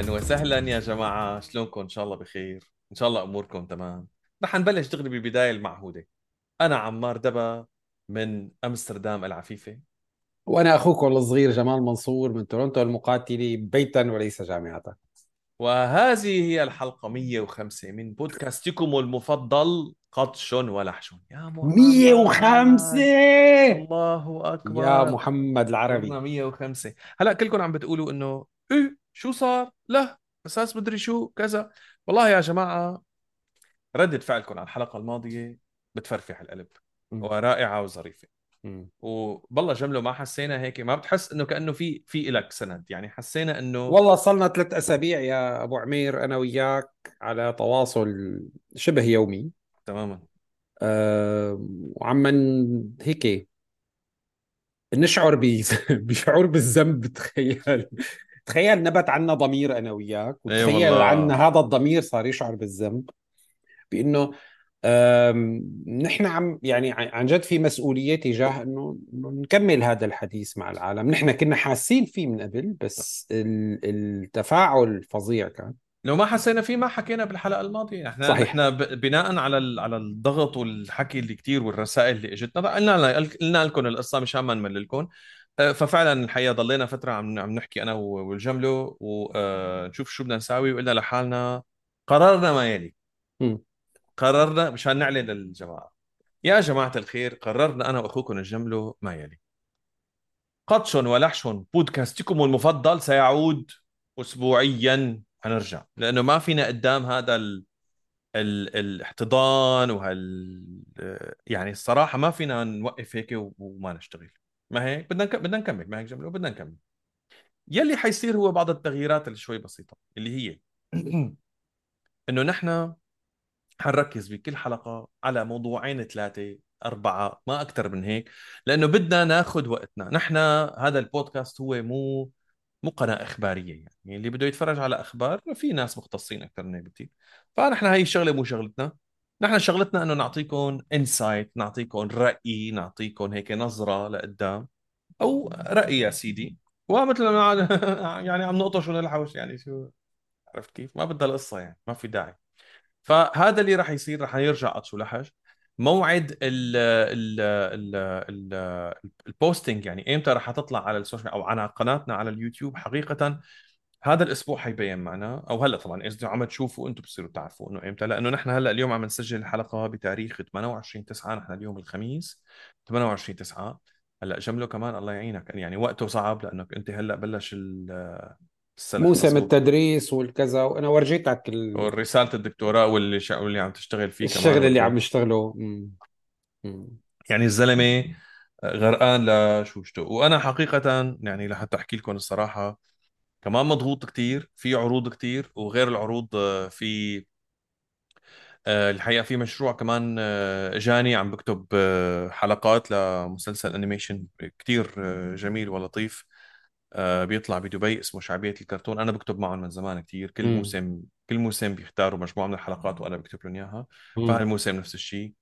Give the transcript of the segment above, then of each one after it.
أهلا وسهلا يا جماعة. شلونكم؟ إن شاء الله بخير. إن شاء الله أموركم تمام. رح نبلش دغري بالبداية المعهودة. أنا عمار دبا من أمستردام العفيفة. وأنا أخوكم الصغير جمال منصور من تورونتو المقاتلة بيتا وليس جامعة. وهذه هي الحلقة 105 من بودكاستكم المفضل قطش ولحش. يا محمد. 105 الله أكبر. يا محمد العربي. 105 هلأ كلكم عم بتقولوا إنه إيه؟ شو صار؟ لا أساس مدري شو كذا. والله يا جماعة ردة فعلكم على الحلقة الماضية بتفرفح القلب. ورائعة وظريفة. وبالله جملة ما حسينا هيك ما بتحس إنه كأنه في في إلك سند. يعني حسينا إنه والله صلنا ثلاث أسابيع يا أبو عمير أنا وياك على تواصل شبه يومي. تماما. أه هيك نشعر بشعور بالذنب تخيل. تخيل نبت عنا ضمير أنا وياك إيه وتخيل والله. عنا هذا الضمير صار يشعر بالذنب بإنه نحن عم يعني عن جد في مسؤولية تجاه إنه نكمل هذا الحديث مع العالم، نحن كنا حاسين فيه من قبل بس ال- التفاعل فظيع كان. لو ما حسينا فيه ما حكينا بالحلقة الماضية. إحنا صحيح. إحنا بناء على على الضغط والحكي اللي كتير والرسائل اللي إجتنا قلنا قلنا لكم القصة مشان ما نمللكم ففعلا الحقيقة ضلينا فترة عم عم نحكي أنا والجملة ونشوف شو بدنا نساوي وقلنا لحالنا قررنا ما يلي. قررنا مشان نعلن للجماعه يا جماعة الخير قررنا أنا وأخوكم الجملة ما يلي. قطش ولحش بودكاستكم المفضل سيعود اسبوعيا. حنرجع لأنه ما فينا قدام هذا ال... ال... الاحتضان وهال يعني الصراحة ما فينا نوقف هيك و- وما نشتغل. ما هيك؟ بدنا. بدنا نكمل. ما هيك جملة؟ بدنا نكمل. يلي حيصير هو بعض التغييرات اللي شوي بسيطة اللي هي إنه نحن حنركز بكل حلقة على موضوعين ثلاثة أربعة ما أكثر من هيك لأنه بدنا ناخذ وقتنا. نحن هذا البودكاست هو مو مو قناة إخبارية يعني. اللي بده يتفرج على أخبار في ناس مختصين أكثر من هيك بكثير فنحن هاي الشغلة مو شغلتنا. نحن شغلتنا إنه نعطيكم insight نعطيكم رأي نعطيكم هيك نظرة لقدام أو رأي يا سيدي. ومثل ما يعني عم نقطش ونلحش يعني شو عرفت كيف؟ ما بدها القصة يعني ما في داعي. فهذا اللي راح يصير راح يرجع قطش ولحش موعد ال ال ال ال posting يعني إمتى راح تطلع على social أو على قناتنا على اليوتيوب حقيقة هذا الأسبوع حيبين معنا أو هلأ طبعا إذا عم تشوفوا أنتم بتصيروا تعرفوا إنه إمتى لأنه نحن هلأ اليوم عم نسجل الحلقة بتاريخ 28 9 نحن اليوم الخميس 28 9 هلأ جمله كمان الله يعينك يعني وقته صعب لأنك أنت هلأ بلش ال- السنة موسم التدريس والكذا وأنا ورجيتك ال- ورساله الدكتوراه واللي شا... واللي عم تشتغل فيه كمان الشغل اللي عم يشتغله. يعني الزلمة غرقان لشوشته وأنا حقيقه يعني لحتى أحكي لكم الصراحة كمان مضغوط كتير في عروض كتير وغير العروض آه، في آه، الحقيقة في مشروع كمان آه، جاني عم بكتب حلقات لمسلسل انيميشن كتير جميل ولطيف بيطلع بدبي اسمه شعبية الكرتون أنا بكتب معهم من زمان كتير كل. موسم كل موسم بيختاروا مجموعة من الحلقات وأنا بكتب لهم إياها مم. فهالموسم نفس الشيء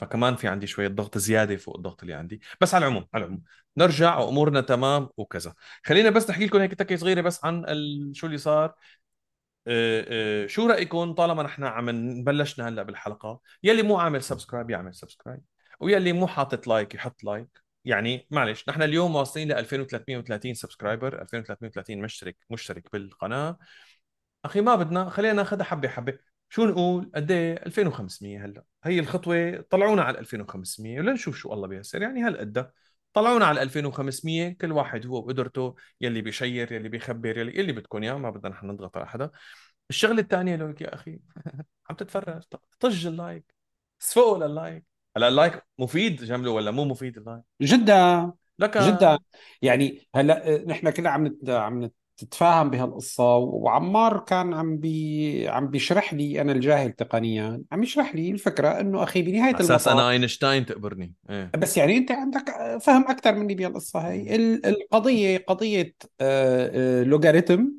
فكمان في عندي شوية ضغط زيادة فوق الضغط اللي عندي. بس على العموم على العموم. نرجع وأمورنا تمام وكذا. خلينا بس نحكي لكم هيك تكي صغيرة بس عن ال... شو اللي صار. آه، آه، شو رأيكم طالما نحن عم نبلشنا هلأ بالحلقة؟ يلي مو عامل subscribe يعمل subscribe ويلي مو حاطط like يحط like. يعني معلش نحن اليوم واصلين ل 2330 subscriber 2330 مشترك مشترك بالقناة. أخي ما بدنا خلينا ناخذها حبة حبة. شو نقول؟ قد إيه؟ 2500 هلا. هي الخطوة طلعونا على 2500 ولنشوف شو الله بيسر. يعني هالقد طلعونا على 2500 كل واحد هو وقدرته يلي بي share يلي بيخبر يلي يلي بدكم اياه ما بدنا نحن نضغط على حدا. الشغلة الثانية لك يا أخي عم تتفرج. طج ال like. اسفقوا لل like. هلا ال like مفيد جمله ولا مو مفيد ال like؟ جدا. لك جدا. يعني هلا آه، نحن كنا عم نت... عم نتفاهم بهالقصة وعمار كان عم بي عم بيشرح لي أنا الجاهل تقنيا عم يشرح لي الفكرة إنه أخي بنهاية على أساس المطاف أنا أينشتاين تقبرني. إيه. بس يعني أنت عندك فهم أكثر مني بهالقصة هي ال- القضية قضية آه، آه، لوغاريتم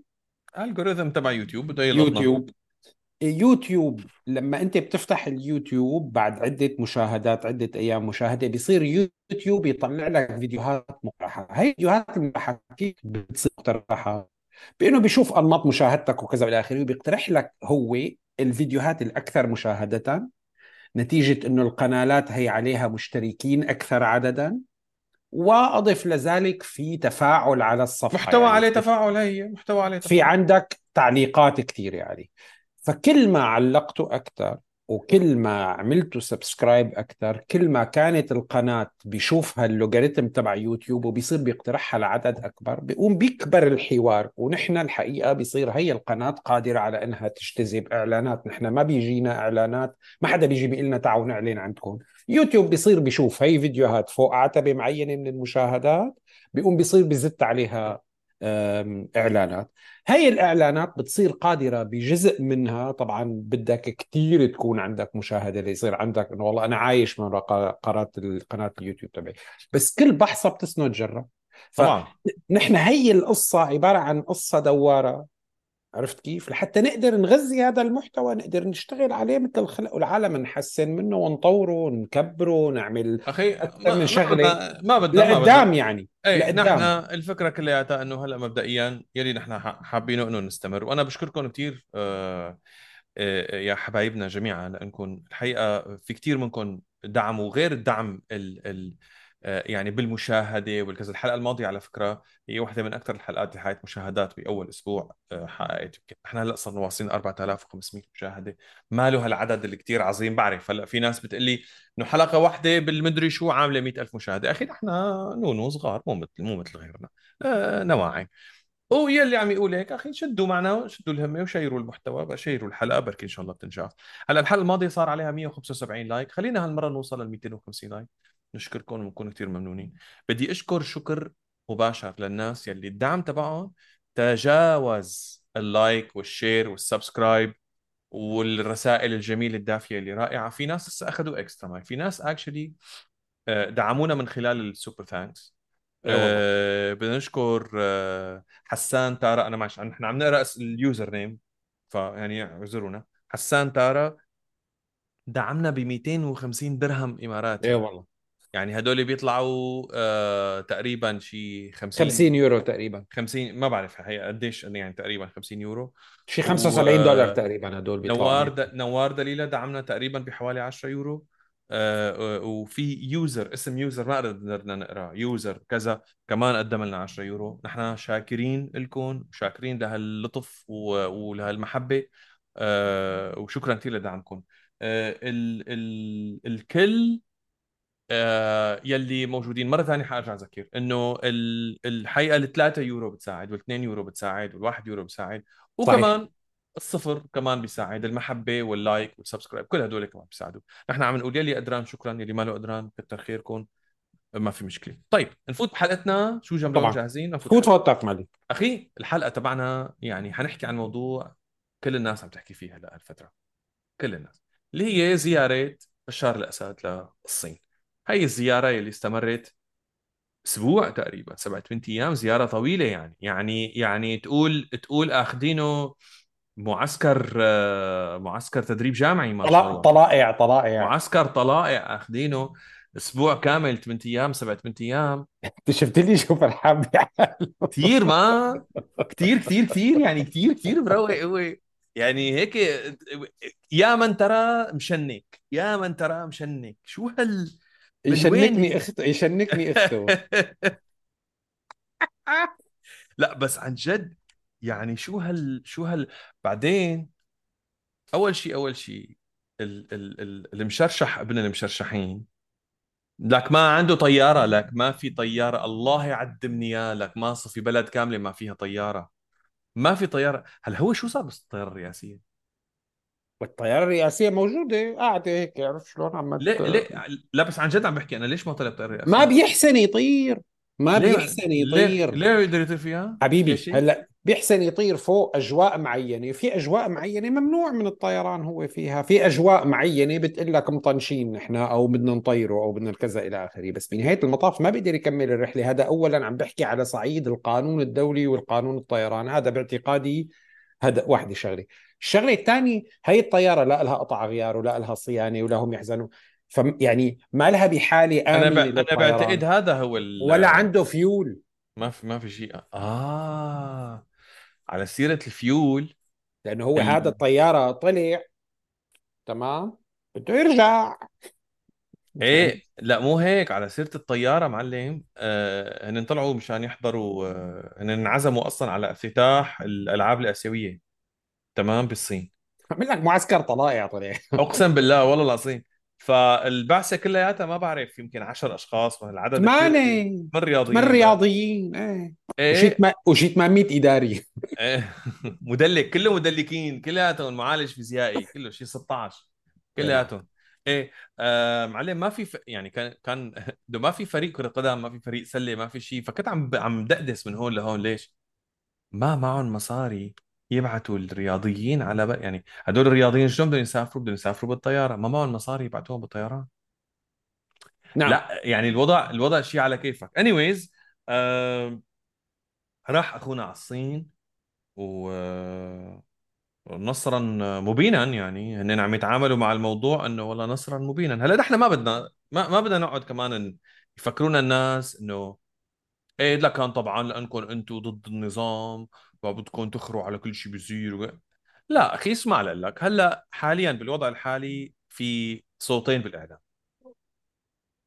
algorithm تبع يوتيوب بده يوتيوب. يوتيوب لما أنت بتفتح اليوتيوب بعد عدة مشاهدات عدة أيام مشاهدة بيصير يوتيوب يطلع لك فيديوهات مقترحه هي الفيديوهات المقترحه بتصير مقترحة؟ بإنه بيشوف أنماط مشاهدتك وكذا والى آخره وبيقترح لك هو الفيديوهات الأكثر مشاهدة نتيجة إنه القنالات هي عليها مشتركين أكثر عددا وأضف لذلك في تفاعل على الصفحة. محتوى يعني عليه تفاعل هي محتوى عليه في تفاعل. عندك تعليقات كثير يعني. فكل ما علقتوا أكثر وكل ما عملتوا subscribe أكثر كل ما كانت القناة بيشوفها اللوغاريتم تبع يوتيوب وبيصير بيقترحها لعدد أكبر بيقوم بيكبر الحوار. ونحن الحقيقة بيصير هي القناة قادرة على إنها تجتذب إعلانات. نحن ما بيجينا إعلانات ما حدا بيجي بيقول لنا تعالوا نعلن عندكم. يوتيوب بيصير بيشوف هي فيديوهات فوق عتبة معينة من المشاهدات بيقوم بيصير بيزت عليها إعلانات. هاي الإعلانات بتصير قادرة بجزء منها طبعا بدك كثير تكون عندك مشاهدة ليصير عندك إنه والله أنا عايش من قناة قناة اليوتيوب تبعي. بس كل بحثه بتسند جره طبعا. فنحن هي القصة عبارة عن قصة دوارة. عرفت كيف؟ لحتى نقدر نغذي هذا المحتوى نقدر نشتغل عليه مثل الخلق والعالم نحسن منه ونطوره ونكبره نعمل أخي أكثر من شغلة. ما بدنا لقدام يعني اي لقدام. نحن الفكرة كلياتها إنه هلأ مبدئيا يلي نحن حابينه إنه نستمر. وأنا بشكركم كثير آه، آه، يا حبايبنا جميعا لأنكم الحقيقة في كثير منكم دعموا غير الدعم ال ال يعني بالمشاهدة والكذا. الحلقة الماضية على فكرة هي واحدة من أكثر الحلقات اللي حققت مشاهدات بأول أسبوع آه، حققت. يمكن نحن هلأ صرنا واصلين 4500 مشاهدة. ما له هالعدد اللي كثير عظيم بعرف. هلأ في ناس بتقول لي إنه حلقة واحدة بالمدري شو عاملة 100000 مشاهدة. أخي نحن نونو صغار مو مثل مو مثل غيرنا. آه نواعم ويلي عم يقول هيك أخي شدوا معنا شدوا الهمه وشيروا المحتوى شيروا الحلقة بركي إن شاء الله بتنجح هلأ الحلقة الماضية صار عليها 175 like. خلينا هالمرة نوصل ل 250 like. نشكركم ونكون كثير ممنونين. بدي أشكر شكر مباشر للناس يلي الدعم تبعهم تجاوز ال like وال share وال subscribe والرسائل الجميلة الدافية اللي رائعة. في ناس لسه أخذوا extra mile في ناس actually دعمونا من خلال ال Super Thanks والله. أه بدنا نشكر أه حسان تارا. أنا معلش نحن عم نقرأ ال username فيعني اعذرونا. حسان تارا دعمنا ب 250 درهم إماراتي. إيه والله. يعني هدول بيطلعوا أه تقريبا شي 50 50 يورو تقريبا. 50 ما بعرف هي قديش يعني تقريبا 50 يورو. شي و- 75 دولار تقريبا هدول بيطلعوا نوار د... نوار دليلة دعمنا تقريبا بحوالي 10 يورو. آه، آه، وفي user اسم user ما قدرنا نقرأ user كذا كمان قدم لنا 10 يورو. نحن شاكرين لكم وشاكرين لهاللطف و- ولهالمحبة. آه، وشكرا كثير لدعمكم. آه، ال... ال... الكل آه، يلي موجودين. مرة ثانية حأرجع أذكر إنه ال- الحقيقة الثلاثة يورو بتساعد والاثنين يورو بتساعد والواحد يورو بتساعد وكمان الصفر كمان بيساعد المحبة وال like وال subscribe كل هدول كمان بيساعدوا نحن عم نقول يلي قدران شكرا يلي ما له قدران كتر خيركم. ما في مشكلة. طيب نفوت بحلقتنا. شو طبعاً. جاهزين؟ نفوت فوت. فوتك مالي أخي الحلقة تبعنا يعني حنحكي عن موضوع كل الناس عم تحكي فيه هلأ هالفترة. كل الناس. اللي هي زيارة بشار الأسد للصين. هي الزيارة اللي استمرت أسبوع تقريبا سبعة ثمان أيام زيارة طويلة يعني. يعني يعني تقول تقول اخذينه معسكر معسكر تدريب جامعي ما شاء الله. طلائع طلائع. معسكر طلائع اخذينه أسبوع كامل ثمان أيام سبعة ثمان أيام. انت شفت لي شو فرحان كثير ما كثير كثير كثير يعني كثير كثير مروق هو يعني هيك يا من ترى مشنك يا من ترى مشنك. شو هال من يشنكني وين؟ أخته يشنكني أخته. لا بس عن جد يعني شو هال شو هال بعدين أول شيء أول شيء ال ال ال المشرشح ابن المشرشحين. لك ما عنده طيارة لك ما في طيارة. الله يعدمني يا لك ما صار في بلد كاملة ما فيها طيارة. ما في طيارة. هل هو شو صار بالطيارة الرئاسية؟ والطيارة الرئاسية موجودة. قاعدة هيك عرفت شلون عم ليه ليه لا بس عن جد عم بحكي أنا ليش ما طلب طيارة رئاسية ما بيحسن يطير. ما ليه بيحسن ليه يطير. ليه يقدر يطير فيها؟ حبيبي؟ هلأ بيحسن يطير فوق أجواء معينة. في أجواء معينة ممنوع من الطيران هو فيها. في أجواء معينة بتقول لك مطنشين نحن أو بدنا نطيره أو بدنا كذا إلى آخره. بس بنهاية المطاف ما بيقدر يكمل الرحلة. هذا اولا عم بحكي على صعيد القانون الدولي والقانون الطيران. هذا باعتقادي هذا واحدة شغلة. الشغلة الثانية هي الطيارة لا لها قطع غيار ولا لها صيانة ولا هم يحزنوا. ف يعني ما لها بحالة أنا ب... أنا. بعتقد هذا هو ال... ولا عنده فيول ما في ما في شيء. آه. على سيرة الفيول لأنه هو ال- هذا الطيارة طلع. تمام؟ بده يرجع. إيه لا مو هيك. على سيرة الطيارة معلم آه هن طلعوا مشان يحضروا آه هن انعزموا أصلا على افتتاح الألعاب الآسيوية. تمام بالصين. عمل لك معسكر طلائع طلع أقسم بالله والله العظيم. فالبعثة كلياتها ما بعرف يمكن 10 أشخاص العدد ثمانية من من رياضيين بقى. رياضيين إيه. إيه وشي 800 إداري. إيه. مدلك كله مدلكين كلياتهم معالج فيزيائي كله شيء 16 كلياتهم إيه. آه معلم ما في ف... يعني كان كان ما في فريق كرة قدم ما في فريق سلة ما في شيء. فكنت عم. عم دقدس من هون لهون. ليش؟ ما معهم مصاري. يبعثوا الرياضيين على ب... يعني هدول الرياضيين شلون بدهم يسافروا؟ بدهم يسافروا بالطيارة. ما معهم مصاري يبعثوهم بالطيران. نعم. لا يعني الوضع الوضع شيء على كيفك. Anyways آه... راح أخونا على الصين و نصرا مبينا يعني هن عم يتعاملوا مع الموضوع إنه والله نصرا مبينا. هلأ نحن ما بدنا ما, ما بدنا نقعد كمان يفكرونا الناس إنه إيه لا كان طبعا لأنكم أنتم ضد النظام وبدكم تخروا على كل شيء بيصير. لا أخي اسمع لك هلأ حاليا بالوضع الحالي في صوتين بالاعلام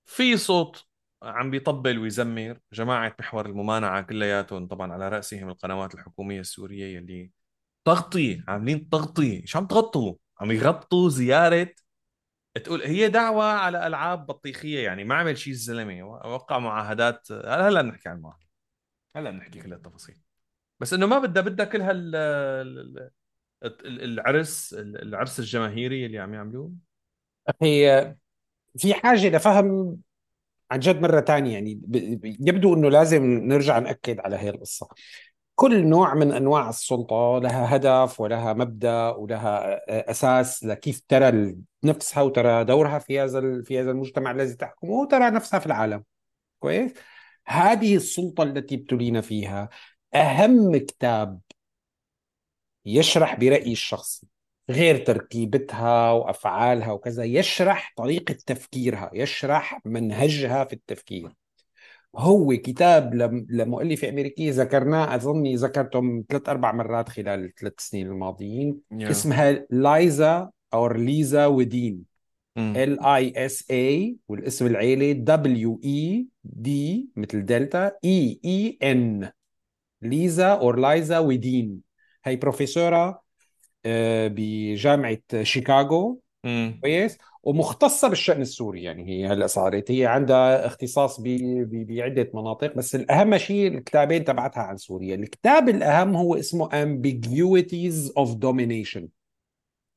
في صوت عم بيطبل ويزمر جماعة محور الممانعة كلياتهم طبعا على رأسهم القنوات الحكومية السورية يلي تغطية عاملين تغطية شو عم تغطوا؟ عم يغطوا زيارة تقول هي دعوة على ألعاب بطيخية يعني ما عمل شيء الزلمة وقع معاهدات. هلأ بنحكي عن المعاهدة هلأ بنحكي كل التفاصيل. بس إنه ما بدها بدها كل هال ال- ال- العرس العرس الجماهيري اللي عم يعملوه. أخي في حاجة لفهم عن جد مرة ثانية يعني يبدو إنه لازم نرجع نأكد على هي القصة. كل نوع من أنواع السلطة لها هدف ولها مبدأ ولها أساس لكيف ترى نفسها وترى دورها في هذا في هذا المجتمع الذي تحكمه وترى نفسها في العالم. كويس؟ هذه السلطة التي ابتلينا فيها. أهم كتاب يشرح برأيي الشخصي غير تركيبتها وأفعالها وكذا يشرح طريقة تفكيرها يشرح منهجها في التفكير هو كتاب لم- لمؤلفة أمريكية ذكرناه أظني ذكرتهم ثلاث أربع مرات خلال الثلاث سنين الماضيين Yeah. اسمها لايزا أو ليزا ودين. L I S A والاسم العيلي W E D مثل delta E E N ليزا أو لايزا ودين. هي بروفيسورة آه، بجامعة شيكاغو. كويس. ومختصة بالشأن السوري يعني هي هلأ صارت. هي عندها اختصاص بعدة مناطق بس الأهم شيء الكتابين تبعتها عن سوريا. الكتاب الأهم هو اسمه ambiguities of domination.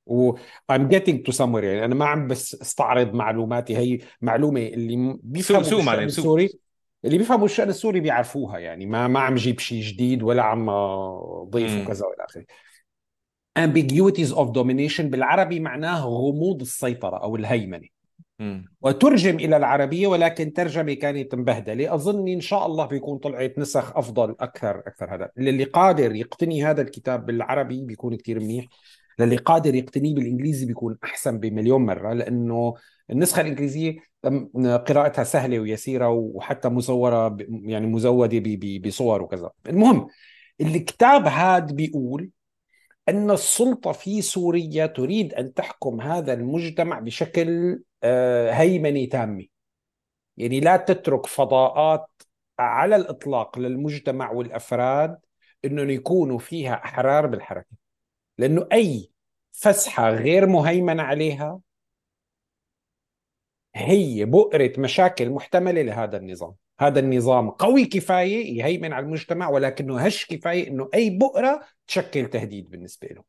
و I'm getting to somewhere يعني أنا ما عم بس استعرض معلوماتي. هي معلومة اللي بيفهموا سوق. السوري. اللي بيفهموا الشأن السوري بيعرفوها يعني ما ما عم جيب شيء جديد ولا عم ضيف. وكذا والى آخره. Ambiguities of domination بالعربي معناه غموض السيطرة أو الهيمنة. مم. وترجم إلى العربية ولكن ترجمة كانت مبهدلة. أظن إن شاء الله بيكون طلعت نسخ أفضل أكثر أكثر هذا. اللي قادر يقتني هذا الكتاب بالعربي بيكون كتير منيح. للي قادر يقتنيه بالإنجليزي بيكون أحسن بمليون مرة لأنه النسخة الإنجليزية أم، قراءتها سهلة ويسيرة وحتى مصورة ب- يعني ب- بصور وكذا. المهم الكتاب هذا بيقول أن السلطة في سوريا تريد أن تحكم هذا المجتمع بشكل آه، هيمنة تامة. يعني لا تترك فضاءات على الإطلاق للمجتمع والأفراد أنهم يكونوا فيها أحرار بالحركة. لأنه أي فسحة غير مهيمن عليها هي بؤرة مشاكل محتملة لهذا النظام. هذا النظام قوي كفاية يهيمن على المجتمع ولكنه هش كفاية أنه أي بؤرة تشكل تهديد بالنسبة له.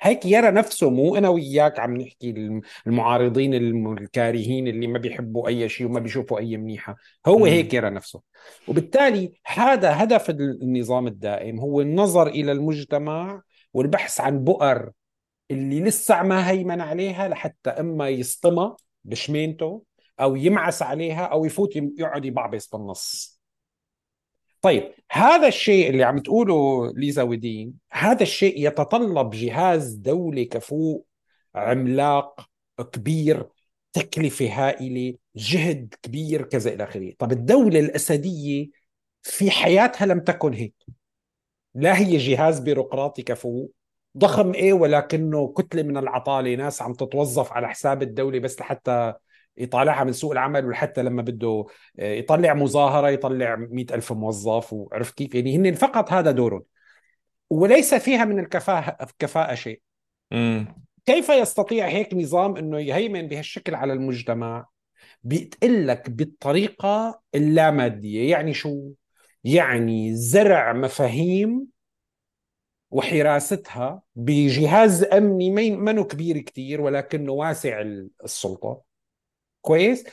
هيك يرى نفسه مو أنا وياك عم نحكي المعارضين الم- الكارهين اللي ما بيحبوا أي شيء وما بيشوفوا أي منيحة. هو. هيك يرى نفسه. وبالتالي هذا هدف النظام الدائم هو النظر إلى المجتمع والبحث عن بؤر اللي لسه ما هيمن عليها لحتى إما يسطمها بشمينته أو يمعس عليها أو يفوت يقعد يبعبس بالنص. طيب هذا الشيء اللي عم تقوله ليزا ودين هذا الشيء يتطلب جهاز دولي كفوء عملاق كبير تكلفة هائلة جهد كبير كذا إلى آخره. طب الدولة الأسدية في حياتها لم تكن هيك. لا هي جهاز بيروقراطي كفو ضخم إيه ولكنه كتلة من العطالة ناس عم تتوظف على حساب الدولة بس لحتى يطالعها من سوق العمل ولحتى لما بده آه، يطلع مظاهرة يطلع مئة ألف موظف وعرفت كيف؟ يعني هن فقط هذا دورهم. وليس فيها من الكفاءة كفاءة شيء. امم كيف يستطيع هيك نظام إنه يهيمن بهالشكل على المجتمع؟ بيتقل لك بالطريقة اللامادية. يعني شو؟ يعني زرع مفاهيم وحراستها بجهاز أمني منه كبير كتير ولكنه واسع السلطة. كويس.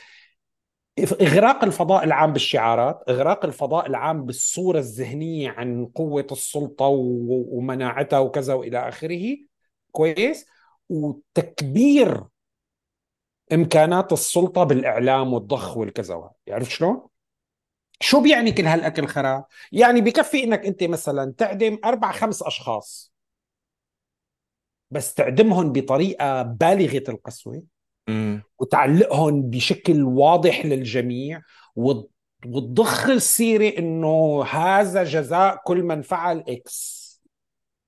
إغراق الفضاء العام بالشعارات إغراق الفضاء العام بالصورة الذهنية عن قوة السلطة ومناعتها وكذا وإلى آخره كويس. وتكبير إمكانات السلطة بالإعلام والضخ والكذا عرفت شلون؟ شو بيعني كل هالأكل خرا؟ يعني بكفي إنك أنت مثلا تعدم أربع خمس أشخاص بس تعدمهم بطريقة بالغة القسوة. وتعلقهم بشكل واضح للجميع وتضخ السيره إنه هذا جزاء كل من فعل إكس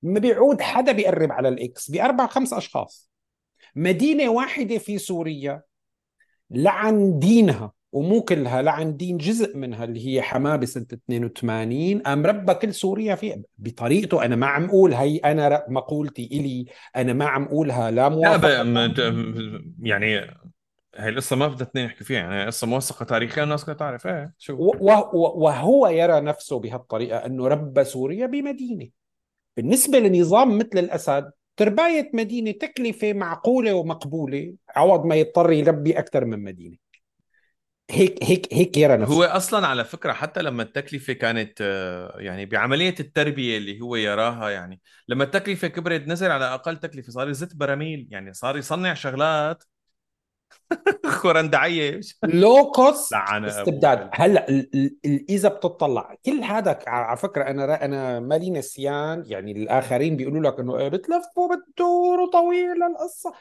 ما بيعود حدا بيقرب على الاكس بأربع خمس أشخاص. مدينة واحدة في سوريا لعن دينها. ومو كلها لعن دين جزء منها اللي هي حماه بسنه 82 قام ربى كل سوريا فيها. بطريقته أنا ما عم أقول هي أنا مقولتي إلي أنا ما عم أقولها لا موافقة. لا يعني هي القصة ما بدها اثنين يحكوا فيها يعني قصة موثقة تاريخيا الناس كلها تعرف. إيه شو؟ وهو يرى نفسه بهالطريقة إنه ربى سوريا بمدينة. بالنسبة لنظام مثل الأسد ترباية مدينة تكلفة معقولة ومقبولة عوض ما يضطر يربي أكثر من مدينة. هيك هيك هيك يرى نفسه. هو أصلا على فكرة حتى لما التكلفة كانت آه، يعني بعملية التربية اللي هو يراها يعني لما التكلفة كبرت نزل على أقل تكلفة صار يزت براميل يعني صار يصنع شغلات خورندعيه لو كوست استبداد. هلأ إذا بتطلع كل هذا على فكرة أنا أنا مالي نسيان يعني الآخرين بيقولوا لك إنه إيه، بتلف وبتدور وطويله القصة.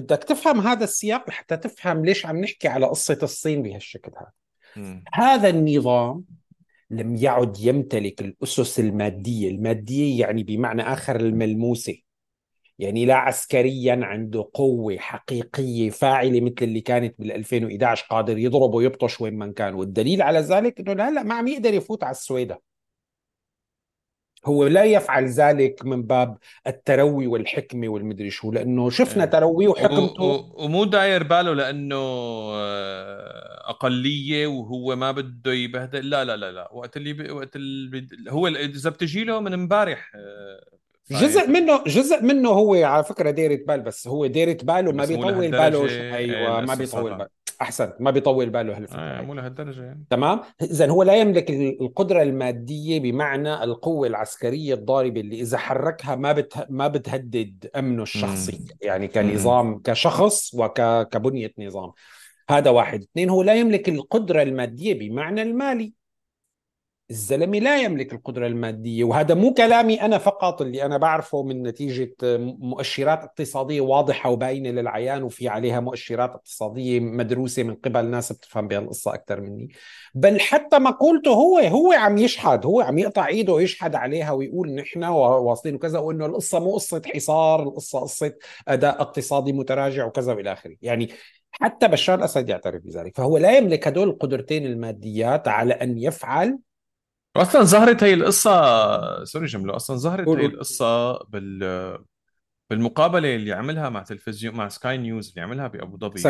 بدك تفهم هذا السياق لحتى تفهم ليش عم نحكي على قصة الصين بهالشكل هذا. هذا النظام لم يعد يمتلك الأسس المادية. المادية يعني بمعنى آخر الملموسة. يعني لا عسكريا عنده قوة حقيقية فاعلة مثل اللي كانت بال 2011 قادر يضرب ويبطش وين ما كان. والدليل على ذلك إنه هلا ما عم يقدر يفوت على السويدة. هو لا يفعل ذلك من باب التروي والحكمة والمدري شو لأنه شفنا إيه. تروي وحكمته. ومو داير باله لأنه آه، أقلية وهو ما بده يبهدل. لا لا لا لا. وقت اللي ب... وقت اللي هو إذا بتجي له من امبارح آه، جزء منه جزء منه هو على فكرة دايرة بال بس هو دايرة باله ما بيطول باله أيوه ما بيطول باله. أحسنت ما بيطول باله هالفكرة آه مو لهالدرجة يعني. تمام؟ اذا هو لا يملك القدرة المادية بمعنى القوة العسكرية الضاربة اللي إذا حركها ما بت... ما بتهدد أمنه الشخصي. مم. يعني كنظام مم. كشخص وكبنيه نظام. هذا واحد. اثنين هو لا يملك القدرة المادية بمعنى المالي. الزلمة لا يملك القدرة المادية وهذا مو كلامي أنا فقط اللي أنا بعرفه من نتيجة مؤشرات اقتصادية واضحة وباينة للعيان وفي عليها مؤشرات اقتصادية مدروسة من قبل ناس بتفهم بهالقصة أكثر مني. بل حتى مقولته هو هو عم يشحد هو عم يقطع إيده ويشحد عليها ويقول نحن واصلين وكذا وإنه القصة مو قصة حصار القصة قصة أداء اقتصادي متراجع وكذا وإلى آخره. يعني حتى بشار الأسد يعترف بذلك. فهو لا يملك هدول القدرتين الماديات على أن يفعل أصلا ظهرت هي القصة سوري جملة أصلا ظهرت هي القصة بال بالمقابلة اللي عملها مع تلفزيون مع سكاي نيوز اللي عملها بأبو ظبي.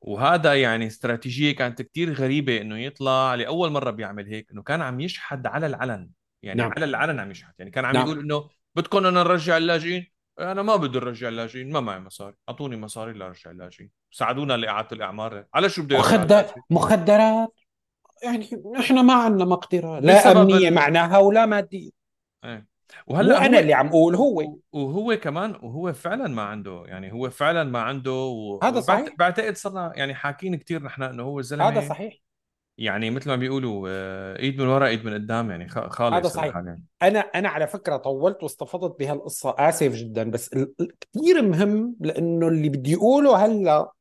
وهذا يعني استراتيجية كانت كتير غريبة إنه يطلع لأول مرة بيعمل هيك إنه كان عم يشحد على العلن. يعني نعم. على العلن عم يشحد. يعني كان عم نعم. يقول إنه بدكم أنا نرجع اللاجئين؟ أنا ما بدي نرجع اللاجئين ما معي مصاري. أعطوني مصاري لأرجع اللاجئين. ساعدونا لإعادة الأعمار. على شو بده مخدرات. يعني نحن ما عندنا مقدرة لا أمنية معناها ولا مادية. إيه. وهلأ أنا اللي عم أقول هو. وهو كمان وهو فعلا ما عنده يعني هو فعلا ما عنده و... هذا صحيح. بعتقد صرنا يعني حاكين كثير نحن إنه هو الزلمة. هذا صحيح. يعني مثل ما بيقولوا آه، ايد من ورا ايد من قدام يعني خالص هذا صحيح. يعني. أنا أنا على فكرة طولت واستفضت بهالقصة. آسف جدا بس كثير مهم لأنه اللي بدي اقوله هلأ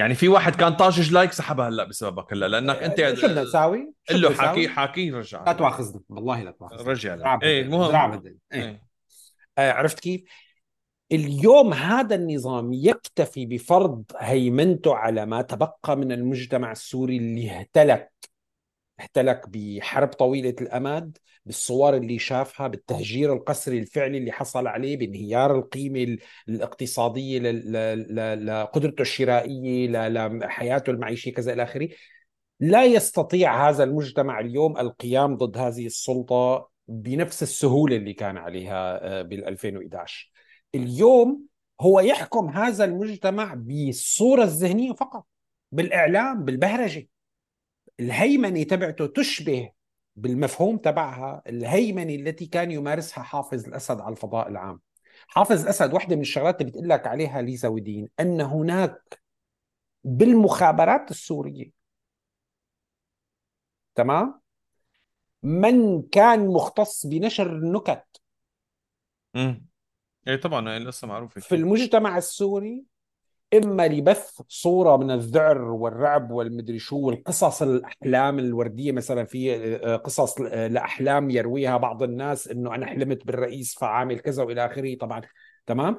يعني في واحد كان طاشش لايك سحبها هلا بسببك هلا لأنك أنت شو بدنا نساوي؟ قل له نساوي؟ حاكي رجع لا تواخذني والله لا تواخذني رجع إيه. المهم. إيه. إيه. آه، عرفت كيف؟ اليوم هذا النظام يكتفي بفرض هيمنته على ما تبقى من المجتمع السوري اللي اهتلك اهتلك بحرب طويلة الأمد بالصور اللي شافها بالتهجير القسري الفعلي اللي حصل عليه بانهيار القيمة ال- الاقتصادية لقدرته الشرائية لحياته المعيشية كذا إلى آخره. لا يستطيع هذا المجتمع اليوم القيام ضد هذه السلطة بنفس السهولة اللي كان عليها آه، بال 2011 اليوم هو يحكم هذا المجتمع بالصورة الذهنية فقط بالإعلام بالبهرجة. الهيمنة تبعته تشبه بالمفهوم تبعها الهيمنة التي كان يمارسها حافظ الأسد على الفضاء العام. حافظ الأسد واحدة من الشغلات اللي بتقول لك عليها ليزا ودين أن هناك بالمخابرات السورية. تمام؟ من كان مختص بنشر النكت. امم إيه طبعا لسه معروفة في المجتمع السوري إما لبث صورة من الذعر والرعب والمدري شو والقصص الأحلام الوردية مثلا في آه، قصص آه، لأحلام يرويها بعض الناس إنه أنا حلمت بالرئيس فعامل كذا وإلى آخره طبعا تمام؟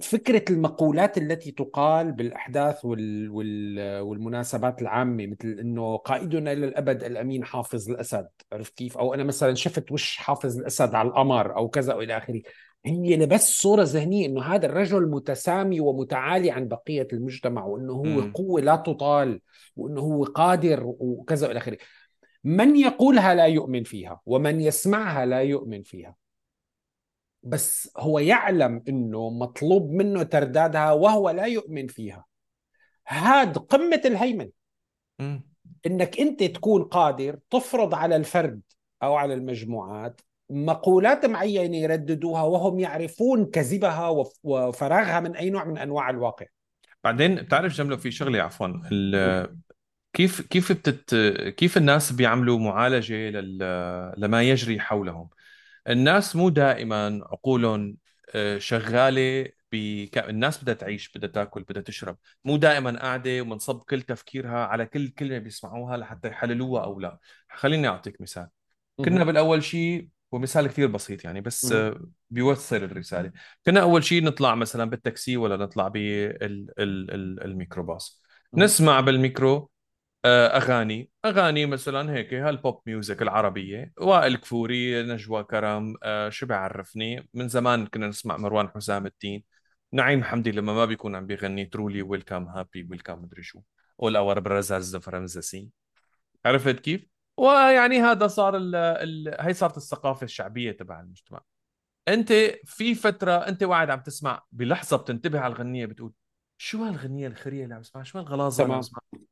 فكرة المقولات التي تقال بالأحداث وال وال والمناسبات العامة مثل إنه قائدنا إلى الأبد الأمين حافظ الأسد عرفت كيف؟ أو أنا مثلا شفت وش حافظ الأسد على القمر أو كذا وإلى آخره. هي لبس صورة ذهنية إنه هذا الرجل متسامي ومتعالي عن بقية المجتمع وإنه هو مم. قوة لا تطال وإنه هو قادر وكذا والى آخره من يقولها لا يؤمن فيها ومن يسمعها لا يؤمن فيها بس هو يعلم إنه مطلوب منه تردادها وهو لا يؤمن فيها هاد قمة الهيمنة. إنك أنت تكون قادر تفرض على الفرد أو على المجموعات مقولات معينة يرددوها وهم يعرفون كذبها وف- وفراغها من أي نوع من أنواع الواقع. بعدين بتعرف جملة في شغلة عفوا كيف كيف بتت كيف الناس بيعملوا معالجة لل... لما يجري حولهم؟ الناس مو دائما عقولهم آه، شغالة بك... الناس بدها تعيش بدها تاكل بدها تشرب. مو دائما قاعدة ومنصب كل تفكيرها على كل كلمة بيسمعوها لحتى يحللوها أو لا. خليني أعطيك مثال. كنا بالأول شيء ومثال كثير بسيط يعني بس بيوصل الرسالة. كنا أول شيء نطلع مثلا بالتاكسي ولا نطلع بالميكروباص. نسمع بالميكرو آه، أغاني. أغاني مثلا هيك هال pop music العربية. وائل كفوري نجوى كرم آه، شو بيعرفني من زمان كنا نسمع مروان حسام الدين. نعيم حمدي لما ما بيكون عم بيغني. truly welcome happy welcome مدري شو. اول اور برزاز فرنسسي عرفت كيف؟ ويعني هذا صار ال ال هي صارت الثقافة الشعبية تبع المجتمع. أنت في فترة أنت واحد عم تسمع بلحظة بتنتبه على الغنية بتقول شو هالغنية الخريه اللي عم بسمعها شو هالغلاظة اللي عم تمام. بسمعها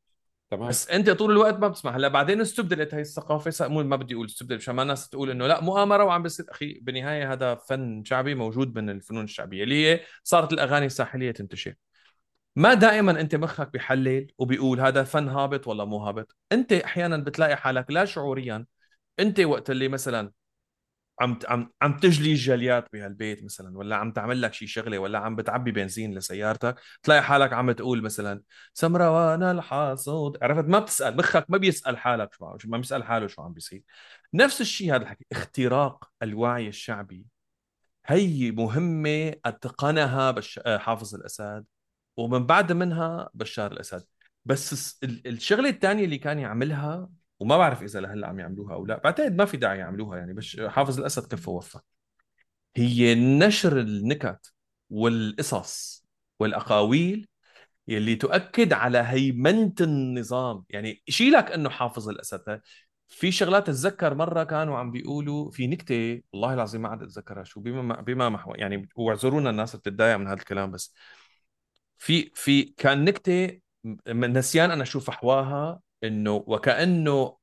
تمام. بس أنت طول الوقت ما بتسمع هلا بعدين استبدلت هي الثقافة مو ما بدي أقول استبدلت مشان ما الناس تقول إنه لا مؤامرة وعم بصير. أخي بالنهاية هذا فن شعبي موجود من الفنون الشعبية اللي هي صارت الأغاني الساحلية تنتشر. ما دائما أنت مخك بيحلل وبيقول هذا فن هابط ولا مو هابط. أنت أحيانا بتلاقي حالك لا شعوريا. أنت وقت اللي مثلا عم عم عم تجلي الجليات بهالبيت مثلا ولا عم تعمل لك شي شغلة ولا عم بتعبي بنزين لسيارتك تلاقي حالك عم تقول مثلا سمروان الحاصد عرفت؟ ما بتسأل مخك ما بيسأل حالك شو ما بيسأل حاله شو عم بيصير. نفس الشيء هذا الحكي اختراق الوعي الشعبي. هي مهمة اتقنها. آه، حافظ الأسد. ومن بعد منها بشار الأسد. بس الشغلة الثانية اللي كان يعملها وما بعرف إذا لهلأ عم يعملوها أو لا بعتقد ما في داعي يعملوها يعني بس حافظ الأسد كفى ووفى هي نشر النكت والقصص والأقاويل يلي تؤكد على هيمنة النظام. يعني شيلك إنه حافظ الأسد في شغلات أتذكر مرة كانوا عم بيقولوا في نكتة والله العظيم ما عاد أتذكرها شو بما بما محور يعني واعذرونا الناس بتتضايق من هذا الكلام بس في في كان نكتة م- نسيان أنا شو فحواها إنه وكأنه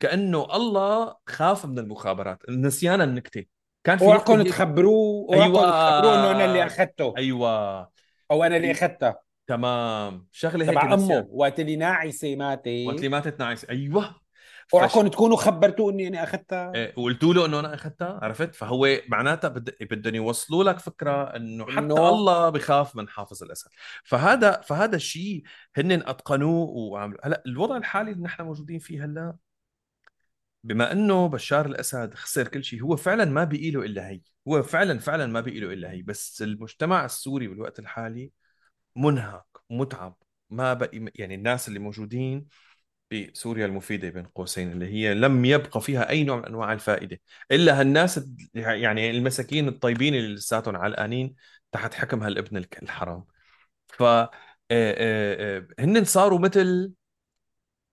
كأنه الله خاف من المخابرات. نسيان النكتة. كان في اوعكم تخبروه اوعكم أيوه. تخبروه إنه أنا اللي أخذته. أيوه. أو أنا اللي أي- اخذتها تمام. شغلة هيك تبع أمه. وقت اللي ناعسة وقت اللي ماتت ماتت نايس أيوه. اوعكم تكونوا خبرتوه إني أنا أخذتها. إيه، وقلتوا له إنه أنا أخذتها عرفت؟ فهو معناتها بد... بدهم يوصلوا لك فكرة إنه حتى إنه- الله بخاف من حافظ الأسد. فهذا فهذا الشيء هن أتقنوه وعملوا. هلأ الوضع الحالي اللي نحن موجودين فيه هلأ بما إنه بشار الأسد خسر كل شيء هو فعلا ما بقي له إلا هي. هو فعلا فعلا ما بقي له إلا هي. بس المجتمع السوري بالوقت الحالي منهك متعب ما بقي يعني الناس اللي موجودين بسوريا المفيدة بين قوسين اللي هي لم يبقى فيها أي نوع من أنواع الفائدة. إلا هالناس يعني المساكين الطيبين اللي لساتهم علقانين تحت حكم هالابن الحرام. ف آه، آه، آه، هن صاروا مثل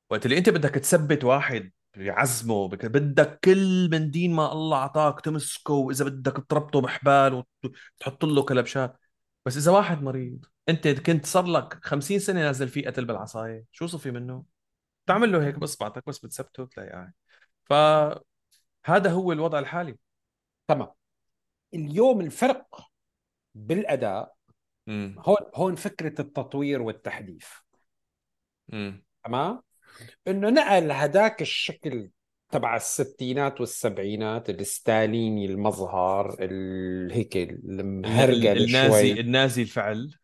وقت اللي أنت بدك تثبت واحد بعزمه بدك كل من دين ما الله عطاك تمسكه وإذا بدك تربطه بحبال وتحط له كلبشات. بس إذا واحد مريض أنت كنت صار لك 50 سنة نازل فيه قتل بالعصاية شو صفي منه؟ تعمل له هيك باصبعتك بس بتثبته بتلاقي قاعد. فهذا هو الوضع الحالي. تمام. اليوم الفرق بالأداء هون هون فكرة التطوير والتحديث. تمام؟ إنه نقل هداك الشكل تبع الستينات والسبعينات الستاليني المظهر ال- هيك المهرجل النازي شوي. النازي الفعل.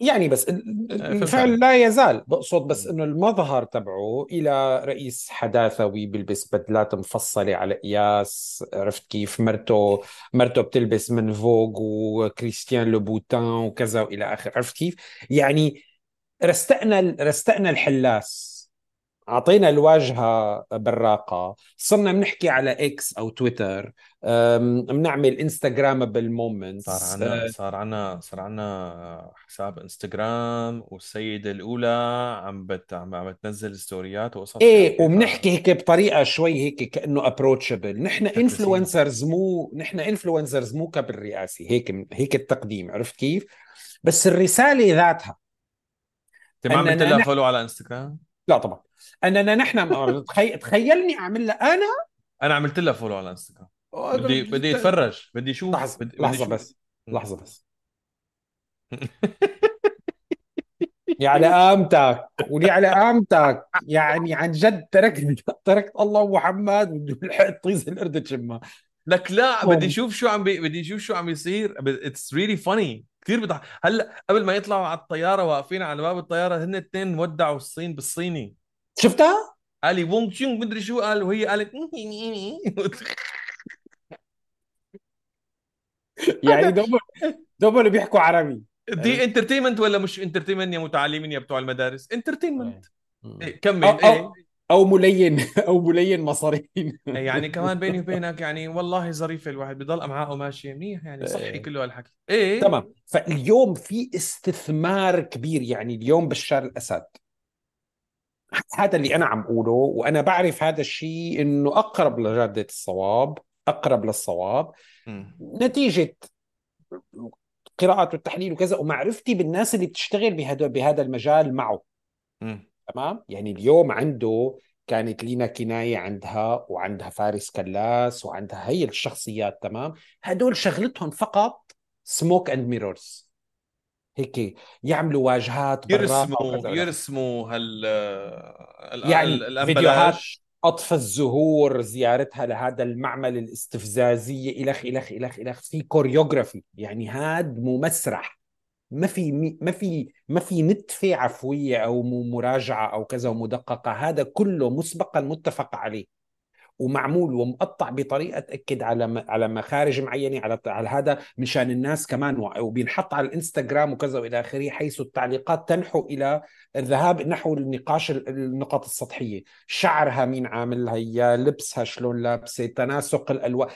يعني بس الفعل عليك. لا يزال. بقصد بس. إنه المظهر تبعه إلى رئيس حداثوي بيلبس بدلات مفصلة على قياس عرفت كيف؟ مرته مرته بتلبس من فوق وكريستيان لوبوتان وكذا وإلى اخره عرفت كيف؟ يعني رستقنا رستقنا الحلاس. أعطينا الواجهة براقه صرنا بنحكي على إكس أو تويتر بنعمل انستغرام بال moments صار عنا صار عنا صار عنا حساب انستغرام والسيدة الأولى عم بت عم بتنزل ستوريات وقصص إيه وبنحكي هيك بطريقة شوي هيك كأنه approachable نحن influencers مو نحن influencers مو قبل رئاسي هيك هيك التقديم عرفت كيف؟ بس الرسالة ذاتها انت ما عملت لها follow على انستغرام؟ لا طبعا. أننا نحن تخي... تخيلني أعمل لها أنا. أنا عملت لها follow على انستغرام بدي بدي اتفرج بدي أشوف لحظة بدي بدي لحظة بس. لحظة بس. يا على قامتك ولي على قامتك يعني عن جد تركت تركت الله ومحمد ولحقت طيز القرد تشمها لك لا. بدي أشوف شو عم بي... بدي أشوف شو عم يصير. it's really funny كثير بضحك هلأ قبل ما يطلعوا على الطيارة واقفين على باب الطيارة هن الاثنين ودعوا الصين بالصيني. شفتها؟ قال لي وونغ تشونغ مدري شو قال وهي قالت يعني double double بيحكوا عربي. دي entertainment ولا مش entertainment يا متعلمين يا بتوع المدارس؟ entertainment. إيه. كمل. أو, إيه. أو, أو ملين أو ملين مصارين. إيه، يعني كمان بيني وبينك يعني والله ظريفه الواحد بضل أمعاءه ماشية منيح يعني صحي إيه. كله هالحكي. إيه. تمام. فاليوم في استثمار كبير يعني اليوم بشار الأسد. هذا اللي أنا عم أقوله وأنا بعرف هذا الشيء إنه أقرب لجادة الصواب أقرب للصواب. مم. نتيجة قراءات والتحليل وكذا ومعرفتي بالناس اللي بتشتغل بهذا بهذا المجال معه. تمام؟ يعني اليوم عنده كانت لينا كناية عندها وعندها فارس كلاس وعندها هي الشخصيات تمام؟ هدول شغلتهم فقط smoke and mirrors هيك يعملوا واجهات يرسموا يرسموا هال ال- يعني فيديوهات قطف الزهور زيارتها لهذا المعمل الاستفزازية إلخ إلخ إلخ إلخ في choreography يعني هاد مو مسرح. ما في ما في ما في نتفة عفوية أو مو مراجعة أو كذا ومدققة. هذا كله مسبقا متفق عليه. ومعمول ومقطع بطريقة تأكد على على مخارج معينة على على هذا مشان الناس كمان وبينحط على الإنستغرام وكذا وإلى آخره حيث التعليقات تنحو إلى الذهاب نحو النقاش ال- النقط السطحية. شعرها مين عاملها اياه لبسها شلون لابسة تناسق الألوان.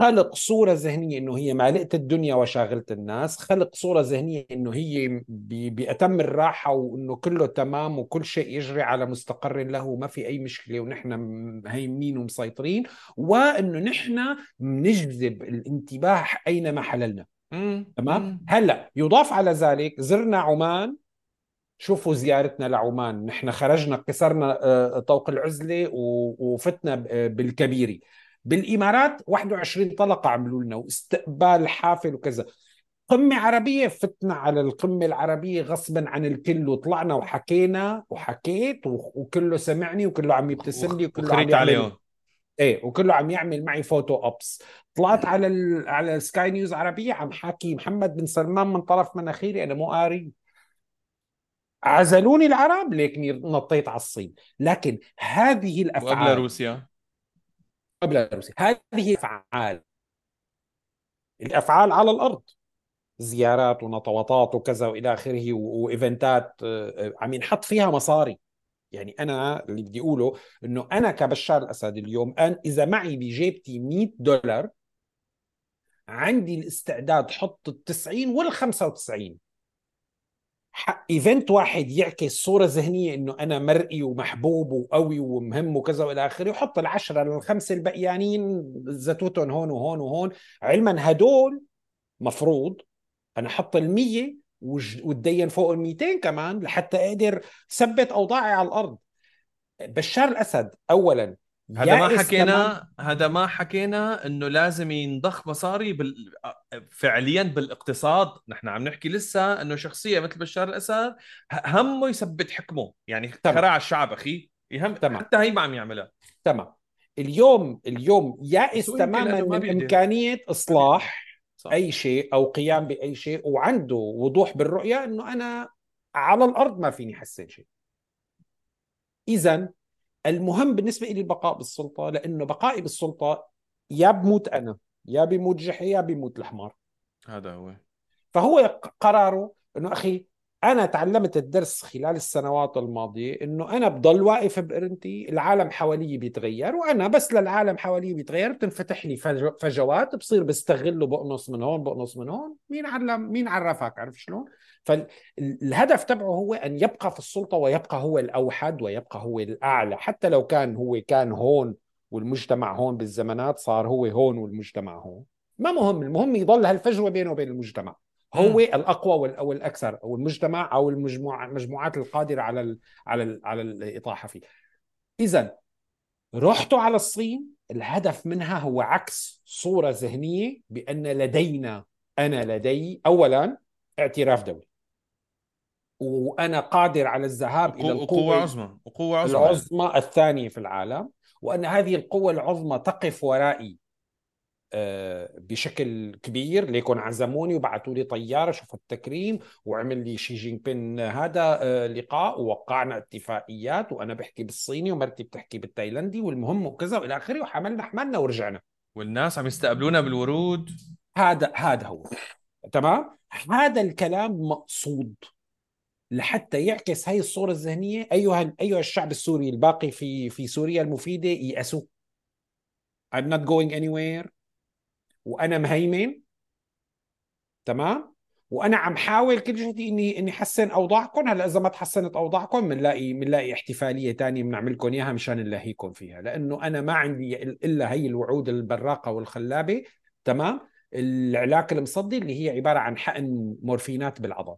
خلق صورة ذهنية إنه هي مالئة الدنيا وشاغلة الناس خلق صورة ذهنية إنه هي بأتم الراحة وإنه كله تمام وكل شيء يجري على مستقر له وما في أي مشكلة ونحن هيمنين ومسيطرين وإنه نحن بنجذب الانتباه اينما حللنا. تمام. هلأ يضاف على ذلك زرنا عمان شوفوا زيارتنا لعمان نحن خرجنا كسرنا آه، طوق العزلة وفتنا بالكبيري بالإمارات 21 طلقة عملوا لنا واستقبال حافل وكذا. قمة عربية فتنا على القمة العربية غصبا عن الكل وطلعنا وحكينا وحكيت وكله سمعني وكله عم يبتسم لي وكله عم يعمل عليهم. إيه وكله عم يعمل معي photo ops طلعت على ال... على السكاي نيوز عربية عم حكي محمد بن سلمان من طرف مناخيري أنا مو قاري. عزلوني العرب ليكني نطيت على الصين. لكن هذه الأفعال قبل روسيا. قبل روسيا هذه الافعال الأفعال على الأرض. زيارات ونطوطات وكذا وإلى آخره وإيفنتات آه، آه، عم ينحط فيها مصاري. يعني أنا اللي بدي أقوله إنه أنا كبشار الأسد اليوم أنا إذا معي بجيبتي 100 دولار عندي الاستعداد حط ال 90 وال 95 ايفنت واحد يعكس صورة ذهنية إنه أنا مرئي ومحبوب وقوي ومهم وكذا وإلى آخره وحط العشرة للخمسة البقيانين زتوتهم هون وهون وهون. علما هدول مفروض أنا أحط ال100 وتدين فوق ال 200 كمان لحتى أقدر ثبت أوضاعي على الأرض. بشار الأسد اولا هذا ما حكينا هذا ما حكينا إنه لازم ينضخ مصاري بال... فعليا بالاقتصاد. نحن عم نحكي لسه إنه شخصيه مثل بشار الأسد همه يثبت حكمه. يعني خراع الشعب أخي يهم تمام. حتى هي ما عم يعملها. تمام. اليوم اليوم يائس تماما من إمكانية إصلاح صح. أي شيء أو قيام بأي شيء وعنده وضوح بالرؤية إنه أنا على الأرض ما فيني احسن شيء. اذا المهم بالنسبة لي البقاء بالسلطة لأنه بقائي بالسلطة يا بموت أنا يا بموت جحي يا بموت الحمار. هذا هو. فهو قراره إنه أخي أنا تعلمت الدرس خلال السنوات الماضية إنه أنا بضل واقف بقرنتي العالم حوالي بيتغير وأنا بس للعالم حوالي بيتغير بتنفتح لي فجوات بصير بستغله بقنص من هون بقنص من هون مين علم مين عرفك؟ عرف شلون؟ فالهدف تبعه هو أن يبقى في السلطة ويبقى هو الأوحد ويبقى هو الأعلى. حتى لو كان هو كان هون والمجتمع هون بالزمانات صار هو هون والمجتمع هون. ما مهم المهم يضل هالفجوة بينه وبين المجتمع. هو الأقوى أو الأكثر أو المجتمع أو المجموعة المجموعات القادرة على ال على ال على الإطاحة فيه. اذا رحتوا على الصين الهدف منها هو عكس صورة ذهنية بأن لدينا أنا لدي اولا اعتراف دولي. وأنا قادر على الذهاب إلى القوة عظمى وقوة عظمى. العظمى الثانية في العالم وأن هذه القوة العظمى تقف ورائي آه، بشكل كبير. ليكون عزموني وبعثوا لي طيارة شوف التكريم وعمل لي شي جين بين هذا آه، لقاء ووقعنا اتفاقيات وأنا بحكي بالصيني ومرتي بتحكي بالتايلندي والمهم وكذا وإلى آخره وحملنا حملنا ورجعنا. والناس عم يستقبلونا بالورود. هذا هذا هو. تمام؟ هذا الكلام مقصود. لحتى يعكس هاي الصورة الذهنية أيها أيها الشعب السوري الباقي في في سوريا المفيدة يأسوا I'm not going anywhere. وأنا مهيمن. تمام؟ وأنا عم حاول كل جهدي إني إني احسن أوضاعكم. هلأ إذا ما تحسنت أوضاعكم بنلاقي بنلاقي احتفالية ثانية بنعمل لكم إياها مشان نلهيكم فيها. لأنه أنا ما عندي إلا هي الوعود البراقة والخلابة. تمام؟ العلاق المصدي اللي هي عبارة عن حقن مورفينات بالعضل.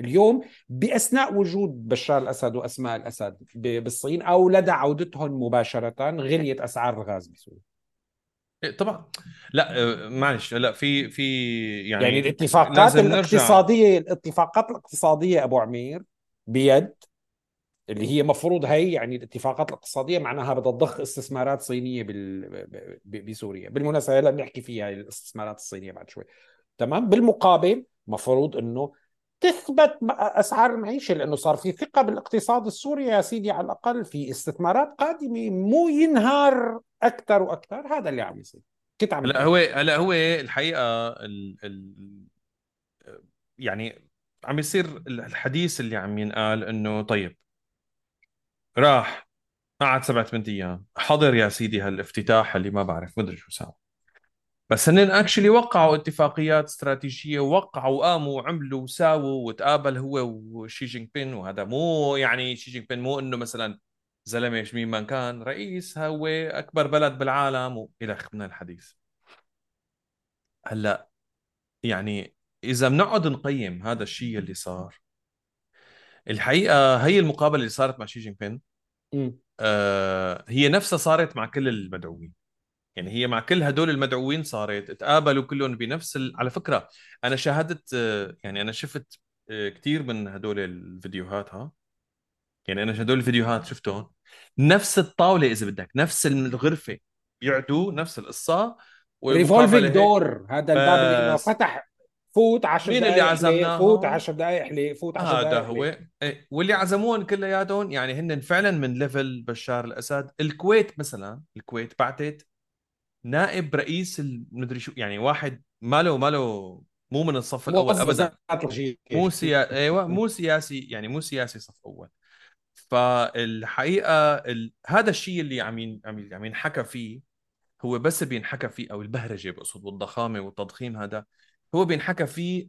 اليوم بأثناء وجود بشار الأسد وأسماء الأسد بالصين أو لدى عودتهم مباشرة غليت أسعار الغاز بسوريا. إيه، طبعا. لا آه، معلش لا في في يعني يعني الاتفاقات الاقتصادية الاتفاقات الاقتصادية أبو عمير بيد اللي هي مفروض هي يعني الاتفاقات الاقتصادية معناها بدها تضخ استثمارات صينية بال... بسوريا. بالمناسبة هلا بنحكي فيها الاستثمارات الصينية بعد شوي. تمام؟ بالمقابل مفروض إنه تثبت أسعار المعيشة لأنه صار في ثقة بالاقتصاد السوري يا سيدي على الأقل في استثمارات قادمة مو ينهار أكثر وأكثر. هذا اللي عم يصير. كنت عم هلا هو هلا هو الحقيقة ال ال يعني عم يصير الحديث اللي عم ينقال إنه طيب راح قعد سبعة ثمان أيام حضر يا سيدي هالافتتاح اللي ما بعرف مدري شو ساوى. بس هن actually وقعوا اتفاقيات استراتيجية ووقعوا وقاموا وعملوا وساووا وتقابل هو وشي جينغ بين وهذا مو يعني شي جينغ بين مو إنه مثلا زلمة مين ما كان رئيس هو أكبر بلد بالعالم وإلى من الحديث. هلأ يعني إذا بنقعد نقيم هذا الشيء اللي صار الحقيقة هي المقابلة اللي صارت مع شي جين بين آه هي نفسها صارت مع كل المدعوين. يعني هي مع كل هدول المدعوين صارت تقابلوا كلهم بنفس ال... على فكرة أنا شاهدت يعني أنا شفت آه، كثير من هدول الفيديوهات ها؟ يعني أنا هدول الفيديوهات شفتهم. نفس الطاولة إذا بدك نفس الغرفة يقعدوا نفس القصة revolving door هذا الباب اللي فتح فوت 10 مين اللي حلي فوت عزمناهم؟ 10 دقائق حلي فوت 10 هذا دقائق هو. حلي إيه، واللي عزموهم كلياتهم يعني هن فعلا من level بشار الأسد. الكويت مثلا الكويت بعتت نائب رئيس المدري شو يعني واحد ماله ماله مو من الصف الأول ابدا مو سيا... أيوه مو سياسي يعني مو سياسي صف أول فالحقيقة ال... هذا الشيء اللي عم. عم عم ينحكى فيه هو بس بينحكى فيه أو البهرجة بقصد والضخامة والتضخيم هذا هو بينحكى فيه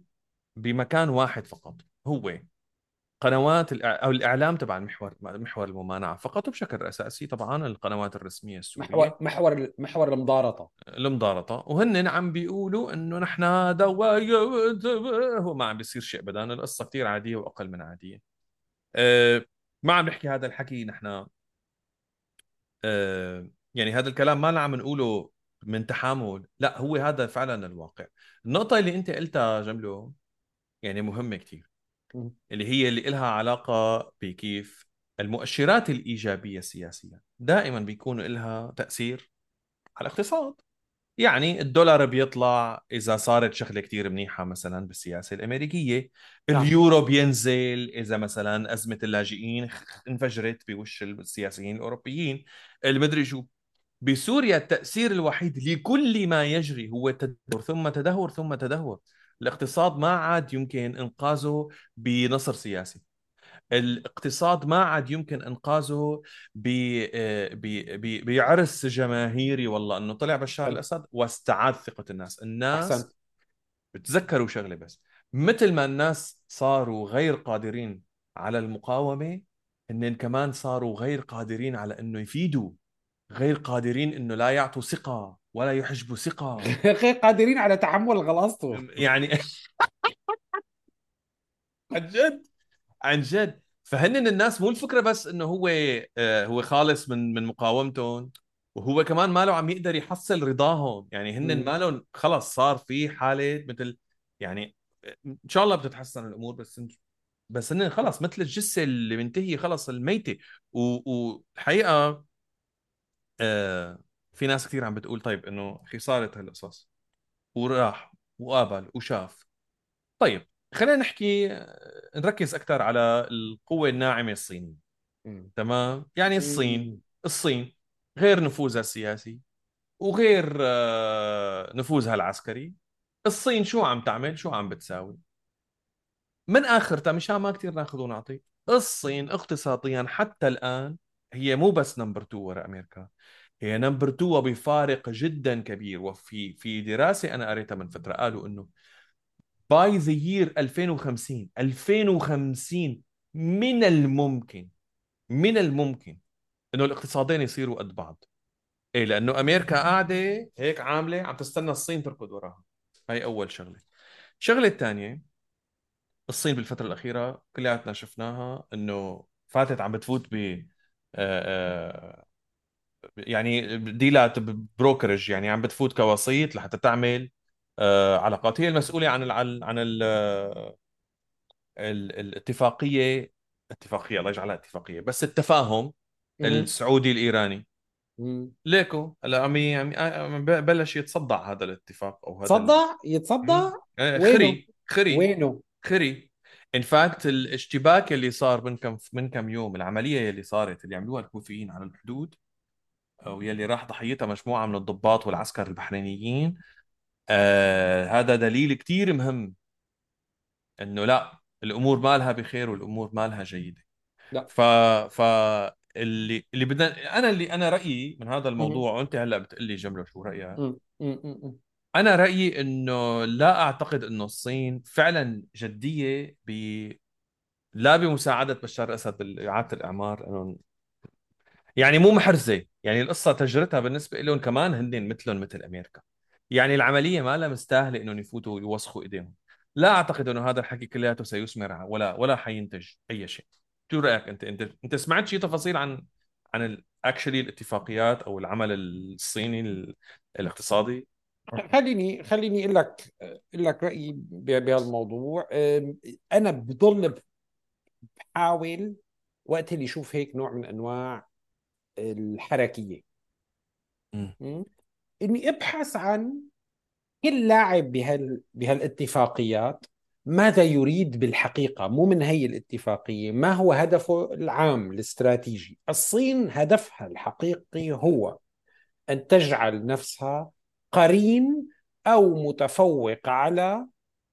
بمكان واحد فقط هو قنوات. أو الإعلام تبع المحور محور الممانعة فقط وبشكل أساسي طبعا القنوات الرسمية السورية. محور محور محور المضارطة. المضارطة. وهن عم بيقولوا إنه نحن هو ما عم بيصير شيء ابدا القصة كثير عادية وأقل من عادية. أه ما عم نحكي هذا الحكي نحن أه يعني هذا الكلام ما عم نقوله من تحامل لا هو هذا فعلا الواقع. النقطة اللي أنت قلتها جمله يعني مهمة كثير اللي هي اللي لها علاقة بكيف المؤشرات الإيجابية السياسية. دائما بيكون لها تأثير على الاقتصاد. يعني الدولار بيطلع إذا صارت شغلة كتير منيحة مثلا بالسياسة الأمريكية. نعم. اليورو بينزل إذا مثلا أزمة اللاجئين انفجرت بوش السياسيين الأوروبيين. المدري شو بسوريا التأثير الوحيد لكل ما يجري هو تدهور ثم تدهور ثم تدهور. الاقتصاد ما عاد يمكن إنقاذه بنصر سياسي. الاقتصاد ما عاد يمكن إنقاذه بعرس جماهيري والله إنه طلع بشار الأسد واستعاد ثقة الناس. الناس أحسنت. بتذكروا شغلة بس. مثل ما الناس صاروا غير قادرين على المقاومة هن كمان صاروا غير قادرين على إنه يفيدوا غير قادرين إنه لا يعطوا ثقة. ولا يحجبوا ثقة. غير قادرين على تحمل غلاظته يعني عن جد عن جد. فهن الناس مو الفكرة بس إنه هو آه، هو خالص من من مقاومتهم وهو كمان ماله عم يقدر يحصل رضاهم. يعني هن مالهم خلص صار في حالة مثل يعني إن شاء الله بتتحسن الأمور بس بس هن خلص مثل الجثة اللي منتهيه خلص الميتة. والحقيقة آه في ناس كثير عم بتقول طيب إنه أخي صارت هالقصص وراح وقابل وشاف. طيب خلينا نحكي نركز أكثر على القوة الناعمة الصينية. تمام؟ يعني الصين الصين غير نفوذها السياسي وغير آه، نفوذها العسكري. الصين شو عم تعمل؟ شو عم بتساوي؟ من اخرتها مشان ما كثير ناخذ ونعطي الصين اقتصاديا حتى الآن هي مو بس number 2 ورا أمريكا. هي number 2 وبفارق جدا كبير. وفي في دراسة أنا قريتها من فترة قالوا إنه باي ذا يير 2050 2050 من الممكن من الممكن إنه الاقتصادين يصيروا قد بعض. إيه لأنه أمريكا قاعدة هيك عاملة عم تستنى الصين تركض وراها. هاي أول شغلة. الشغله الثانية الصين بالفترة الأخيرة كلياتنا شفناها إنه فاتت عم بتفوت ب آه، آه، يعني ديلات brokerage يعني عم بتفوت كوسيط لحتى تعمل آه، علاقات. هي المسؤولة عن ال عن ال الاتفاقية اتفاقية الله يجعلها اتفاقية بس التفاهم السعودي الإيراني. ليكو؟ هلا عم عم بلش يتصدع هذا الاتفاق أو هذا تصدع؟ يتصدع؟ آه، خري خري وينه؟ خري. in fact الاشتباك اللي صار من كم من كم يوم العملية اللي صارت اللي عملوها الحوثيين على الحدود ويلي راح ضحيتها مجموعة من الضباط والعسكر البحرينيين. آه هذا دليل كثير مهم إنه لا الأمور مالها بخير والأمور مالها جيدة. لا. ف ف اللي اللي بدنا أنا اللي أنا رأيي من هذا الموضوع وأنت هلأ بتقول لي جملة شو رايك أنا رأيي إنه لا أعتقد إنه الصين فعلا جدية ب لا بمساعدة بشار الأسد باعاده الإعمار انه يعني مو محرزة يعني القصة تجرتها بالنسبة لهم كمان هن مثلهم مثل أمريكا يعني العملية ما لها مستاهلة إنهم يفوتوا ويوسخوا إيديهم. لا أعتقد إنه هذا الحكي كلياته سيثمر ولا ولا حينتج أي شيء. شو رأيك أنت؟ أنت أنت سمعت شيء تفاصيل عن عن اكشلي الاتفاقيات أو العمل الصيني ال- الاقتصادي؟ خليني خليني أقول لك أقول لك رأيي بهالموضوع أنا بضل بحاول وقت اللي أشوف هيك نوع من أنواع الحركية. م? إني أبحث عن كل لاعب بهال بهالاتفاقيات ماذا يريد بالحقيقة مو من هي الاتفاقية ما هو هدفه العام الاستراتيجي الصين هدفها الحقيقي هو أن تجعل نفسها قرين أو متفوق على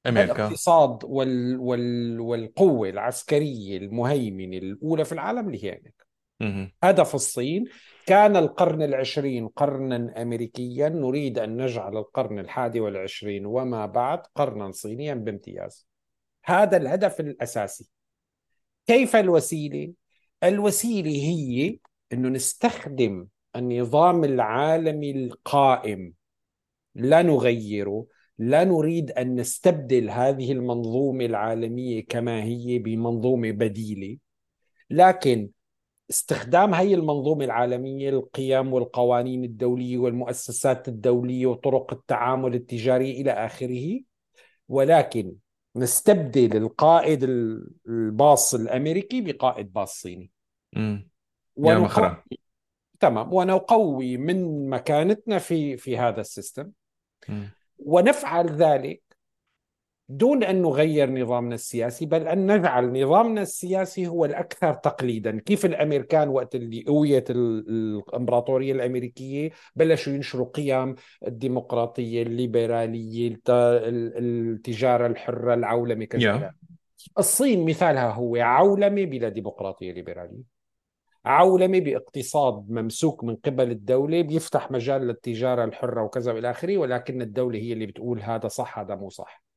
أمريكا الاقتصاد وال وال والقوة العسكرية المهيمنة الأولى في العالم اللي هي أمريكا. هدف الصين. كان القرن العشرين قرنا أمريكيا. نريد أن نجعل القرن الحادي والعشرين وما بعد قرنا صينيا بامتياز. هذا الهدف الأساسي. كيف الوسيلة؟ الوسيلة هي أنه نستخدم النظام العالمي القائم. لا نغيره. لا نريد أن نستبدل هذه المنظومة العالمية كما هي بمنظومة بديلة. لكن استخدام هي المنظومة العالمية القيم والقوانين الدولية والمؤسسات الدولية وطرق التعامل التجاري إلى آخره. ولكن نستبدل القائد ال- الباص الأمريكي بقائد باص صيني. مم. يا ونقو... مخرة تمام. ونقوي من مكانتنا في في هذا السيستم. مم. ونفعل ذلك دون أن نغير نظامنا السياسي بل أن نجعل نظامنا السياسي هو الأكثر تقليدا. كيف الأمريكان وقت اللي قويت ال- الإمبراطورية الأمريكية بلشوا ينشروا قيم الديمقراطية الليبرالية الت- ال- التجارة الحرة العولمة كذا. إلى الصين مثالها هو عولمة بلا ديمقراطية ليبرالية. عولمة باقتصاد ممسوك من قبل الدولة بيفتح مجال للتجارة الحرة وكذا وإلى آخره ولكن الدولة هي اللي بتقول هذا صح هذا مو صح.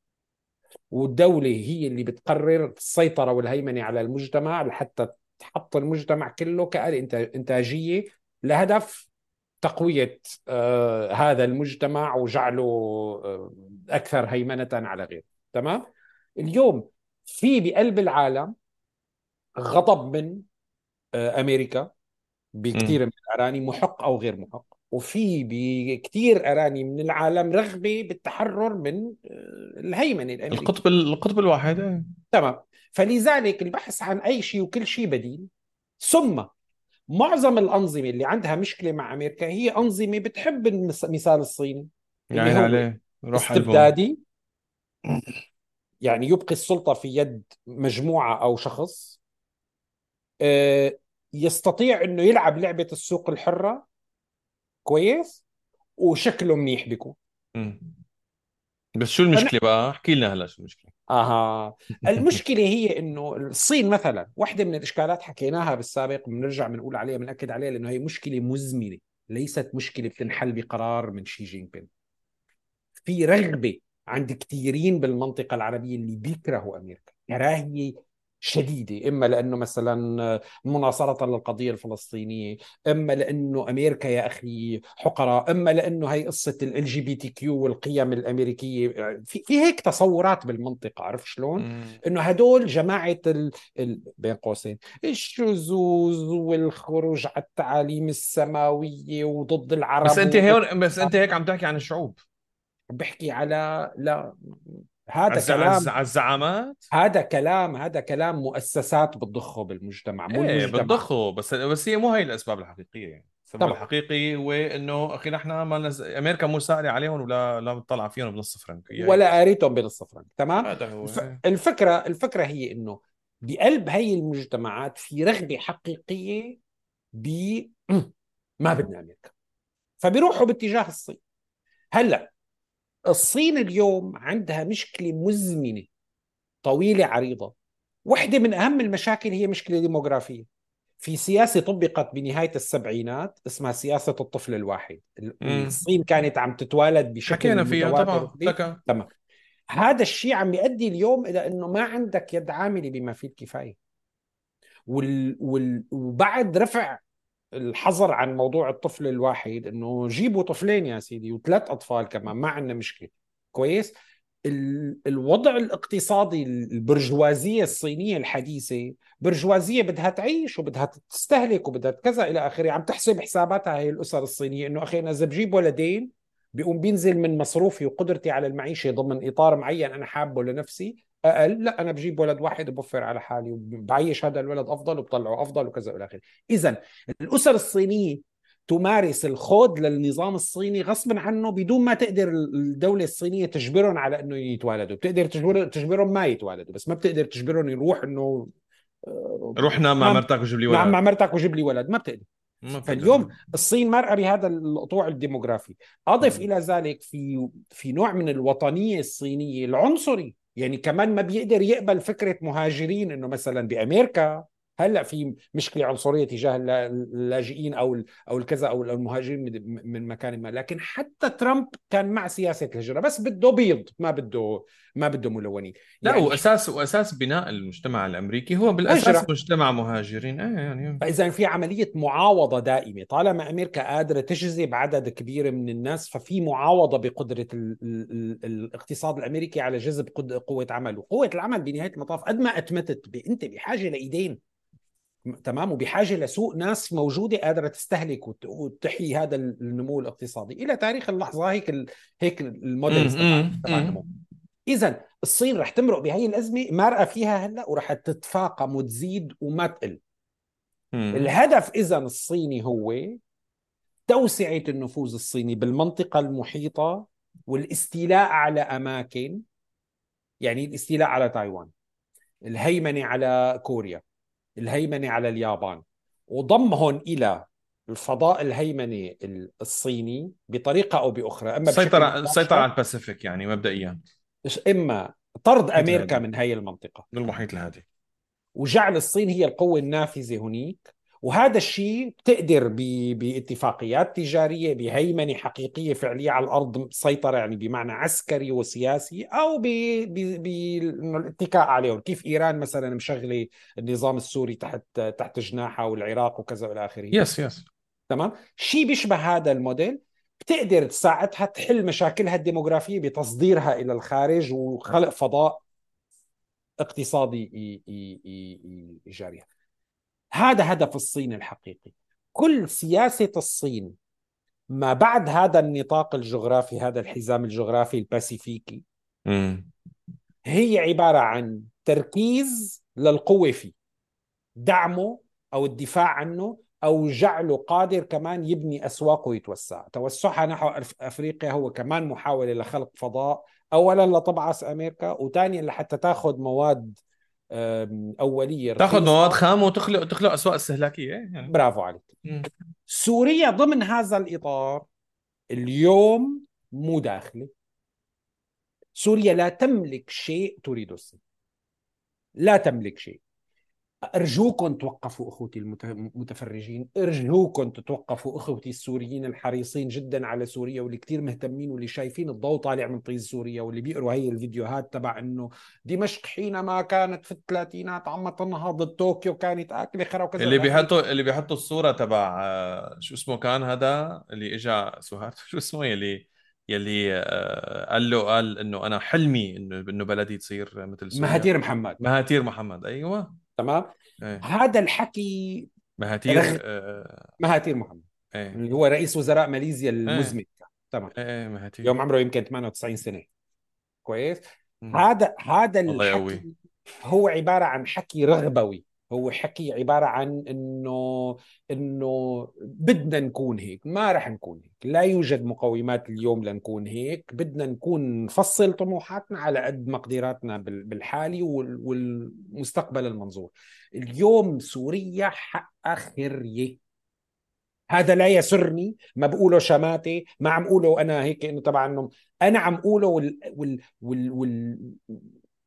والدولة هي اللي بتقرر السيطرة والهيمنة على المجتمع لحتى تحط المجتمع كله كآلة إنت- إنتاجية لهدف تقوية آه هذا المجتمع وجعله آه أكثر هيمنة على غيره. تمام؟ اليوم في بقلب العالم غضب من آه أمريكا بكثير من الأراني محق أو غير محق. وفي بكثير أراني من العالم رغبة بالتحرر من آه، الهيمنة الأمريكية. القطب القطب الواحد إيه. تمام. فلذلك البحث عن أي شيء وكل شيء بديل ثم معظم الأنظمة اللي عندها مشكلة مع أمريكا هي أنظمة بتحب المثال الصيني يعني عليه روح استبدادي. يعني يبقي السلطة في يد مجموعة أو شخص آه، يستطيع أنه يلعب لعبة السوق الحرة كويس وشكله منيح بيكون. بس شو المشكلة بقى؟ احكي لنا هلا شو المشكلة. أها. المشكلة هي إنه الصين مثلا واحدة من الإشكالات حكيناها بالسابق بنرجع بنقول عليها بنأكد عليها لإنه هي مشكلة مزمنة. ليست مشكلة بتنحل بقرار من شي جين بين في رغبة عند كثيرين بالمنطقة العربية اللي بيكرهوا أمريكا. كراهيه شديدة إما لأنه مثلا مناصرة للقضية الفلسطينية إما لأنه أمريكا يا أخي حقراء إما لأنه هي قصة ال جي بي تي كيو والقيم الأمريكية في في هيك تصورات بالمنطقة عرفت شلون. إنه هدول جماعة ال... ال... بين قوسين الشذوذ والخروج على التعاليم السماوية وضد العرب بس أنت هون بس أنت هيك عم تحكي عن الشعوب. بحكي على لا هذا عز كلام على الزعامات هذا كلام هذا كلام مؤسسات بتضخه بالمجتمع مو إيه المجتمع بتضخوا بس بس هي مو هي الأسباب الحقيقية يعني السبب طبعا. الحقيقي هو إنه أخي نحن ما نز... أمريكا مو سائله عليهم ولا لا بتطلع فيهم بنص فرنك هي ولا. قاريتهم بنص فرنك تمام هذا هو الف... إيه. الفكرة الفكرة هي إنه بقلب هي المجتمعات في رغبة حقيقية ب ما بدنا أمريكا فبيروحوا باتجاه الصين هلأ الصين اليوم عندها مشكلة مزمنة طويلة عريضة. واحدة من أهم المشاكل هي مشكلة ديموغرافية. في سياسة طبقت بنهاية السبعينات اسمها سياسة الطفل الواحد. الصين كانت عم تتوالد بشكل حكينا فيها متواتر طبعا. تمام. هذا الشيء عم يؤدي اليوم إلى إنه ما عندك يد عاملة بما فيه الكفاية. وال... وال... وبعد رفع الحظر عن موضوع الطفل الواحد إنه جيبوا طفلين يا سيدي وثلاث أطفال كمان ما عندنا مشكلة. كويس؟ ال- الوضع الاقتصادي البرجوازية الصينية الحديثة برجوازية بدها تعيش وبدها تستهلك وبدها كذا إلى آخره عم تحسب حساباتها هي الأسر الصينية إنه أخي أنا إذا بجيب ولدين بيقوم بينزل من مصروفي وقدرتي على المعيشة ضمن إطار معين أنا حابه لنفسي أقل لا أنا بجيب ولد واحد وبوفر على حالي وبعيش هذا الولد أفضل وبطلعه أفضل وكذا إلى آخره إذا الأسر الصينية تمارس الخوض للنظام الصيني غصبا عنه بدون ما تقدر الدولة الصينية تجبرهم على إنه يتوالدوا بتقدر تجبر تجبرهم ما يتوالدوا بس ما بتقدر تجبرهم يروح إنه آه، روح نام مع. مرتك وجيب لي ولد مع مرتك وجيب لي ولد ما بتقدر. فاليوم الصين مرأة بهذا القطوع الديموغرافي أضف. إلى ذلك في في نوع من الوطنية الصينية العنصري يعني كمان ما بيقدر يقبل فكرة مهاجرين إنه مثلا بأمريكا. هلا في مشكلة عنصرية تجاه اللا- اللاجئين أو أو الكذا أو المهاجرين من- مكان ما. لكن حتى ترامب كان مع سياسة الهجرة بس بده بيض ما بده ما بده ملونين. لا يعني واساس وأساس بناء المجتمع الأمريكي هو بالأساس هجرة. مجتمع مهاجرين. إيه يعني. فاذا في عملية معاوضة دائمة. طالما أمريكا قادرة تجذب عدد كبير من الناس ففي معاوضة بقدرة ال ال ال الاقتصاد الأمريكي على جذب قوة عمل وقوه العمل بنهاية المطاف قد ما أتمتت أنت بحاجة لإيدين. تمام وبحاجة لسوق ناس موجودة قادرة تستهلك وت- وتحيي هذا النمو الاقتصادي إلى تاريخ اللحظة هيك هيك تبع. النمو اذا الصين رح تمرق بهي الأزمة مارقة فيها هلأ ورح تتفاقم وتزيد وما تقل. الهدف إذا الصيني هو توسعة النفوذ الصيني بالمنطقة المحيطة والاستيلاء على أماكن يعني الاستيلاء على تايوان الهيمنة على كوريا الهيمنة على اليابان. وضمهم إلى الفضاء الهيمنة الصيني بطريقة أو بأخرى. أما مباشر، السيطرة على الباسيفيك يعني مبدئيا. إما طرد أمريكا. من هي المنطقة. من المحيط الهادي وجعل الصين هي القوة النافذة هنيك. وهذا الشيء بتقدر ب- باتفاقيات تجارية بهيمنة حقيقية فعلية على الأرض سيطرة يعني بمعنى عسكري وسياسي أو بالاتكاء عليهم. كيف إيران مثلا مشغلة النظام السوري تحت تحت جناحها والعراق وكذا والى آخره. yes yes تمام؟ شيء بيشبه هذا الموديل بتقدر تساعدها تحل مشاكلها الديموغرافية بتصديرها إلى الخارج وخلق فضاء اقتصادي إي- هذا هدف الصين الحقيقي. كل سياسة الصين ما بعد هذا النطاق الجغرافي هذا الحزام الجغرافي الباسيفيكي مم. هي عبارة عن تركيز للقوة فيه. دعمه أو الدفاع عنه أو جعله قادر كمان يبني أسواقه ويتوسع توسعها نحو أف- أفريقيا هو كمان محاولة لخلق فضاء أولا لتبعث أمريكا وثانيا لحتى تاخذ مواد أولية تاخذ. مواد خام وتخلق تخلق أسواق استهلاكية يعني برافو عليك مم. سوريا ضمن هذا الإطار اليوم مو داخلة سوريا لا تملك شيء تريد الصين لا تملك شيء أرجوكم توقفوا المت- المتفرجين. أرجوكم تتوقفوا أخوتي السوريين الحريصين جدا على سوريا واللي كتير مهتمين واللي شايفين الضوء طالع من طيز سوريا واللي بيقروا هي الفيديوهات تبع أنه دمشق حينما كانت في الثلاثينات عم تنهض طوكيو كانت آكلة خرا وكذا. اللي. بيحطوا اللي بيحطوا الصورة تبع آه، شو اسمه كان هذا؟ اللي اجى سهاد شو اسمه؟ يلي يلي آه، قال له قال إنه أنا حلمي إنه إنه بلدي تصير مثل سوريا. مهاتير محمد. مهاتير محمد أيوه. تمام؟ إيه. هذا الحكي مهاتير رغ- آه، مهاتير محمد إيه. اللي هو رئيس وزراء ماليزيا المزمت تمام. إيه إيه، مهاتير. يوم عمره يمكن 98 سنة. كويس. هذا هذا الحكي. هو عبارة عن حكي رغبوي. هو حكي عبارة عن إنه إنه بدنا نكون هيك ما رح نكون هيك. لا يوجد مقومات اليوم لنكون هيك بدنا نكون نفصل طموحاتنا على قد مقدراتنا بال- بالحالي وال- والمستقبل المنظور. اليوم سوريا حقها خريه هذا لا يسرني ما بقوله شماتة ما عم قوله أنا هيك إنه تبع أنا عم قوله وال وال وال وال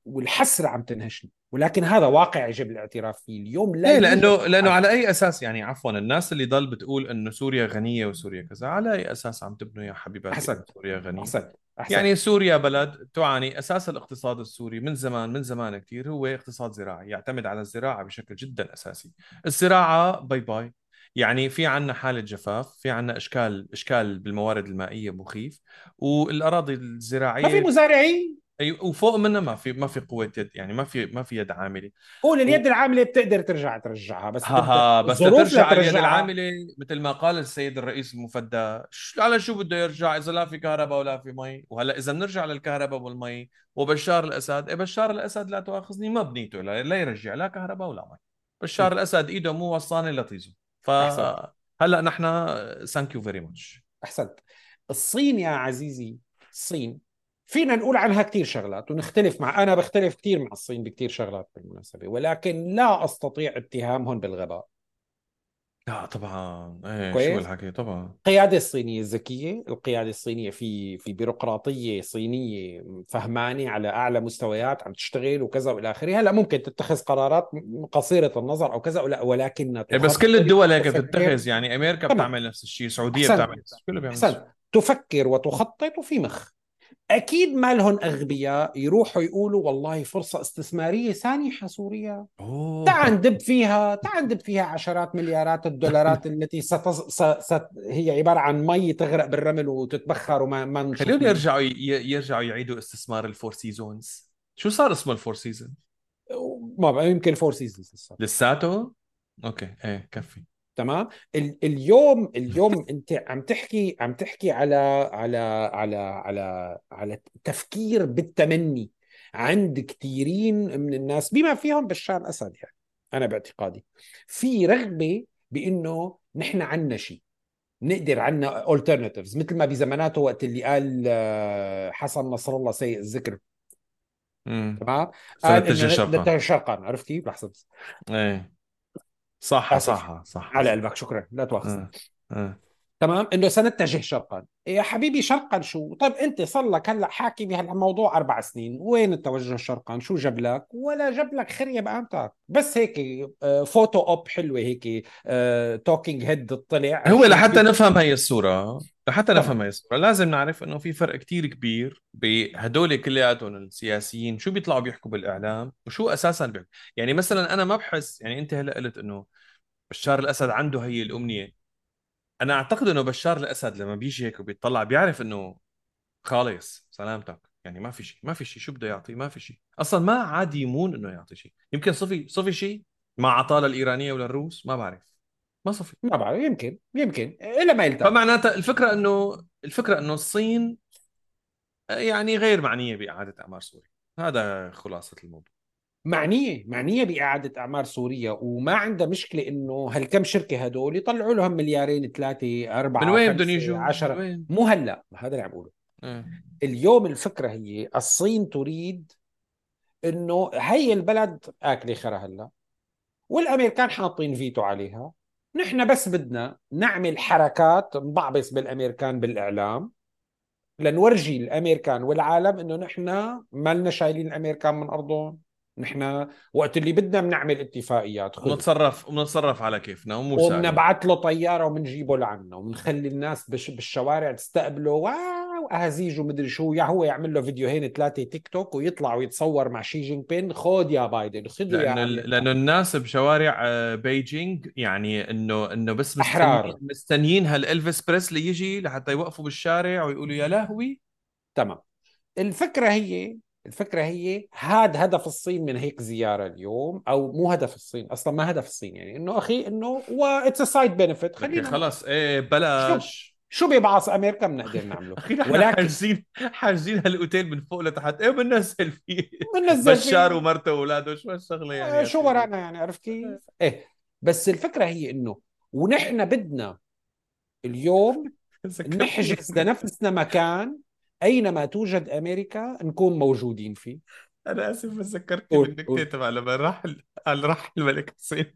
والحسرة عم تنهشني. ولكن هذا واقع يجب الاعتراف فيه. اليوم لا يوجد لأنه لأنه. على أي أساس يعني عفوا الناس اللي ضل بتقول إنه سوريا غنية وسوريا كذا على أي أساس عم تبنوا يا حبيباتي. إنه سوريا غنية؟ أحسنت. أحسنت. يعني سوريا بلد تعاني أساس الاقتصاد السوري من زمان من زمان كثير هو اقتصاد زراعي يعتمد على الزراعة بشكل جدا أساسي. الزراعة bye bye. يعني في عنا حالة جفاف في عنا إشكال إشكال بالموارد المائية مخيف والأراضي ما في الزراعية مزارعين. أي وفوق منها ما في ما في قوة يد يعني ما في ما في يد عاملة. قول و- اليد العاملة بتقدر ترجع ترجعها بس ها ها بس لترجع اليد العاملة مثل ما قال السيد الرئيس المفدى على شو بده يرجع إذا لا في كهرباء ولا في مي؟ وهلأ إذا بنرجع للكهرباء والمي وبشار الأسد إيه بشار الأسد لا تؤاخذني ما بنيته لا, لا يرجع لا كهرباء ولا مي. بشار الأسد إيده مو وصلانة لطيزه أحسنت. فهلا نحن thank you very much أحسنت. الصين يا عزيزي الصين فينا نقول عنها كثير شغلات ونختلف مع أنا بختلف كثير مع الصين بكثير شغلات بالمناسبة ولكن لا أستطيع اتهامهم بالغباء. لا طبعا. إيه شو الحكي طبعا. القيادة الصينية ذكيه القيادة الصينية في في بيروقراطية صينية فهمانة على أعلى مستويات عم تشتغل وكذا وإلى آخره. هلأ ممكن تتخذ قرارات قصيرة النظر أو كذا ولا ولكنها إيه بس كل الدول هيك بتتخذ يعني أمريكا تمام. بتعمل نفس الشيء السعوديه بتعمل نفس الشيء كله بيعمل تفكر وتخطط وفي مخ. أكيد ما لهم أغبياء يروحوا يقولوا والله فرصة استثمارية سانحه سوريا تعال ندب فيها تعال ندب فيها عشرات مليارات الدولارات التي ستز... س... س... هي عبارة عن مي تغرق بالرمل وتتبخر وما ما خليهم يرجعوا ي... يرجعوا يعيدوا استثمار ال Four Seasons شو صار اسمه ال Four Season ما بقى يمكن Four Seasons لساته؟ okay إيه كفي. تمام؟ ال... اليوم اليوم انت عم تحكي عم تحكي على على على على على تفكير بالتمني عند كثيرين من الناس بما فيهم بشار الاسد يعني أنا باعتقادي. في رغبة بإنه نحن عنا شيء نقدر عنا alternatives مثل ما بزماناته وقت اللي قال آه، حسن نصر الله سيء الذكر. تمام؟ قال شرقا. شرقا عرفت كيف؟ لحظة بس. إيه. صح اسف صح صح على قلبك. شكرا. لا تواخذني. آه آه. تمام؟ إنه سنتجه شرقا. يا حبيبي شرقا شو؟ طيب أنت صار لك هلأ حاكي بهالموضوع أربع سنين. وين التوجه شرقا؟ شو جاب لك؟ ولا جاب لك خرية بقامتك بس هيك آه، photo op حلوة هيك talking head طلع. هو لحتى نفهم هي الصورة لحتى نفهم هي الصورة لازم نعرف إنه في فرق كتير كبير بهدول كلياتهم السياسيين شو بيطلعوا بيحكوا بالإعلام وشو أساسا بيحكوا. يعني مثلا أنا ما بحس يعني أنت هلأ قلت إنه بشار الأسد عنده هي الأمنية. أنا أعتقد إنه بشار الأسد لما بيجي هيك وبيطلع بيعرف إنه خالص سلامتك. يعني ما في شيء ما في شيء. شو بده يعطي؟ ما في شيء. أصلا ما عاد يمون إنه يعطي شيء. يمكن صفي صفي شيء مع عطالة الإيرانية ولا الروس؟ ما بعرف. ما صفي. ما بعرف. يمكن يمكن. الا ما يلتقى فمعناتها الفكرة إنه الفكرة إنه الصين يعني غير معنية بإعادة أعمار سوريا. هذا خلاصة الموضوع. معنية معنية بإعادة أعمار سوريا وما عندها مشكلة إنه هالكم شركة هدول يطلعوا لهم مليارين ثلاثة من اربعه وين بدهم يجوا؟ من عشرة. وين؟ مو هلأ هذا اللي عم بقوله. إيه. اليوم الفكرة هي الصين تريد إنه هي البلد آكلة خرا هلأ والأمريكان حاطين فيتو عليها. نحن بس بدنا نعمل حركات نبعبص بالأمريكان بالإعلام لنورجي الأمريكان والعالم إنه نحن ما لنا شايلين الأمريكان من أرضهم. نحن وقت اللي بدنا بنعمل اتفاقيات خذ. وبنتصرف وبنتصرف على كيفنا ومو وبنبعث له طيارة وبنجيبه لعنا وبنخلي الناس بش بالشوارع تستقبله wow أهازيج ومدري شو. يا هو يعمل له فيديوهين ثلاثة تيك توك ويطلع ويتصور مع شي جين بين خود يا بايدن خذوا يا لأنه الناس بشوارع آه، بيجينج يعني انه إنه بس مستنيين أحرار. مستنيين هالإلفيس بريسلي يجي لحتى يوقفوا بالشارع ويقولوا يا لهوي. تمام. الفكرة هي الفكرة هي هذا هدف الصين من هيك زيارة اليوم أو مو هدف الصين أصلا ما هدف الصين يعني إنه أخي إنه it's a side benefit خلينا خلص إيه شو بلاش. شو بيبعص أمريكا؟ بنقدر نعمله. أخي نحن ولكن حاجزين حاجزين هالأوتيل من فوق لتحت. إيه بننزل فيه. بننزل بشار فيه. ومرته وأولاده شو هالشغلة يعني آه، شو ورانا يعني عرفت كيف؟ إيه بس الفكرة هي إنه ونحن بدنا اليوم نحجز لنفسنا مكان أينما توجد أمريكا نكون موجودين فيه. أنا آسف بس ذكرتني قول تبع لما راح قال راح الملك حسين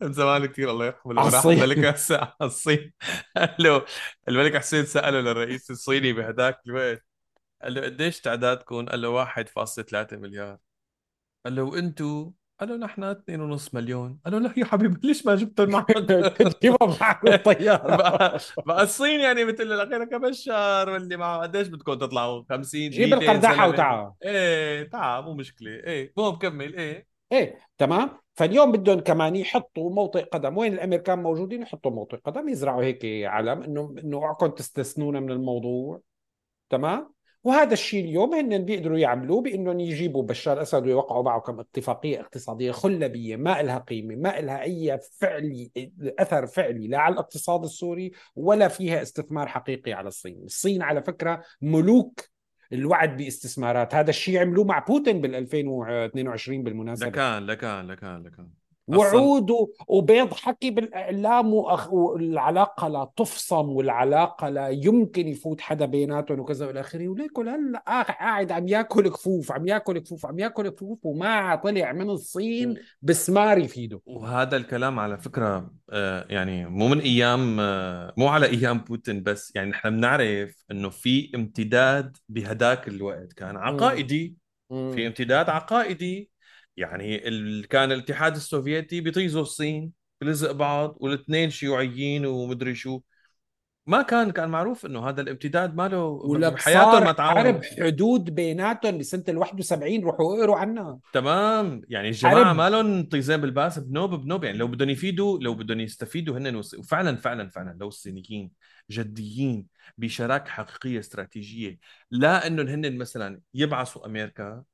من زمان كثير الله يرحمه لما راح الملك حسين على الصين. قال له الملك حسين سأله للرئيس الصيني بهداك الوقت قال له قديش تعدادكم؟ قال له 1.3 مليار. قال له وأنتو؟ قال له نحن 2.5 مليون. قال له لا يا حبيبي ليش ما جبتهم معك؟ تجيبها معك بالطياره بقى, الصين يعني مثل الاخير كبشار واللي معه قديش بدكم تطلعوا؟ 50 جيب 200 القرداحه سنة وتعال. إيه تعال مو مشكلة. إيه مو بكمل إيه. إيه تمام؟ فاليوم بدهم كمان يحطوا موطئ قدم. وين الأمريكان موجودين؟ يحطوا موطئ قدم. يزرعوا هيك علم انه إنه أوعكم تستثنونا من الموضوع. تمام؟ وهذا الشيء اليوم هن بيقدروا يعملوه بإنهم يجيبوا بشار الاسد ويوقعوا معه كم اتفاقيه اقتصادية خلبيه ما لها قيمة ما لها أي فعلي أثر فعلي لا على الاقتصاد السوري ولا فيها استثمار حقيقي على الصين. الصين على فكرة ملوك الوعد باستثمارات. هذا الشيء عملوه مع بوتين بال 2022 بالمناسبة. لكان لكان لكان لكان. وعود وبيض حكي بالإعلام. والعلاقة لا تفصم والعلاقة لا يمكن يفوت حدا بيناتهم وكذا والى آخره. وليكو هلأ قاعد عم ياكل كفوف عم ياكل كفوف عم ياكل كفوف وما طلع من الصين بسمار يفيده وهذا الكلام على فكرة آه، يعني مو من أيام آه، مو على أيام بوتين بس يعني نحن بنعرف إنه في امتداد بهداك الوقت. كان عقائدي في امتداد عقائدي يعني ال... كان الاتحاد السوفيتي بيطيزوا الصين بلزق بعض والاثنين شيوعيين ومدري شو. ما كان كان معروف إنه هذا الامتداد ماله ولا بحياتهم ما تعاونوا حرب حدود بيناتهم بسنه ال 71 روحوا اقروا عنها. تمام. يعني الجماعة ما لهم طيزين بالباس بنوب بنوب. يعني لو بدهم يفيدوا لو بدهم يستفيدوا هن وفعلا فعلا فعلا لو الصينيين جديين بشراكة حقيقية استراتيجية لا إنه هن مثلا يبعثوا أمريكا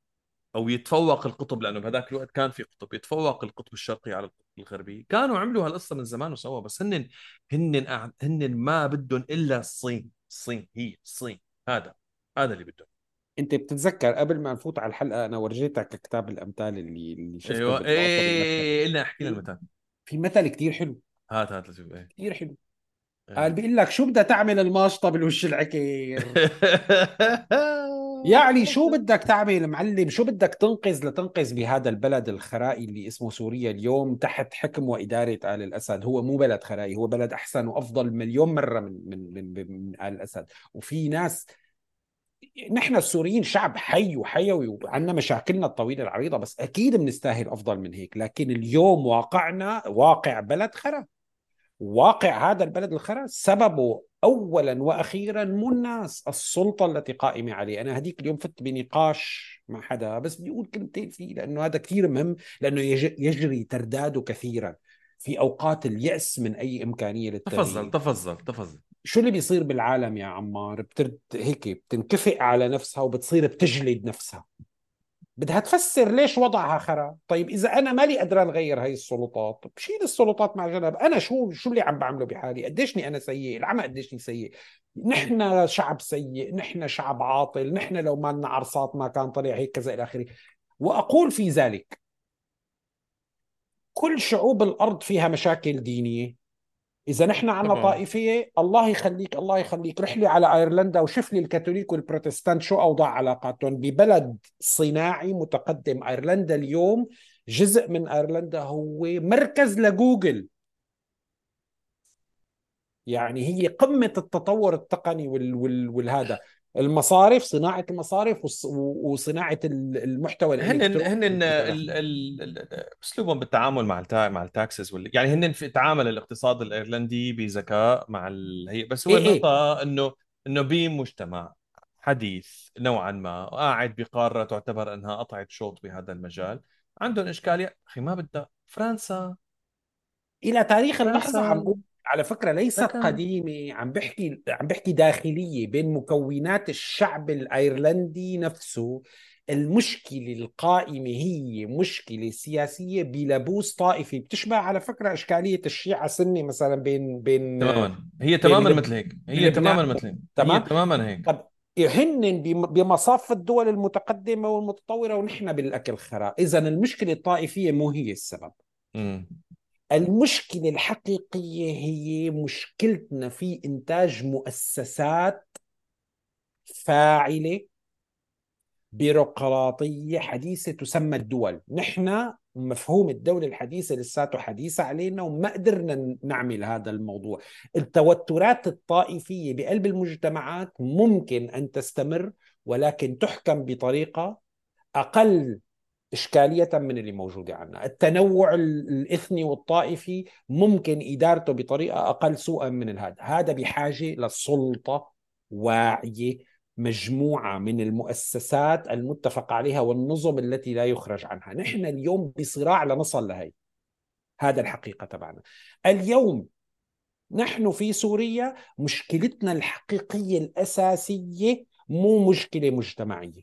أو يتفوق القطب لأنه بهذاك الوقت كان في قطب يتفوق القطب الشرقي على القطب الغربي كانوا عملوا هالقصه من زمان وسوا بس هن هن هن ما بدهم الا الصين الصين هي الصين هذا هذا اللي بدهم انت بتتذكر قبل ما نفوت على الحلقة أنا ورجيتك كتاب الامثال اللي اللي شفته أيوه إيه الا احكي لنا المثل في مثل كثير حلو هات هات لشوف إيه كثير حلو إيه. قال بيقول لك شو بدها تعمل الماشطه بالوش العكير يعني شو بدك تعمل معلم؟ شو بدك تنقذ لتنقذ بهذا البلد الخرائي اللي اسمه سوريا اليوم تحت حكم وإدارة آل الأسد؟ هو مو بلد خرائي هو بلد أحسن وأفضل مليون مرة من من من, من آل الأسد. وفي ناس نحن السوريين شعب حي وحيوي وعندنا مشاكلنا الطويلة العريضة بس أكيد بنستاهل أفضل من هيك. لكن اليوم واقعنا واقع بلد خرا. واقع هذا البلد الخرا سببه اولا وأخيرا مو الناس السلطة التي قائمة عليه. أنا هذيك اليوم فت بنقاش مع حدا بس بدي أقول كلمتين فيه لأنه هذا كثير مهم لأنه يجري ترداده كثيرا في أوقات اليأس من أي إمكانية للتغيير. تفضل تفضل تفضل. شو اللي بيصير بالعالم يا عمار؟ بترد هيك بتنكفئ على نفسها وبتصير بتجلد نفسها. بدها تفسر ليش وضعها خرا. طيب إذا أنا مالي قدران اغير هاي السلطات بشيل السلطات مع جنب. أنا شو شو اللي عم بعمله بحالي؟ قديشني أنا سيء؟ العمى قديشني سيء؟ نحن شعب سيء نحن شعب عاطل نحن لو ما لنا عرصات ما كان طلع هيك كذا إلى آخره. وأقول في ذلك كل شعوب الأرض فيها مشاكل دينية. إذا نحن عنا طائفية الله يخليك الله يخليك. رح لي على أيرلندا وشوف لي الكاثوليك والبروتستانت شو أوضاع علاقاتهم. ببلد صناعي متقدم أيرلندا اليوم جزء من أيرلندا هو مركز لجوجل. يعني هي قمة التطور التقني وال وال والهذا. المصارف صناعة المصارف وصناعة المحتوى هن هن أسلوبهم بالتعامل مع مع التاكسز وال... يعني هن في تعامل الاقتصاد الإيرلندي بذكاء مع هي بس هو إيه, إيه. النقطة إنه إنه بمجتمع حديث نوعا ما قاعد بقارة تعتبر إنها قطعت شوط بهذا المجال عندهم إشكالية أخي ما بدها. فرنسا. إلى تاريخ اللحظة عم على فكرة ليست فكرة. قديمة عم بحكي عم بحكي داخلية بين مكونات الشعب الأيرلندي نفسه. المشكلة القائمة هي مشكلة سياسية بلبوس طائفي. بتشبه على فكرة إشكالية الشيعة سني مثلا بين بين تماما. هي تماما مثل هيك. هي تماما مثل هيك. تمام؟ تماما هيك. طب هن بمصاف الدول المتقدمة والمتطورة ونحن بالأكل خراء اذا المشكلة الطائفية مو هي السبب. م. المشكلة الحقيقية هي مشكلتنا في إنتاج مؤسسات فاعلة بيروقراطية حديثة تسمى الدول. نحن مفهوم الدولة الحديثة لساته حديثة علينا وما قدرنا نعمل هذا الموضوع. التوترات الطائفية بقلب المجتمعات ممكن أن تستمر ولكن تحكم بطريقة أقل إشكالية من اللي موجودة عندنا. التنوع الإثني والطائفي ممكن إدارته بطريقة أقل سوءا من هذا هذا بحاجة لسلطة واعية مجموعة من المؤسسات المتفق عليها والنظم التي لا يخرج عنها. نحن اليوم بصراع لنصل لهي. هذا الحقيقة تبعنا. اليوم نحن في سوريا مشكلتنا الحقيقية الأساسية مو مشكلة مجتمعية.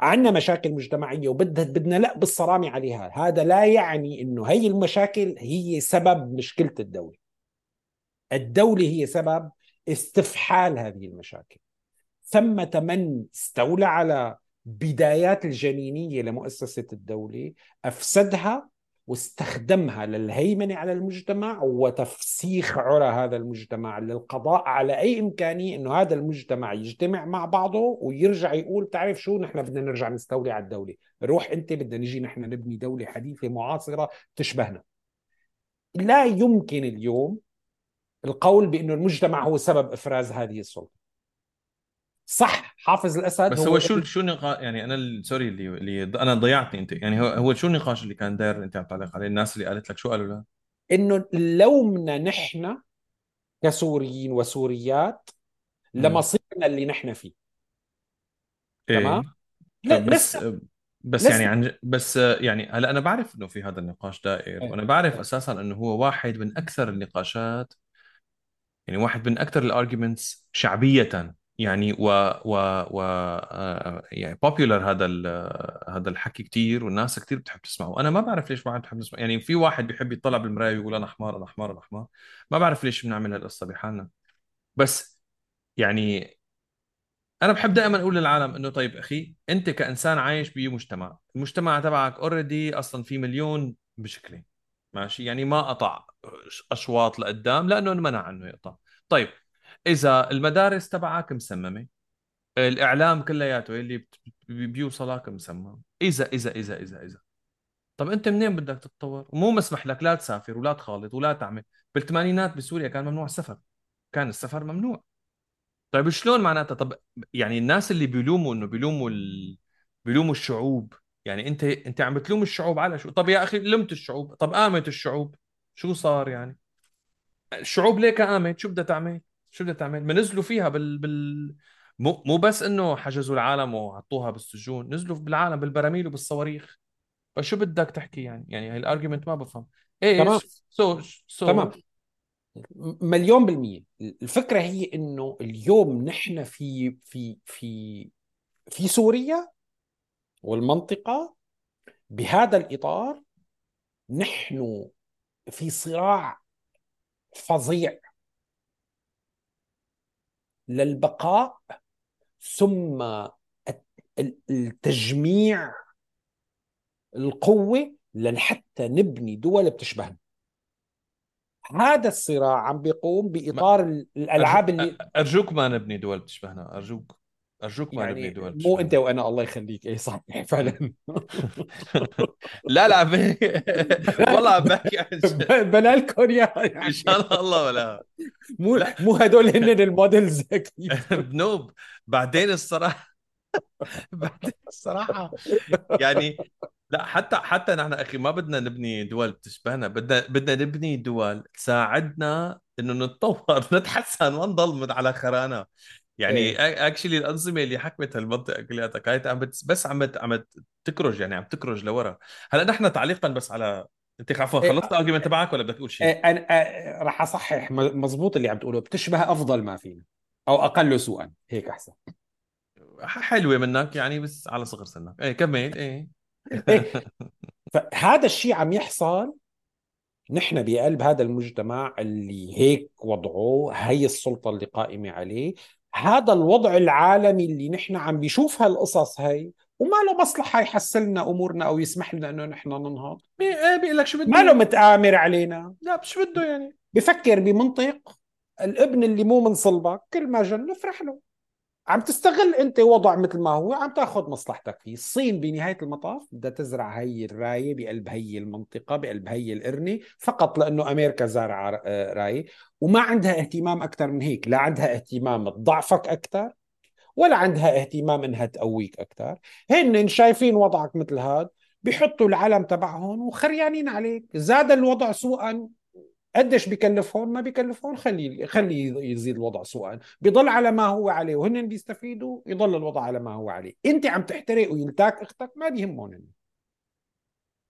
عندنا مشاكل مجتمعية وبدها بدنا لا بالصرامة عليها. هذا لا يعني إنه هي المشاكل هي سبب مشكلة الدولة. الدولة هي سبب استفحال هذه المشاكل. ثمة من استولى على بدايات الجنينية لمؤسسة الدولة أفسدها واستخدمها للهيمنة على المجتمع وتفسيخ عرى هذا المجتمع للقضاء على أي إمكانية أنه هذا المجتمع يجتمع مع بعضه ويرجع يقول تعرف شو نحن بدنا نرجع نستولي على الدولة. روح أنت بدنا نجي نحن نبني دولة حديثة معاصرة تشبهنا. لا يمكن اليوم القول بأنه المجتمع هو سبب إفراز هذه السلطة. صح حافظ الأسد بس هو, شو شو النقاش يعني أنا سوري اللي اللي أنا ضيعتني أنت يعني هو هو شو النقاش اللي كان داير أنت عم تعلق عليه الناس اللي قالت لك شو قالوا لها؟ إنه لومنا نحن كسوريين وسوريات لمصيرنا اللي نحن فيه إيه؟ تمام؟ لا بس لسه بس لسه. يعني عن بس يعني هلأ أنا بعرف إنه في هذا النقاش دائر إيه. وأنا بعرف أساسا إنه هو واحد من أكثر النقاشات يعني واحد من أكثر ال arguments شعبية يعني و و و آه، يعني popular هذا هذا الحكي كثير والناس كثير بتحب تسمعه. أنا ما بعرف ليش ما بتحب تسمع يعني في واحد بيحب يطلع بالمراية ويقول أنا حمار أنا حمار أنا حمار. ما بعرف ليش بنعمل هالقصة بحالنا. بس يعني أنا بحب دائما أقول للعالم إنه طيب أخي أنت كإنسان عايش بمجتمع المجتمع تبعك اوريدي أصلا في مليون مشكله ماشي؟ يعني ما قطع أشواط لقدام لأنه انمنع عنه يقطع. طيب إذا المدارس تبعك مسممة الإعلام كلياته اللي بيوصلك مسمم. إذا إذا إذا إذا إذا. طب أنت منين بدك تتطور؟ ومو مسمح لك لا تسافر ولا تخالط ولا تعمل. بالثمانينات بسوريا كان ممنوع السفر. كان السفر ممنوع. طيب شلون معناتها؟ طب يعني الناس اللي بيلوموا إنه بيلوموا ال... بيلوموا الشعوب. يعني أنت أنت عم بتلوم الشعوب على شو؟ طب يا أخي لمت الشعوب. طب قامت الشعوب. شو صار يعني؟ الشعوب ليه قامت؟ شو بدها تعمل؟ شو بدها تعمل؟ ما نزلوا فيها بال بال مو مو بس إنه حجزوا العالم وحطوها بالسجون، نزلوا بالعالم بالبراميل وبالصواريخ فشو بدك تحكي يعني؟ يعني هاي ال argument ما بفهم إيش؟ تمام so so تمام مليون بالمية الفكرة هي إنه اليوم نحن في في في في سوريا والمنطقة بهذا الإطار نحن في صراع فظيع للبقاء ثم التجميع القوة لحتى نبني دول بتشبهنا. هذا الصراع عم بيقوم بإطار الألعاب اللي أرجوك ما نبني دول بتشبهنا أرجوك. أرجوك ما يعني نبني دول مو أنت وأنا الله يخليك. اي صح. فعلا. لا لا والله عم بحكي عن بلا لكم يعني إن شاء الله ولا مو لا. مو هدول هن ال models بنوب. بعدين الصراحة بعدين الصراحة. يعني لا حتى حتى نحن أخي ما بدنا نبني دول بتشبهنا. بدنا بدنا نبني دول تساعدنا إنه نتطور نتحسن ونطلع على خرانا يعني إيه. actually الأنظمة اللي حكمت هالمنطقة كلياتها كانت عم بس عم عم تكرج يعني عم تكرج لورا. هلأ نحن تعليقا بس على أنت عفوا إيه، خلصت الارجيومنت آه، تبعك ولا بدك تقول شيء؟ إيه، أنا راح أصحح مزبوط اللي عم تقوله. بتشبه أفضل ما فينا أو أقل سوءا. هيك أحسن. حلوة منك يعني بس على صغر سنك. إيه كمل. إيه, إيه. فهذا الشيء عم يحصل نحن بقلب هذا المجتمع اللي هيك وضعه هي السلطة اللي قائمة عليه. هذا الوضع العالمي اللي نحن عم بيشوف هالقصص هي وما له مصلحة يحسن لنا أمورنا أو يسمح لنا إنه نحن ننهض. إيه بيقول لك شو بده ما له متآمر علينا. لا شو بده يعني. بفكر بمنطق الابن اللي مو من صلبك كل ما جن افرح له. عم تستغل انت وضع مثل ما هو عم تاخذ مصلحتك فيه. الصين بنهاية المطاف بدها تزرع هي الراية بقلب هي المنطقة بقلب هي القرنة فقط لأنه أمريكا زارعة آه، راية. وما عندها اهتمام أكثر من هيك. لا عندها اهتمام تضعفك أكثر ولا عندها اهتمام إنها تقويك أكثر هن شايفين وضعك مثل هذا بيحطوا العلم تبعهم وخريانين عليك. زاد الوضع سوءا قديش بكلفهم؟ ما بكلفهم. خلي خلي يزيد الوضع سوءا بيضل على ما هو عليه. وهن بيستفيدوا يضل الوضع على ما هو عليه. انت عم تحترق ويلتاك أختك ما بيهمهم.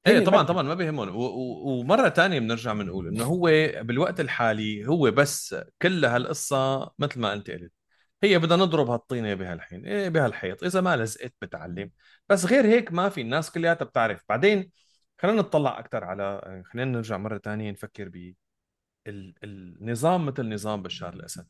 إيه طبعا طبعا ما بيهمهم. ومرة ثانية بنرجع بنقول إنه هو بالوقت الحالي هو بس كل هالقصة مثل ما أنت قلت. هي بدنا نضرب هالطينة بهالحين. إيه بهالحيط. إذا ما لزقت بتعلم. بس غير هيك ما في. الناس كلياتها بتعرف. بعدين خلينا نطلع أكثر على خلينا نرجع مرة ثانية نفكر ب النظام مثل نظام بشار الأسد.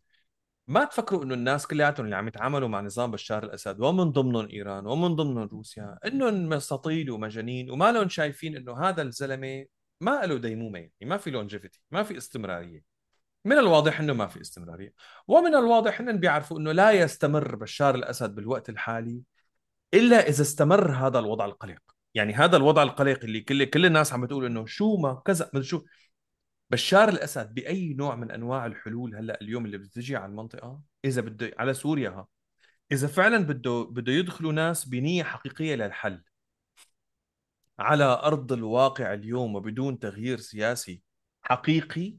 ما تفكروا إنه الناس كلياتهم اللي عم يتعاملوا مع نظام بشار الأسد ومن ضمنهم إيران ومن ضمنهم روسيا إنهم مساطيل ومجانين وما لهم شايفين إنه هذا الزلمة ما له ديمومة يعني ما في لونجيفيتي ما في استمرارية. من الواضح إنه ما في استمرارية. ومن الواضح إنهم بيعرفوا إنه لا يستمر بشار الأسد بالوقت الحالي إلا إذا استمر هذا الوضع القلق. يعني هذا الوضع القلق اللي كل كل الناس عم بتقول إنه شو ما كذا شو بشار الأسد بأي نوع من أنواع الحلول هلأ اليوم اللي بتجي على المنطقة؟ إذا بده على سوريا ها. إذا فعلا بده بده يدخلوا ناس بنية حقيقية للحل. على أرض الواقع اليوم وبدون تغيير سياسي حقيقي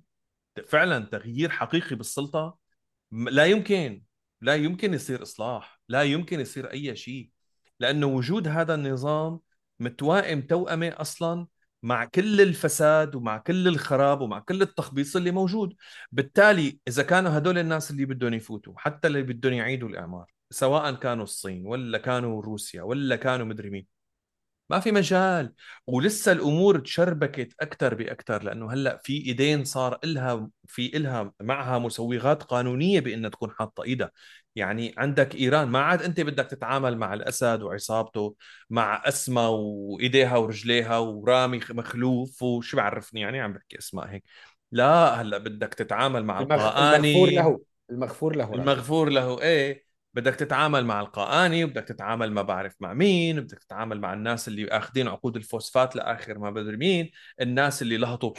فعلا تغيير حقيقي بالسلطة لا يمكن. لا يمكن يصير إصلاح. لا يمكن يصير أي شيء. لأنه وجود هذا النظام متوائم توأمة أصلا مع كل الفساد ومع كل الخراب ومع كل التخبيص اللي موجود. بالتالي إذا كانوا هدول الناس اللي بدهم يفوتوا حتى اللي بدهم يعيدوا الإعمار سواء كانوا الصين ولا كانوا روسيا ولا كانوا مدري مين ما في مجال. ولسه الأمور تشربكت أكثر باكثر لأنه هلأ في إيدين صار إلها في إلها معها مسوغات قانونية بإنها تكون حاطة إيدها. يعني عندك إيران ما عاد أنت بدك تتعامل مع الأسد وعصابته مع اسماء وإيديها ورجليها ورامي مخلوف وشو بعرفني؟ يعني عم بحكي أسماء هيك. لا هلأ بدك تتعامل مع المغ... القاني المغفور له المغفور له المغفور له إيه. بدك تتعامل مع القاني وبدك تتعامل ما بعرف مع مين بدك تتعامل مع الناس اللي آخذين عقود الفوسفات لآخر ما بدري مين الناس اللي لهطوا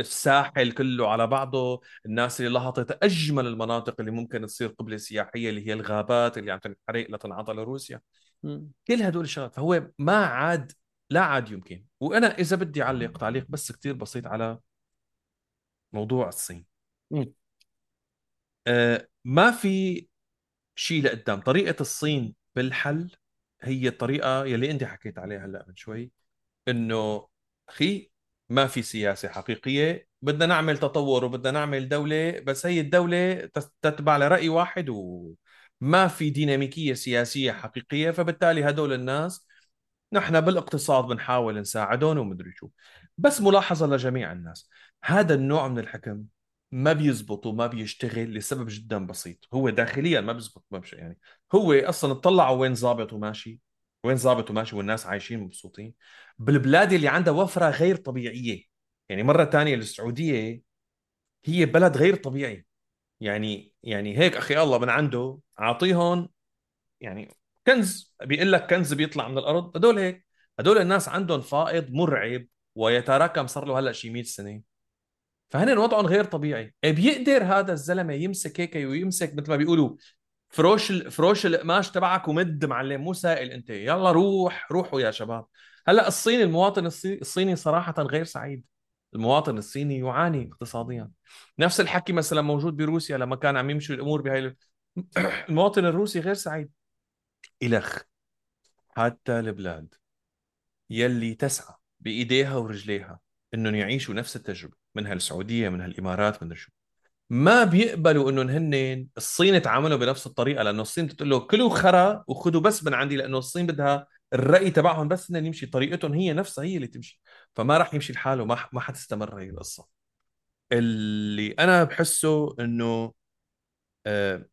الساحل كله على بعضه الناس اللي لهطت أجمل المناطق اللي ممكن تصير قبله سياحيه اللي هي الغابات اللي عم تنحرق لتنعطى لروسيا. كل هدول الشغلات فهو ما عاد لا عاد يمكن. وأنا إذا بدي أعلق تعليق بس كتير بسيط على موضوع الصين. آه ما في شيء لقدام. طريقة الصين بالحل هي الطريقة يلي أنت حكيت عليها هلأ من شوي إنه أخي ما في سياسة حقيقية بدنا نعمل تطور وبدنا نعمل دولة بس هي الدولة تتبع لرأي واحد وما في ديناميكية سياسية حقيقية فبالتالي هدول الناس نحن بالاقتصاد بنحاول نساعدهم ومدري شو. بس ملاحظة لجميع الناس هذا النوع من الحكم ما بيزبط وما بيشتغل لسبب جدا بسيط. هو داخليا ما بيزبط ما يعني هو أصلا اطلعوا وين ظابط وماشي. وين ظابط وماشي والناس عايشين مبسوطين؟ بالبلاد اللي عندها وفرة غير طبيعية. يعني مرة ثانية السعودية هي بلد غير طبيعي. يعني يعني هيك أخي الله من عنده اعطيهم يعني كنز بيقول لك كنز بيطلع من الأرض. هدول هيك. هدول الناس عندهم فائض مرعب ويتراكم صار له هلأ شي 100 سنة. فهن وضعهم غير طبيعي. إيه بيقدر هذا الزلمة يمسك هيك ويمسك مثل ما بيقولوا فروش فروش القماش تبعك ومد معلم. مو سائل أنت. يلا روح روحوا يا شباب. هلأ الصين المواطن الصيني صراحة غير سعيد. المواطن الصيني يعاني اقتصاديا. نفس الحكي مثلا موجود بروسيا لما كان عم يمشي الأمور بهاي المواطن الروسي غير سعيد. الخ حتى البلاد يلي تسعى بإيديها ورجليها إنهم يعيشوا نفس التجربة منها السعوديه منها الامارات من شو ما بيقبلوا انهم هن الصين تعاملوا بنفس الطريقة لأنه الصين بتقول له كلوا خرا وخذوا بس من عندي لأنه الصين بدها الرأي تبعهم بس انهم يمشي طريقتهم هي نفسها هي اللي تمشي. فما راح يمشي الحال وما ما حتستمر هي القصة. اللي أنا بحسه إنه آه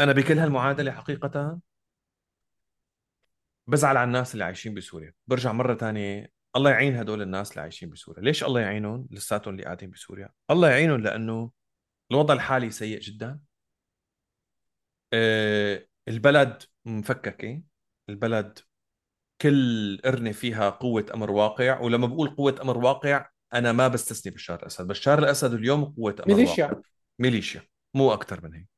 أنا بكل هالمعادلة حقيقة بزعل على الناس اللي عايشين بسوريا. برجع مرة ثانية الله يعين هدول الناس اللي عايشين بسوريا. ليش الله يعينهم؟ لساتهم اللي قاعدين بسوريا. الله يعينهم لأنه الوضع الحالي سيء جدا. أه البلد مفككه البلد كل قرنة فيها قوة أمر واقع ولما بقول قوة أمر واقع أنا ما بستثني بشار الأسد. بشار الأسد اليوم قوة أمر ميليشيا. واقع. ميليشيا مو أكثر من هيك.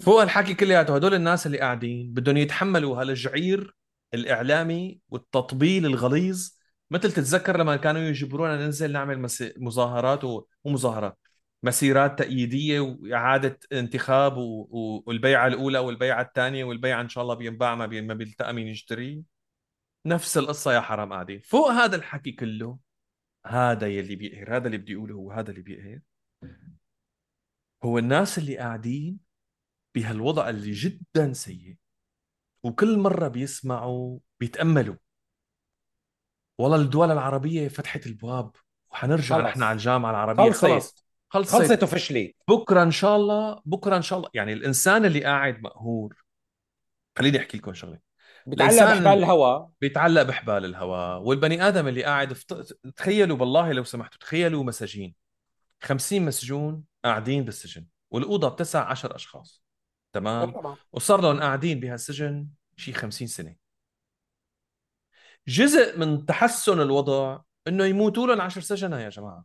فوق الحكي كلياته هدول الناس اللي قاعدين بدهم يتحملوا هالجعير الإعلامي والتطبيل الغليظ. مثل تتذكر لما كانوا يجبرونا ننزل نعمل مظاهرات ومظاهرات مسيرات تأييدية وإعادة انتخاب و... والبيعة الأولى والبيعة الثانية والبيعة إن شاء الله بينباع ما, بي... ما بيلتقى مين يشتري. نفس القصة يا حرام قاعدين فوق هذا الحكي كله هذا يلي بيقهر هذا اللي بدي أقوله هو هذا اللي بيقهر. هو الناس اللي قاعدين بهالوضع اللي جدا سيء وكل مرة بيسمعوا بيتأملوا. والله الدول العربية فتحت البواب وحنرجع خلص. نحن على الجامعة العربية. خلصت. خلص. خلصت خلصت وفشلت بكرة إن شاء الله بكرة إن شاء الله. يعني الإنسان اللي قاعد مقهور. خليني أحكي لكم بتعلق الإنسان- بحبال الهواء بيتعلق بحبال الهواء والبني آدم اللي قاعد فت... تخيلوا بالله لو سمحتوا تخيلوا مساجين. 50 مسجون قاعدين بالسجن. والأوضة بتسع 10 أشخاص. تمام؟ طبعا. وصار لهم قاعدين بهالسجن شي 50 سنة. جزء من تحسن الوضع إنه يموتوا لهم 10 سجناء يا جماعة.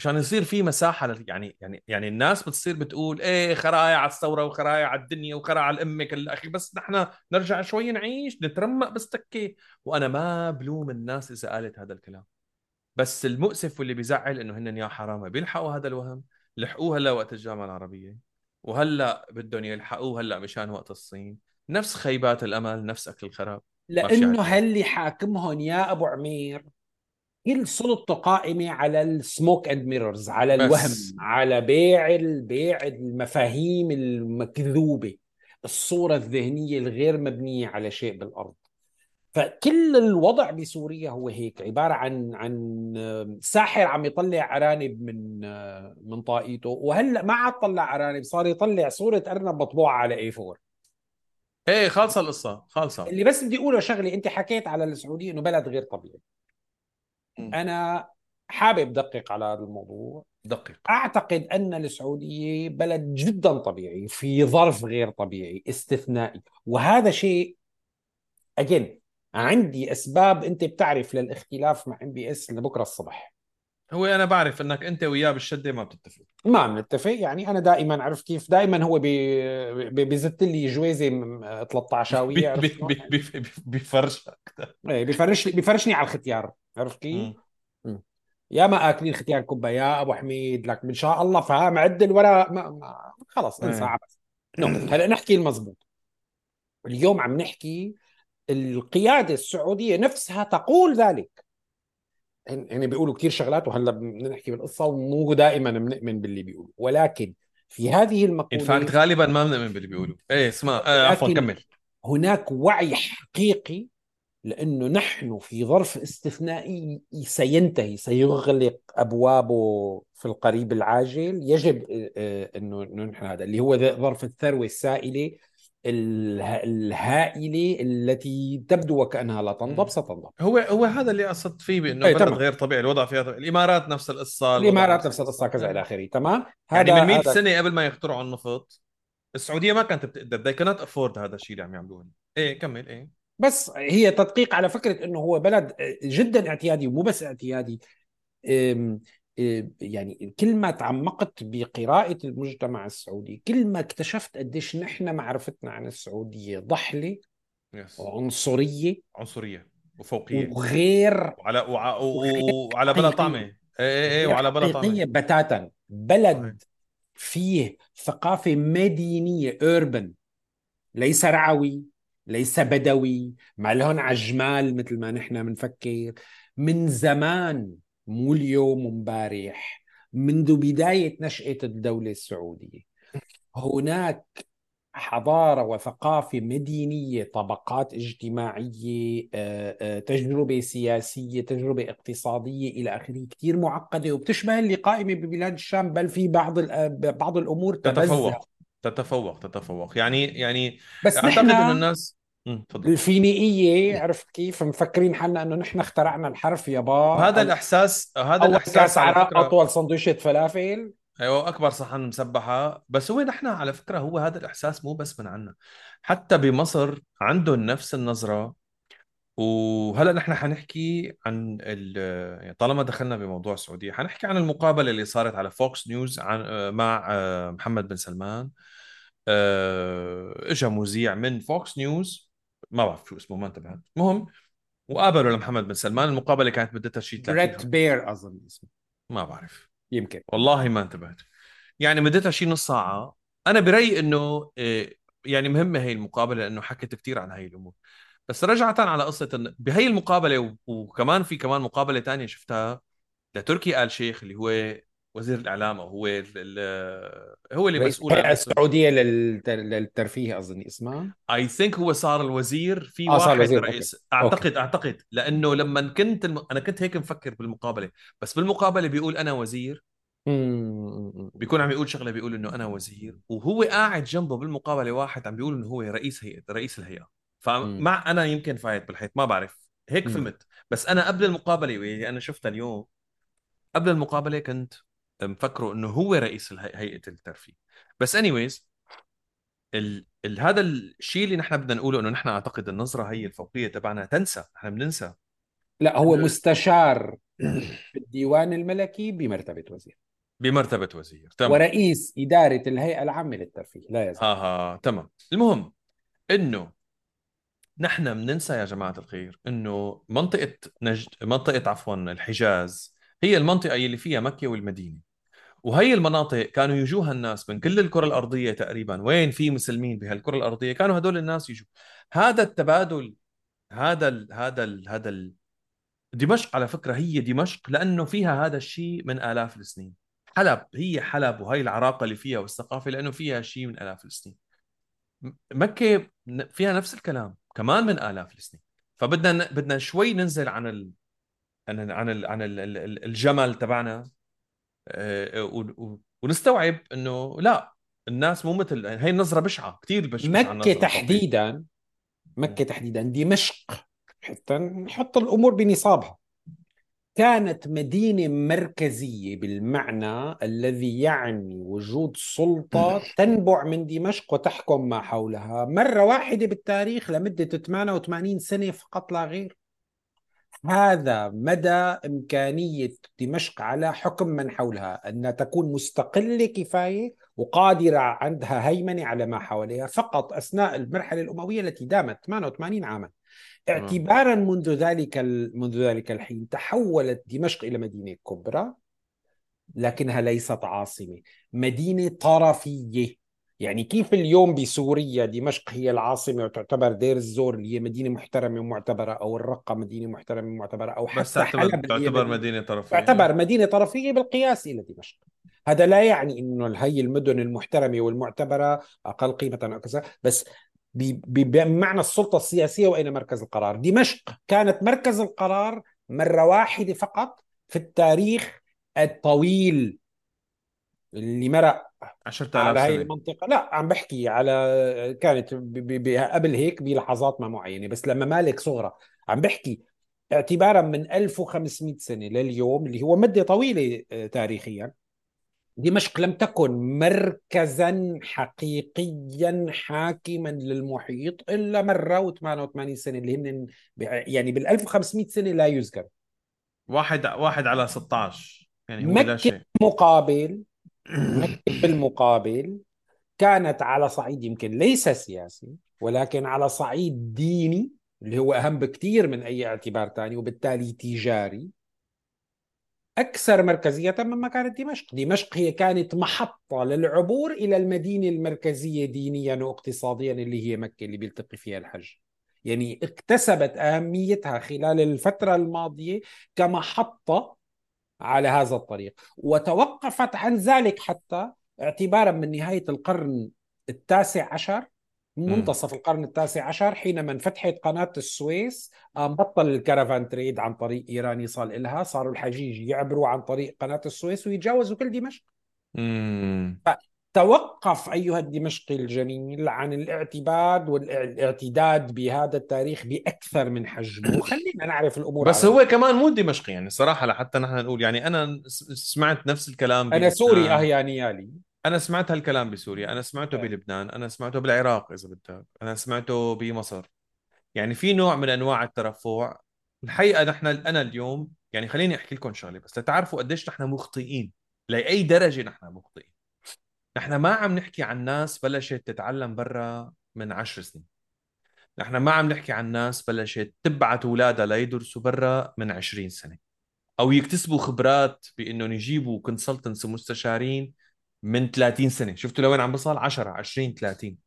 عشان يصير في مساحة لل... يعني يعني يعني الناس بتصير بتقول إيه خرايا على الثورة وخرايا على الدنيا وخرايا على الامه كل أخي بس نحن نرجع شوي نعيش نترمق بس تكي. وأنا ما بلوم الناس إذا قالت هذا الكلام. بس المؤسف واللي بيزعل إنه هن يا حرامه بيلحقوا هذا الوهم. لحقوه هلأ وقت الجامعة العربية. وهلأ بدهم يلحقوه هلأ مشان وقت الصين. نفس خيبات الأمل نفس أكل الخراب. لأنه. هاللي حاكمهم يا أبو عمير؟ كل سلطته قائمة على السموك أند ميررز على بس. الوهم على بيع بيع المفاهيم المكذوبة الصورة الذهنية الغير مبنية على شيء بالأرض فكل الوضع بسوريا هو هيك عبارة عن عن ساحر عم يطلع أرانب من من طاقيته وهلأ ما عاد طلع أرانب صار يطلع صورة أرنب مطبوعة على اي 4 إيه خالصة القصة خالصة اللي بس بدي أقوله شغلة أنت حكيت على السعودية إنه بلد غير طبيعي. أنا حابب دقق على هذا الموضوع. دقق. أعتقد أن السعودية بلد جدا طبيعي في ظرف غير طبيعي استثنائي. وهذا شيء اجين عندي أسباب. أنت بتعرف للاختلاف مع إم بي إس لبكرة الصبح. هو أنا بعرف إنك أنت وياه بالشدة ما بتتفق. ما بنتفق. يعني أنا دائما عرفت كيف دائما هو بيزت لي جويزة م- 13 بي- عرفت بي-؟ بي- إيه، بيفرشني على الختيار. عرفت كيف؟ يا ما أكلين ختيار كبه يا أبو حميد لك ان شاء الله فهم عد الورق ما ما خلص انسى. عبس. no هلا نحكي المزبوط. اليوم عم نحكي القيادة السعودية نفسها تقول ذلك. هن هن بيقولوا كثير شغلات وهلا بدنا نحكي بالقصة ومو دائما بنؤمن باللي بيقولوا. ولكن في هذه المقولة fact غالبا ما بنؤمن باللي بيقولوا. إيه اسمع آه عفوا كمل. هناك وعي حقيقي لأنه نحن في ظرف استثنائي سينتهي سيغلق أبوابه في القريب العاجل. يجب آه، آه، إنه انه نحن هذا اللي هو ظرف الثروة السائلة اله- الهائلة التي تبدو وكأنها لا تنضب. ستنضب. هو هو هذا اللي قصدت فيه بأنه إيه بلد تمام. غير طبيعي الوضع فيها طبيعي. الإمارات نفس القصة الإمارات نفس القصة كذا إلى آخره. تمام. يعني من 100 هذا- سنة قبل ما يخترعوا النفط السعودية ما كانت بتقدر. They cannot afford هذا الشيء اللي عم يعملوه. إيه كمل إيه. بس هي تدقيق على فكرة إنه هو بلد جدا اعتيادي ومو بس اعتيادي. أم، يعني كل ما تعمقت بقراءة المجتمع السعودي كل ما اكتشفت قديش نحن معرفتنا عن السعودية ضحلة يس وعنصرية عنصرية وفوقية. وغير وعلى وع... و... و... وعلى بلا طعمة. إيه إيه إيه وعلى بلا طعمة. بتاتا. بلد فيه ثقافة مدينية urban ليس رعوي. ليس بدوي ما لهن عجمال مثل ما نحن بنفكر من زمان مو اليوم ومبارح منذ بداية نشأة الدولة السعودية. هناك حضارة وثقافة مدينية طبقات اجتماعية آه، آه، تجربة سياسية تجربة اقتصادية إلى آخره كثير معقدة وبتشبه اللي قائمة ببلاد الشام بل في بعض بعض الأمور تتفوق. تتفوق تتفوق. يعني يعني بس أعتقد إنه الناس الفينيقية عرفت كيف؟ مفكرين حالنا إنه نحن اخترعنا الحرف يابا وهذا أو- الإحساس هذا الإحساس كاس على فكرة. أطول سندويشة فلافل. أيوه اكبر صحن مسبحة. بس هو نحن على فكرة هو هذا الإحساس مو بس من عنا. حتى بمصر عندهم نفس النظرة. وهلأ نحن حنحكي عن ال- يعني طالما دخلنا بموضوع السعودية حنحكي عن المقابلة اللي صارت على فوكس نيوز عن مع آه، محمد بن سلمان. آه، اجى مذيع من فوكس نيوز ما بعرف شو اسمه ما انتبهت. المهم وقابلوا لمحمد بن سلمان. المقابلة كانت مدتها شيء 30 بريت بير أظن اسمه. ما بعرف. يمكن. والله ما انتبهت. يعني مدتها شي نص ساعة. أنا برأيي إنه إيه، يعني مهمة هي المقابلة لأنه حكت كثير عن هاي الأمور. بس رجعة على قصة إن بهي المقابلة وكمان في كمان مقابلة تانية شفتها لتركي آل شيخ اللي هو وزير الإعلام أو هو ال ال هو اللي مسؤول عن السعودية للتر... للترفيه أظني اسمها؟ I think هو صار الوزير. في صار واحد وزير okay. رئيس أوكي. اعتقد أعتقد لأنه لما كنت الم... أنا كنت هيك مفكر بالمقابلة بس بالمقابلة بيقول أنا وزير. بيكون عم يقول شغلة بيقول إنه أنا وزير وهو قاعد جنبه بالمقابلة واحد عم بيقول إنه هو رئيس هيئه رئيس الهيئة. فمع أنا يمكن فايت بالحيط ما بعرف. هيك مم. فهمت بس أنا قبل المقابلة اللي أنا شفتها اليوم قبل المقابلة كنت مفكره إنه هو رئيس هيئة الترفيه. بس انيويز ال... ال... هذا الشيء اللي نحن بدنا نقوله إنه نحن أعتقد النظرة هي الفوقية تبعنا. تنسى نحن بننسى. لا هو مستشار في الديوان الملكي بمرتبة وزير. بمرتبة وزير. تمام. ورئيس إدارة الهيئة العامة للترفيه. لا يزال. ها ها تمام. المهم إنه نحن بننسى يا جماعة الخير إنه منطقة نجد منطقة عفوا الحجاز هي المنطقة اللي فيها مكة والمدينة. وهي المناطق كانوا يجوها الناس من كل الكرة الأرضية تقريبا. وين في مسلمين بهالكرة الأرضية؟ كانوا هدول الناس يجوا. هذا التبادل هذا ال هذا ال هذا ال دمشق على فكرة هي دمشق لأنه فيها هذا الشيء من آلاف السنين. حلب هي حلب وهي العراقة اللي فيها والثقافة لأنه فيها شيء من آلاف السنين. مكة فيها نفس الكلام. كمان من آلاف السنين. فبدنا بدنا شوي ننزل عن ال... عن ال... عن ال... عن ال... ال- الجمل تبعنا آه، و- و- ونستوعب إنه لا الناس مو مثل هي النظرة بشعة كثير بش بشعه الفوقيه تحديدا مكة تحديدا دمشق. حتى نحط الأمور بنصابها. كانت مدينة مركزية بالمعنى الذي يعني وجود سلطة تنبع من دمشق وتحكم ما حولها. مرة واحدة بالتاريخ لمدة 88 سنة فقط لا غير. هذا مدى إمكانية دمشق على حكم من حولها أن تكون مستقلة كفاية وقادرة عندها هيمنة على ما حواليها فقط أثناء المرحلة الأموية التي دامت 88 عاما. اعتبارا منذ ذلك منذ ذلك الحين تحولت دمشق إلى مدينة كبرى لكنها ليست عاصمة مدينة طرفية. يعني كيف اليوم بسوريا دمشق هي العاصمة وتعتبر دير الزور اللي هي مدينة محترمة ومعتبرة أو الرقة مدينة محترمة ومعتبرة أو بس حتى تعتبر حلب اللي هي تعتبر مدينة مدينة طرفية. تعتبر مدينة طرفية بالقياس إلى دمشق. هذا لا يعني إنه هي المدن المحترمة والمعتبرة أقل قيمة أو كذا بس بمعنى السلطة السياسية وأين مركز القرار؟ دمشق كانت مركز القرار مرة واحدة فقط في التاريخ الطويل اللي مرق 10000 على هاي المنطقة. لا عم بحكي على كانت ب- ب- ب- قبل هيك بلحظات ما معينة بس لما مالك صغرى. عم بحكي اعتبارا من 1500 سنة لليوم اللي هو مدة طويلة آه، تاريخيا. دمشق لم تكن مركزا حقيقيا حاكما للمحيط إلا مرة و88 سنة اللي هن يعني بال 1500 سنة لا يذكر. واحد واحد على 16 يعني هو لا مكة شيء. مقابل مكة بالمقابل كانت على صعيد يمكن ليس سياسي ولكن على صعيد ديني اللي هو أهم بكثير من أي اعتبار ثاني وبالتالي تجاري. أكثر مركزية مما كانت دمشق. دمشق هي كانت محطة للعبور إلى المدينة المركزية دينيا واقتصاديا اللي هي مكة اللي بيلتقي فيها الحج. يعني اكتسبت أهميتها خلال الفترة الماضية كمحطة على هذا الطريق. وتوقفت عن ذلك حتى اعتبارا من نهاية القرن التاسع عشر منتصف القرن التاسع عشر حينما انفتحت قناة السويس قام بطل الكرفان تريد عن طريق إيران يصل إلها صاروا الحجيج يعبروا عن طريق قناة السويس ويتجاوزوا كل دمشق. توقف أيها الدمشقي الجميل عن الاعتباد والاعتداد بهذا التاريخ بأكثر من حجمه وخلينا نعرف الأمور بس هو كمان مو دمشقي يعني صراحة لحتى نحن نقول يعني أنا س- سمعت نفس الكلام أنا سوري بلبنان. أه يا نيالي أنا سمعت هالكلام بسوريا أنا سمعته إيه. بلبنان أنا سمعته بالعراق إذا بدك أنا سمعته بمصر. يعني في نوع من أنواع الترفع الحقيقة نحن أنا اليوم يعني خليني أحكي لكم شغلة بس لتعرفوا قديش نحن مخطئين. لأي درجة نحن مخطئين. نحن ما عم نحكي عن ناس بلشت تتعلم برا من عشر سنين. نحن ما عم نحكي عن ناس بلشت تبعت اولادها ليدرسوا برا من 20 سنة. أو يكتسبوا خبرات بإنهم يجيبوا consultants ومستشارين من 30 سنة. شفتوا لوين عم بصل؟ 10 20 30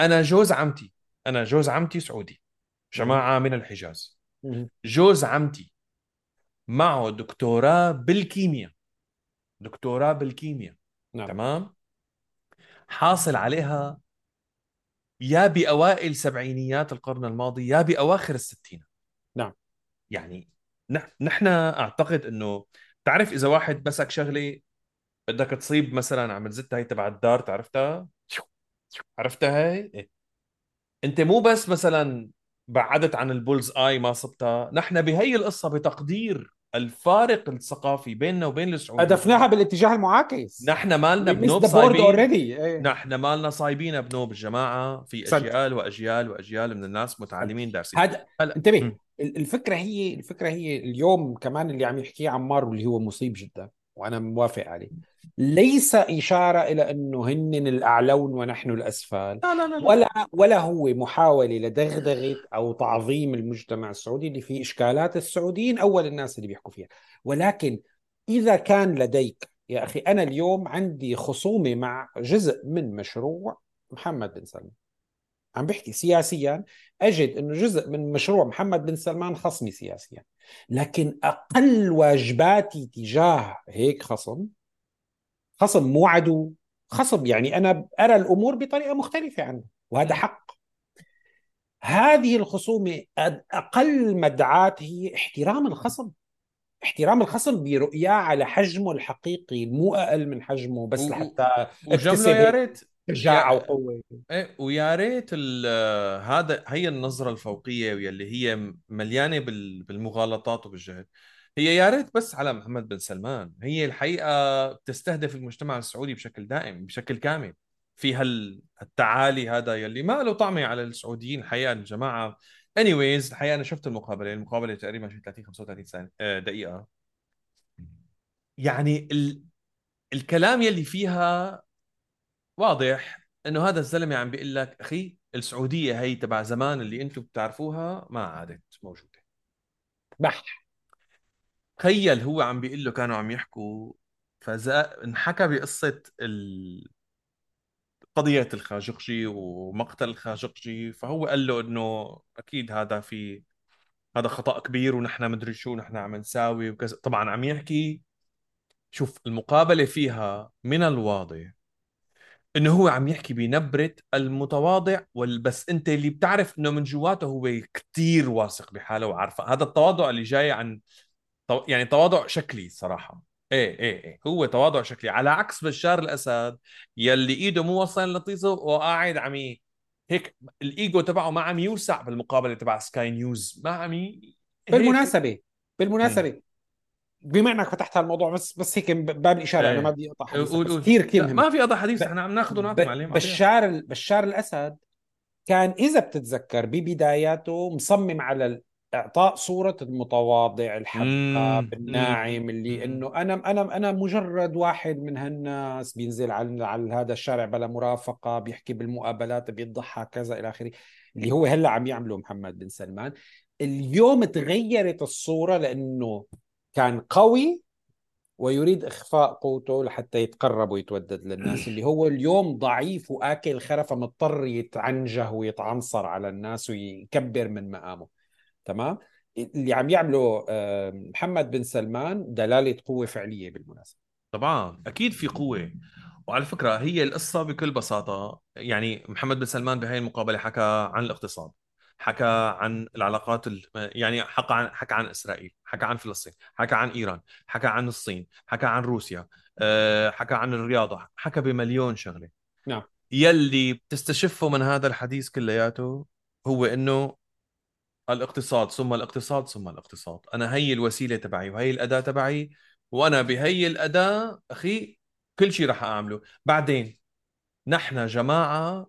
أنا جوز عمتي أنا جوز عمتي سعودي. جماعة من الحجاز. جوز عمتي معه دكتوراه بالكيمياء. دكتوراه بالكيمياء. نعم. تمام؟ حاصل عليها يا بأوائل سبعينيات القرن الماضي يا بأواخر الستينات. نعم. يعني نح- نحن أعتقد إنه تعرف إذا واحد مسك شغلة بدك تصيب مثلا عم زتها هي تبع الدار عرفتها عرفتها هي إيه. أنت مو بس مثلا بعدت عن البولز آي ما صبتها نحن بهي القصة بتقدير الفارق الثقافي بيننا وبين السعوديين. هدفناها بالاتجاه المعاكس. نحن مالنا بنوب صايبين. إيه. نحن مالنا صايبين بنوب الجماعه في. اجيال وأجيال وأجيال من الناس متعلمين دارسين. هذا هلا. انتبه. مم. الفكرة هي الفكرة هي اليوم كمان اللي عم يحكيه عمار واللي هو مصيب جدا. وأنا موافق عليه. ليس إشارة إلى أنه هن الأعلون ونحن الأسفل لا لا لا, لا. ولا ولا هو محاولة لدغدغة أو تعظيم المجتمع السعودي اللي فيه إشكالات السعوديين أول الناس اللي بيحكوا فيها. ولكن إذا كان لديك يا أخي أنا اليوم عندي خصومة مع جزء من مشروع محمد بن سلمان. عم بحكي سياسيا أجد إنه جزء من مشروع محمد بن سلمان خصمي سياسيا. لكن أقل واجباتي تجاه هيك خصم خصم مو عدو خصم يعني أنا أرى الأمور بطريقة مختلفة عنه وهذا حق. هذه الخصومة أقل مدعاة هي احترام الخصم. احترام الخصم برؤياه على حجمه الحقيقي مو أقل من حجمه بس لحتى وجمله يا ريت شجاعه وقوه إيه ويا ريت هذا هي النظرة الفوقية واللي هي مليانة بال- بالمغالطات وبالجهل. هي يا ريت بس على محمد بن سلمان. هي الحقيقة بتستهدف المجتمع السعودي بشكل دائم بشكل كامل. في هال- التعالي هذا يلي ما له طعمة على السعوديين الحقيقة الجماعه anyways الحقيقة أنا شفت المقابلة المقابلة تقريبا شي 30 35 ثانية دقيقة. يعني ال... الكلام يلي فيها واضح إنه هذا الزلمة عم بيقول لك أخي السعودية هي تبع زمان اللي أنتم بتعرفوها ما عادت موجودة. بح. تخيل هو عم بيقول له كانوا عم يحكوا فزا انحكى بقصة ال... قضية الخاشقجي ومقتل الخاشقجي فهو قال له إنه أكيد هذا في هذا خطأ كبير ونحن مدري شو نحن عم نساوي وكذا. طبعا عم يحكي شوف المقابلة فيها من الواضح إنه هو عم يحكي بنبرة المتواضع والبس أنت اللي بتعرف إنه من جواته هو كتير واثق بحاله وعارفه. هذا التواضع اللي جاي عن يعني تواضع شكلي صراحة. إيه إيه إيه. هو تواضع شكلي. على عكس بشار الأسد يلي إيده مو وصل لطيزه وقاعد عم هيك الإيجو تبعه ما عم يوسع بالمقابلة تبع سكاي نيوز ما عم ي... هيك بالمناسبة بالمناسبة بما انك فتحت هالموضوع بس بس هيك باب الاشاره إيه. أنا ما بدي أقطع حديثك كثير كثير ما في قضاء حديث إحنا عم ناخذ ونعطي معلم بشار ال- بشار الأسد كان إذا بتتذكر ببداياته مصمم على إعطاء صورة المتواضع الحباب الناعم اللي إنه أنا أنا أنا مجرد واحد من هالناس بينزل على على هذا الشارع بلا مرافقة بيحكي بالمقابلات بيضحك كذا إلى آخره. اللي هو هلأ عم يعمله محمد بن سلمان. اليوم تغيرت الصورة لأنه كان قوي ويريد إخفاء قوته لحتى يتقرب ويتودد للناس. اللي هو اليوم ضعيف وآكل خرفة مضطر يتعنجه ويتعنصر على الناس ويكبر من مقامه. تمام؟ اللي عم يعمله محمد بن سلمان دلالة قوة فعلية بالمناسبة. طبعا أكيد في قوة. وعلى فكرة هي القصة بكل بساطة. يعني محمد بن سلمان بهي المقابلة حكى عن الاقتصاد. حكى عن العلاقات ال... يعني حكى عن حكى عن إسرائيل حكى عن فلسطين حكى عن إيران حكى عن الصين حكى عن روسيا أه، حكى عن الرياضة حكى بمليون شغلة. نعم. يلي بتستشفه من هذا الحديث كلياته هو إنه الاقتصاد ثم الاقتصاد ثم الاقتصاد. أنا هي الوسيلة تبعي وهي الأداة تبعي وأنا بهي الأداة أخي كل شيء رح أعمله. بعدين نحن جماعة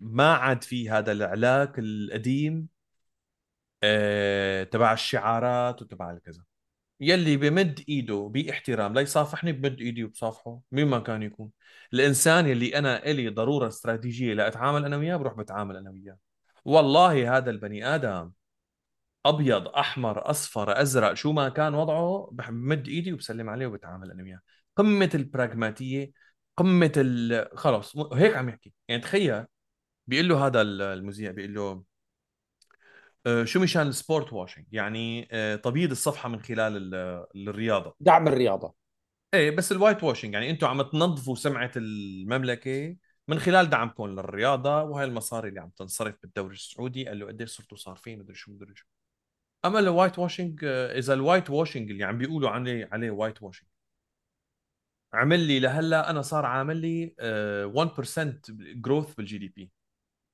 ما عاد في هذا العلاك القديم آه، تبع الشعارات وتبع الكذا يلي بمد إيده بإحترام ليصافحني بمد إيدي وبصافحه مين ما كان يكون. الإنسان يلي أنا إلي ضرورة استراتيجية لاتعامل أنا وياه بروح بتعامل أنا وياه. والله هذا البني آدم أبيض أحمر أصفر أزرق شو ما كان وضعه بمد إيدي وبسلم عليه وبتعامل أنا وياه. قمة البراغماتية قمة ال... خلص هيك عم يحكي. يعني تخيل بيقول له هذا المذيع بيقول له آه، شو مشان ال sports washing؟ يعني آه، تبييض الصفحة من خلال ال- الرياضه دعم الرياضة. إيه بس ال white washing يعني أنتم عم تنظفوا سمعة المملكة من خلال دعمكم للرياضة وهي المصاري اللي عم تنصرف بالدوري السعودي قال له قديش صرتوا صارفين؟ مدري شو مدري شو. أما ال white washing آه، إذا ال white washing اللي عم بيقولوا عليه عليه white washing عمل لي لهلأ أنا صار عامل لي آه، 1% growth بال GDP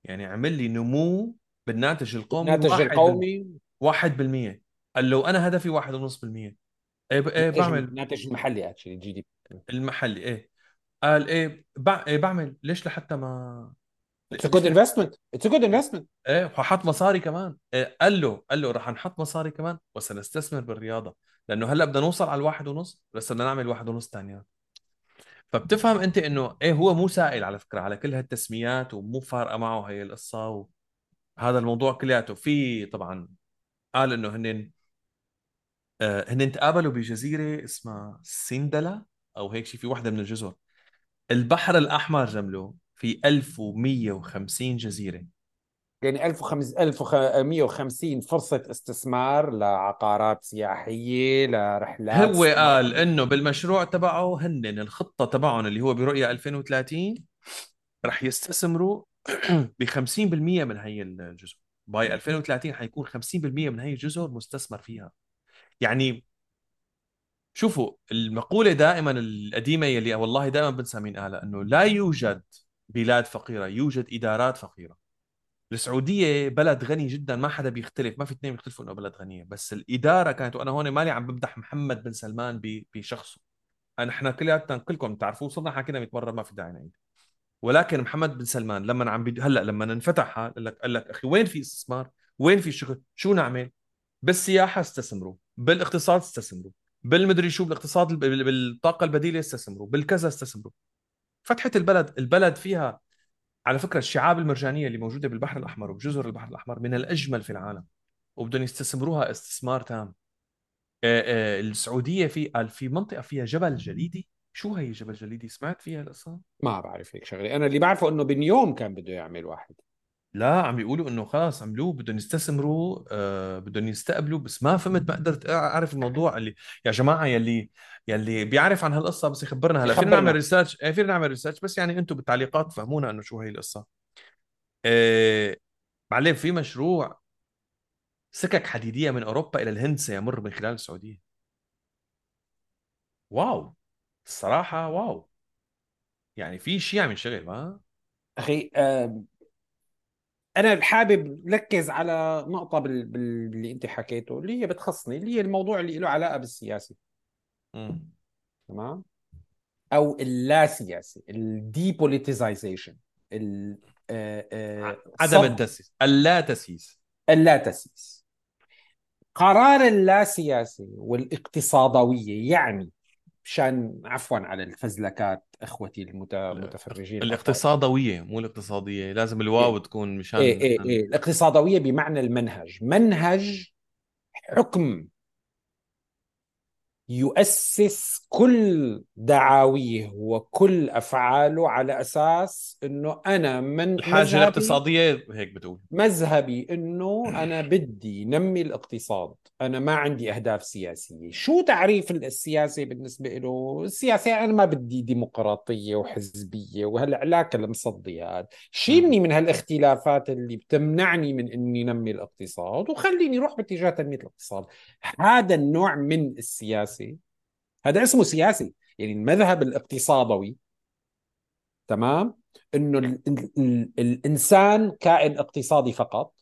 يعني عمل لي نمو بالناتج القومي الناتج القومي. 1% قال له أنا هدفي 1.5% إيه إيه بعمل؟ الناتج المحلي actually ال GDP المحلي إيه. قال إيه, بع... إيه بعمل. ليش؟ لحتى ما it's good. investment it's good investment إيه وحط مصاري كمان. إيه قال له قال له رح نحط مصاري كمان. وسنستثمر بالرياضة. لأنه هلأ بدنا نوصل على الواحد ونص بس بدنا نعمل واحد ونص ثانيات فبتفهم أنت إنه إيه هو مو سائل على فكرة على كل هالتسميات ومو فارقة معه هي القصة وهذا الموضوع كلياته. في طبعا قال إنه هن آه هن تقابلوا بجزيرة اسمها سيندلا أو هيك شيء في وحدة من الجزر. البحر الأحمر جمله في 1150 جزيرة. يعني 1150 فرصة استثمار لعقارات سياحية لرحلات هو قال إنه بالمشروع تبعه هن الخطة تبعهم اللي هو برؤية 2030 رح يستثمروا ب 50% من هي الجزر باي 2030 حيكون 50% من هي الجزر مستثمر فيها. يعني شوفوا المقولة دائما القديمة يلي والله دائما بنسى مين قالها انه لا يوجد بلاد فقيرة يوجد إدارات فقيرة. السعودية بلد غني جدا ما حدا بيختلف ما في اثنين بيختلفوا إنه بلد غنية بس الإدارة كانت وأنا هون مالي عم بمدح محمد بن سلمان بشخصه نحن كلياتنا كلكم بتعرفوه صرنا حكينا 100 مرة ما في داعي نعيد ولكن محمد بن سلمان لما عم بي... هلأ لما انفتح قال لك قال لك أخي وين في استثمار؟ وين في شغل؟ شو نعمل؟ بالسياحة استثمروا، بالاقتصاد استثمروا، بالمدري شو بالاقتصاد بالطاقة البديلة استثمروا، بالكذا استثمروا. فتحت البلد، البلد فيها على فكرة الشعاب المرجانية اللي موجودة بالبحر الأحمر وبجزر البحر الأحمر من الأجمل في العالم وبدهم يستثمروها استثمار تام. السعودية في قال في منطقة فيها جبل جليدي، شو هي جبل جليدي؟ سمعت فيها القصة؟ ما بعرف هيك شغلة أنا اللي بعرفه إنه بنيوم كان بده يعمل واحد لا عم بيقولوا إنه خلاص عملوه بدهم يستثمروا آه بدهم يستقبلوا بس ما فهمت ما قدرت أعرف الموضوع اللي يا جماعة يلي يلي بيعرف عن هالقصة بس يخبرنا هلا. فينا. نعمل research إيه فينا نعمل research بس يعني أنتم بالتعليقات فهمونا إنه شو هي القصة. آه معلم في مشروع سكك حديدية من أوروبا إلى الهند سيمر من خلال السعودية. wow! الصراحة wow! يعني في شيء عم ينشغل ما؟ أخي آم، أنا حابب ركز على نقطة بال... بال... باللي أنت حكيته اللي هي بتخصني اللي هي الموضوع اللي له علاقة بالسياسة. مم. تمام؟ أو اللا سياسي ال depoliticization ال... آه، آه، عدم قصد التسييس اللا تسييس اللا تسييس قرار اللا سياسي والإقتصادوية يعني مشان عفوا على الفزلكات إخوتي المت- المتفرجين. الاقتصادوية مو الاقتصادية لازم الواو تكون مشان إيه إيه إيه. الاقتصادوية بمعنى المنهج. منهج حكم يؤسس كل دعاويه وكل أفعاله على أساس إنه أنا من الحاجة الاقتصادية هيك بتقول. مذهبي إنه أنا بدي نمي الاقتصاد. أنا ما عندي أهداف سياسية. شو تعريف السياسة بالنسبة له؟ السياسة أنا ما بدي ديمقراطية وحزبية وهالعلاقة المصديه هذا شيلني من هالاختلافات اللي بتمنعني من إني نمي الاقتصاد وخليني أروح باتجاه تنمية الاقتصاد. هذا النوع من السياسة هذا اسمه سياسي. يعني المذهب الاقتصادوي تمام؟ إنه ال ال ال الإنسان كائن اقتصادي فقط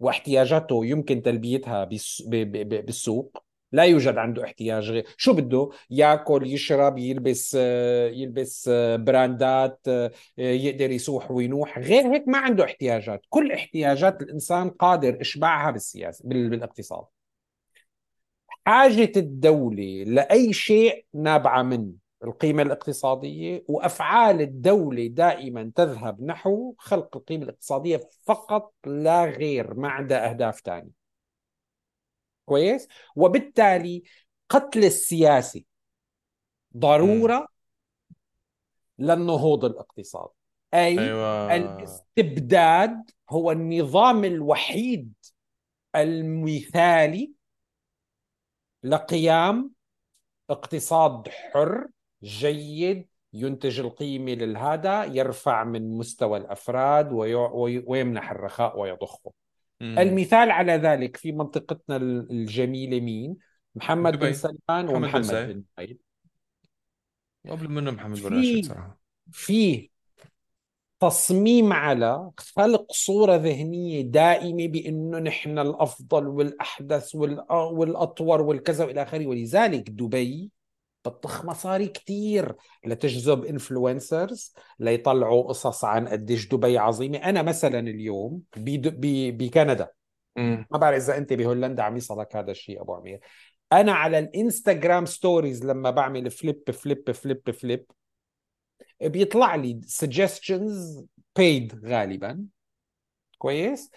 واحتياجاته يمكن تلبيتها بالسوق. لا يوجد عنده احتياج غير شو بده؟ ياكل يشرب يلبس آه، يلبس آه، براندات آه، يقدر يسوح وينوح. غير هيك ما عنده احتياجات. كل احتياجات الإنسان قادر إشباعها بالسياسة بال- بالاقتصاد. حاجة الدولة لأي شيء نابعة من القيمة الاقتصادية وأفعال الدولة دائما تذهب نحو خلق القيمة الاقتصادية فقط لا غير ما عندها أهداف تانية. كويس؟ وبالتالي قتل السياسي ضرورة للنهوض الاقتصادي. أي أيوه. الاستبداد هو النظام الوحيد المثالي لقيام اقتصاد حر جيد ينتج القيمة للهذا يرفع من مستوى الأفراد وي- وي- ويمنح الرخاء ويضخه مم. المثال على ذلك في منطقتنا الجميلة مين؟ محمد بن دبي. سلمان محمد بن ومحمد. بن زايد وقبل منه محمد بن راشد صراحة في تصميم على خلق صورة ذهنية دائمة بأنه نحن الأفضل والأحدث والأ- والأطور والكذا وإلى آخره. ولذلك دبي بتضخ مصاري كتير لتجذب انفلونسرز ليطلعوا قصص عن قديش دبي عظيمة. أنا مثلا اليوم بكندا. ما بعرف إذا أنت بهولندا عم يصلك هذا الشيء أبو عمير. أنا على الإنستغرام stories لما بعمل flip flip flip flip بيطلع لي suggestions paid غالبا. كويس.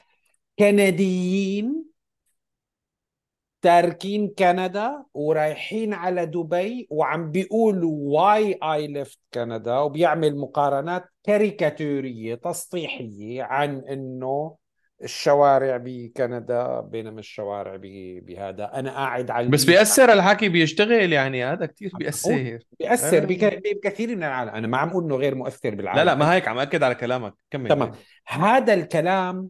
كنديين تاركين كندا ورايحين على دبي وعم بيقولوا why I left كندا وبيعمل مقارنات كاريكاتورية تسطيحية عن إنه الشوارع بكندا بينما الشوارع بهذا. أنا قاعد على بس. بيأثر الحكي بيشتغل يعني هذا بيأثر. آه. بك- بكثير من العالم. أنا ما عم أقول إنه غير مؤثر بالعالم. لا لا ما هيك عم أكد على كلامك. كمل. تمام. هذا الكلام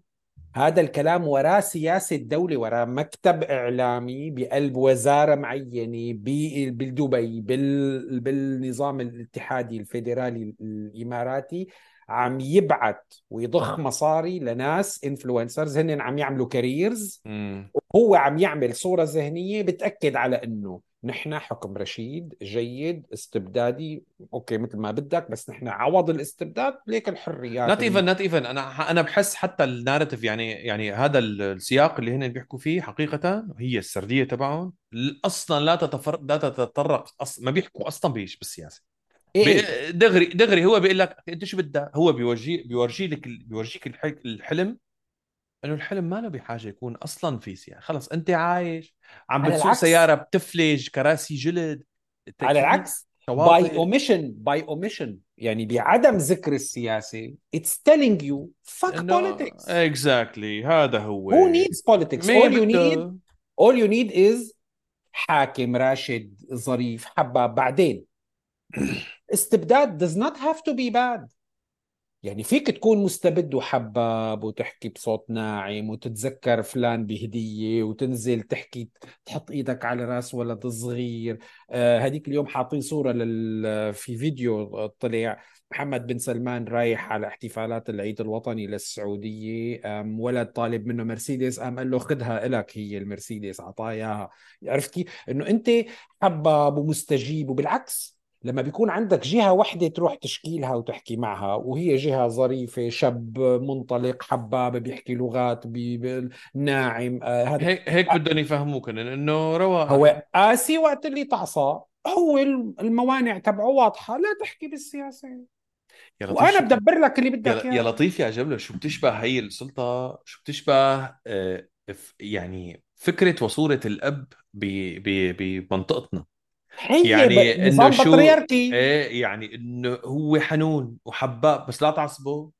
هذا الكلام وراه سياسة دولة وراه مكتب إعلامي بقلب وزارة معينة ب- بدبي بال... بالنظام الاتحادي الفيدرالي الإماراتي. عم يبعت ويضخ مصاري لناس influencers هن عم يعملوا careers مم. هو عم يعمل صورة ذهنية بتأكد على أنه نحن حكم رشيد جيد استبدادي. okay مثل ما بدك بس نحن عوض الاستبداد ليك الحريات اللي- even not even أنا أنا بحس حتى ال narrative يعني يعني هذا السياق اللي هن بيحكوا فيه حقيقة هي السردية تبعهم. أصلا لا تتفر لا تتطرق أص... ما بيحكوا أصلا بيش بالسياسة. إيه بي... دغري دغري هو بيقول لك أنت شو بدك؟ هو بيورجي بيورجي لك بيورجيك الح... الحلم إنه الحلم ما له بحاجة يكون أصلا في سياسه خلص أنت عايش عم بتسوق. سيارة بتفلج كراسي جلد على العكس. by omission by omission يعني بعدم ذكر السياسة it's telling you fuck إنه politics. exactly هذا هو. Who needs politics? مية all you need بده. all you need is حاكم راشد ظريف حباب بعدين. استبداد does not have to be bad. يعني فيك تكون مستبد وحباب وتحكي بصوت ناعم وتتذكر فلان بهدية وتنزل تحكي تحط إيدك على رأس ولد صغير. آه هذيك اليوم حاطين صورة لل... في فيديو طلع محمد بن سلمان رايح على احتفالات العيد الوطني للسعودية. ولد طالب منه مرسيدس. قام قال له خدها إلك هي المرسيدس عطاه إياها. عرفت كيف؟ إنه أنت حباب ومستجيب وبالعكس. لما بيكون عندك جهة واحدة تروح تشكيلها وتحكي معها وهي جهة ظريفة شاب منطلق حباب بيحكي لغات بي... ناعم آه هيك هيك بدهم يفهموك إنه رواق هو قاسي وقت اللي تعصى هو الموانع تبعه واضحة لا تحكي بالسياسة. يا لطيف وأنا شو- بدبر لك اللي بدك يا, يا لطيف يا جبلة شو بتشبه هي السلطة؟ شو بتشبه آه، يعني فكرة وصورة الأب بمنطقتنا؟ هي يعني إنه شو- إيه يعني إنه هو حنون وحباب بس لا تعصبه.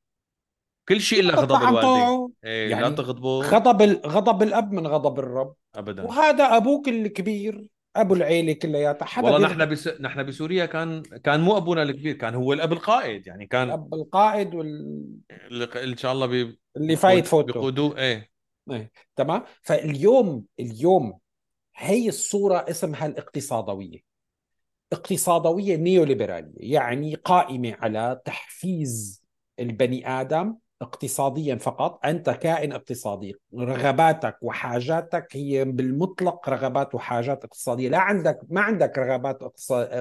كل شيء إلا غضب الوالدين. طوعه. إيه لا يعني تغضبه. غضب ال- غضب الأب من غضب الرب. ابدا. وهذا أبوك الكبير أبو العيلة كلياتها. حدا والله نحن بس... نحن بسوريا كان كان مو أبونا الكبير كان هو الأب القائد. يعني كان الأب القائد وال... اللي إن شاء الله بي... اللي فايت فوته بيقودوه. إيه. إيه. تمام؟ فاليوم اليوم هي الصورة اسمها الاقتصادوية. اقتصادوية نيوليبرالية يعني قائمة على تحفيز البني آدم اقتصاديا فقط. أنت كائن اقتصادي رغباتك وحاجاتك هي بالمطلق رغبات وحاجات اقتصادية. لا عندك ما عندك رغبات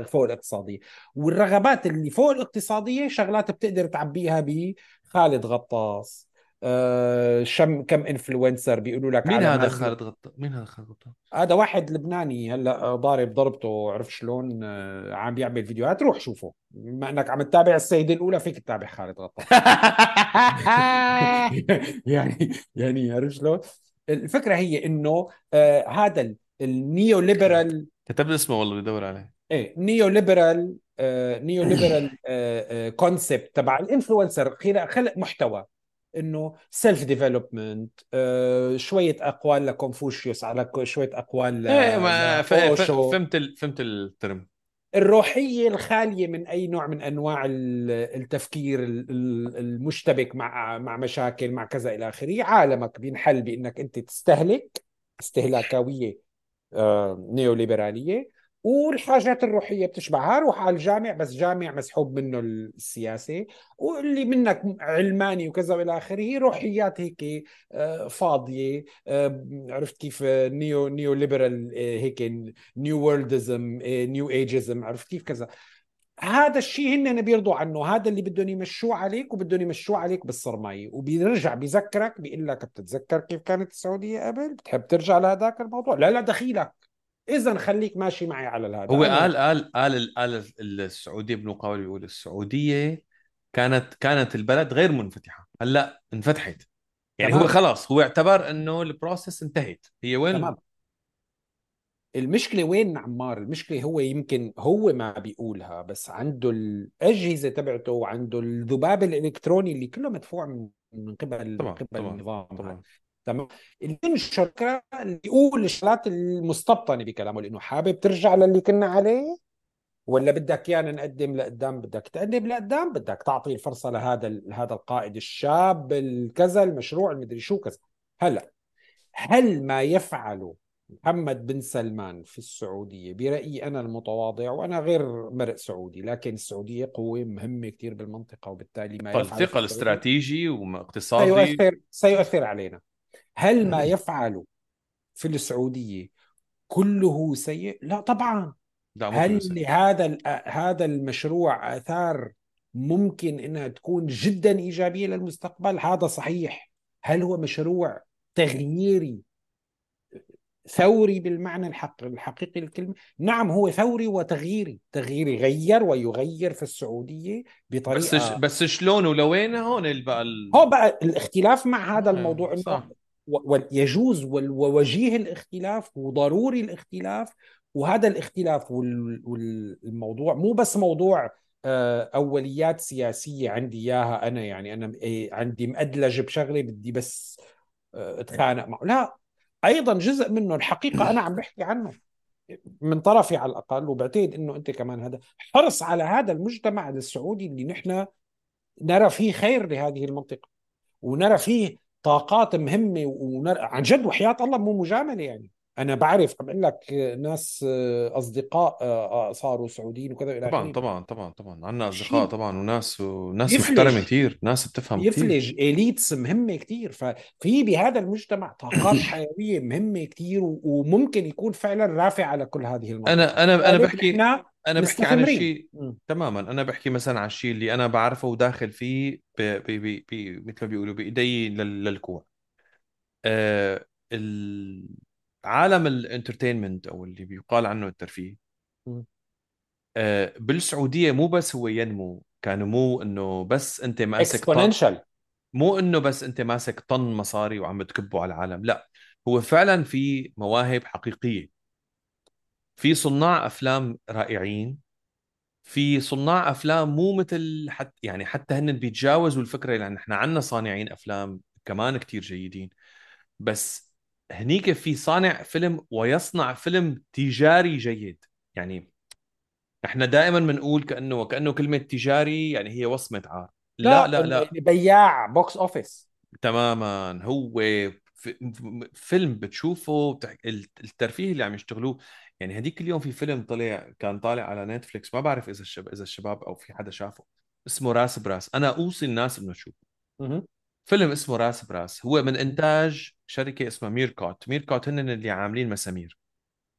فوق الاقتصادية. والرغبات اللي فوق الاقتصادية شغلات بتقدر تعبيها بخالد غطاس. آه، شم كم انفلونسر بيقولوا لك مين هذا خالد غطا مين هذا خالد غطا هذا واحد لبناني هلأ ضارب ضربته عرف شلون آه، عم بيعمل فيديوهات. روح شوفه. بما إنك عم تتابع السيدة الأولى فيك تتابع خالد غطاس يعني يعني عرف شلون؟ الفكرة هي إنه آه هذا ال- ال neoliberal كتب اسمه والله بدور عليه. إيه neoliberal آه neoliberal concept تبع ال influencer خلق محتوى. إنه self development شوية أقوال لكونفوشيوس على شوية أقوال إيه ما فهمت ال... فهمت ال term. الروحية الخالية من أي نوع من أنواع ال- التفكير ال- ال- المشتبك مع مع مشاكل مع كذا إلى آخره. عالمك بينحل بإنك أنت تستهلك استهلاكوية آه، نيوليبرالية. والحاجات الروحية بتشبهها روح على الجامع بس جامع مسحوب منه السياسة واللي منك علماني وكذا وإلى آخره روحيات هيك آه، فاضية آه، عرفت كيف آه، neo neoliberal هيك new worldism new ageism عرفت كيف كذا. هذا الشيء هن بيرضوا عنه هذا اللي بدهم يمشوه عليك وبدهم يمشوه عليك بالصرمايه وبيرجع بيذكرك بيقول لك بتتذكر كيف كانت السعودية قبل؟ بتحب ترجع لهذاك الموضوع؟ لا لا دخيلك. اذا خليك ماشي معي على هذا هو قال قال قال قال السعوديه ابن مقاول بيقول السعودية كانت كانت البلد غير منفتحة. هلأ انفتحت. يعني تمام. هو خلاص هو اعتبر إنه البروسيس انتهت. هي وين؟ تمام. المشكلة وين عمار؟ المشكلة هو يمكن هو ما بيقولها بس عنده الأجهزة تبعته وعنده الذباب الإلكتروني اللي كله مدفوع من من قبل طبعا قبل طبعا النظام. طبعا. تمام؟ اللي ينشر اللي يقول الشغلات المستبطنة بكلامه لأنه حابب ترجع للي كنا عليه؟ ولا بدك إيانا نقدم لقدام؟ بدك تقدم لقدام؟ بدك تعطي الفرصة لهذا لهذا القائد الشاب الكذا المشروع المدري شو كذا. هلا هل ما يفعله محمد بن سلمان في السعودية؟ برأيي أنا المتواضع وأنا غير مرء سعودي لكن السعودية قوة مهمة كثير بالمنطقة وبالتالي ما يفعل في ثقل السعودية استراتيجي واقتصادي سيؤثر سيؤثر علينا. هل ما يفعله في السعودية كله سيء؟ لا طبعا هل. لهذا هذا المشروع آثار ممكن إنها تكون جدا إيجابية للمستقبل؟ هذا صحيح. هل هو مشروع تغييري ثوري بالمعنى الحق الحقيقي للكلمة؟ نعم هو ثوري وتغييري، تغييري غير ويغير في السعودية بس بطريقه بس شلون ولوين هون بقى ال... هو بقى الاختلاف مع هذا آه، الموضوع صح. ويجوز ووجيه الاختلاف وضروري الاختلاف وهذا الاختلاف وال- والموضوع مو بس موضوع آه، أوليات سياسية عندي إياها أنا يعني أنا إيه، عندي مأدلج بشغله بدي بس آه، أتخانق معه. لا أيضا جزء منه الحقيقة أنا عم بحكي عنه. من طرفي على الأقل وبعتقد إنه أنت كمان هذا حرص على هذا المجتمع السعودي اللي نحن نرى فيه خير لهذه المنطقة ونرى فيه طاقات مهمة ونرى عن جد وحياة الله مو مجاملة يعني. أنا بعرف عم أقول لك ناس أصدقاء صاروا سعوديين وكذا إلى طبعا. طبعا طبعا طبعا. عندنا أصدقاء طبعا وناس وناس. محترمة كثير ناس بتفهم كثير يفلج. إليتس مهمة كثير ففي بهذا المجتمع طاقات حيوية مهمة كثير وممكن يكون فعلا رافع على كل هذه المنطقة أنا أنا أنا لذلك بحكي أنا بحكي عن. الشيء. تماما أنا بحكي مثلا عن الشيء اللي أنا بعرفه وداخل فيه ب... ب... ب... ب... مثل ما بيقولوا بإيدي لل... للكوع آه ال- عالم ال entertainment أو اللي بيقال عنه الترفيه. آه بالسعودية مو بس هو ينمو كنمو إنه بس أنت ماسك طن exponential مو إنه بس أنت ماسك طن مصاري وعم تكبه على العالم لا هو فعلا في مواهب حقيقية في صناع أفلام رائعين في صناع أفلام مو مثل حتى يعني حتى هن بيتجاوزوا الفكرة لأن إحنا عندنا صانعين أفلام كمان كتير جيدين. بس هنيك في صانع فيلم ويصنع فيلم تجاري جيد. يعني إحنا دائما بنقول كأنه وكانه كلمة تجاري يعني هي وصمة عار. لا لا لا بياع box office تماما. هو في- فيلم بتشوفه الترفيه اللي عم يشتغلوه يعني هديك اليوم في فيلم طلع كان طالع على نتفليكس ما بعرف إذا الشباب إذا الشباب أو في حدا شافه اسمه راس براس. أنا أوصي الناس إنه تشوفه فيلم اسمه راس براس. هو من إنتاج شركة اسمها ميركوت. ميركوت هن اللي عاملين مسامير.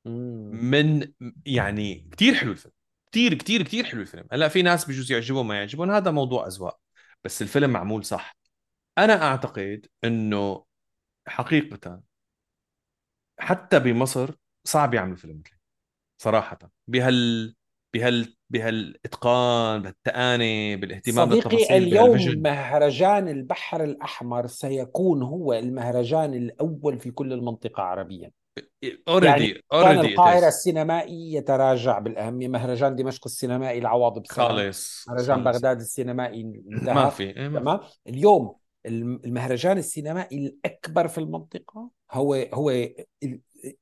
من يعني كتير حلو الفيلم. كتير كتير كتير حلو الفيلم. هلأ في ناس بجوز يعجبهم ما يعجبهم هذا موضوع أذواق. بس الفيلم معمول صح. أنا أعتقد إنه حقيقة حتى بمصر صعب يعملوا فيلم مثلي صراحة. بهال بهال بهالإتقان بالتأني بالاهتمام صديقي بالتفاصيل اليوم بهال vision مهرجان البحر الأحمر سيكون هو المهرجان الأول في كل المنطقة عربيا. already يعني كان already القاهرة السينمائي يتراجع بالأهمية مهرجان دمشق السينمائي العوض بسلامتك. خالص مهرجان خالص. بغداد السينمائي انتهى. ما في إيه ما في. تمام؟ اليوم الم- المهرجان السينمائي الأكبر في المنطقة هو هو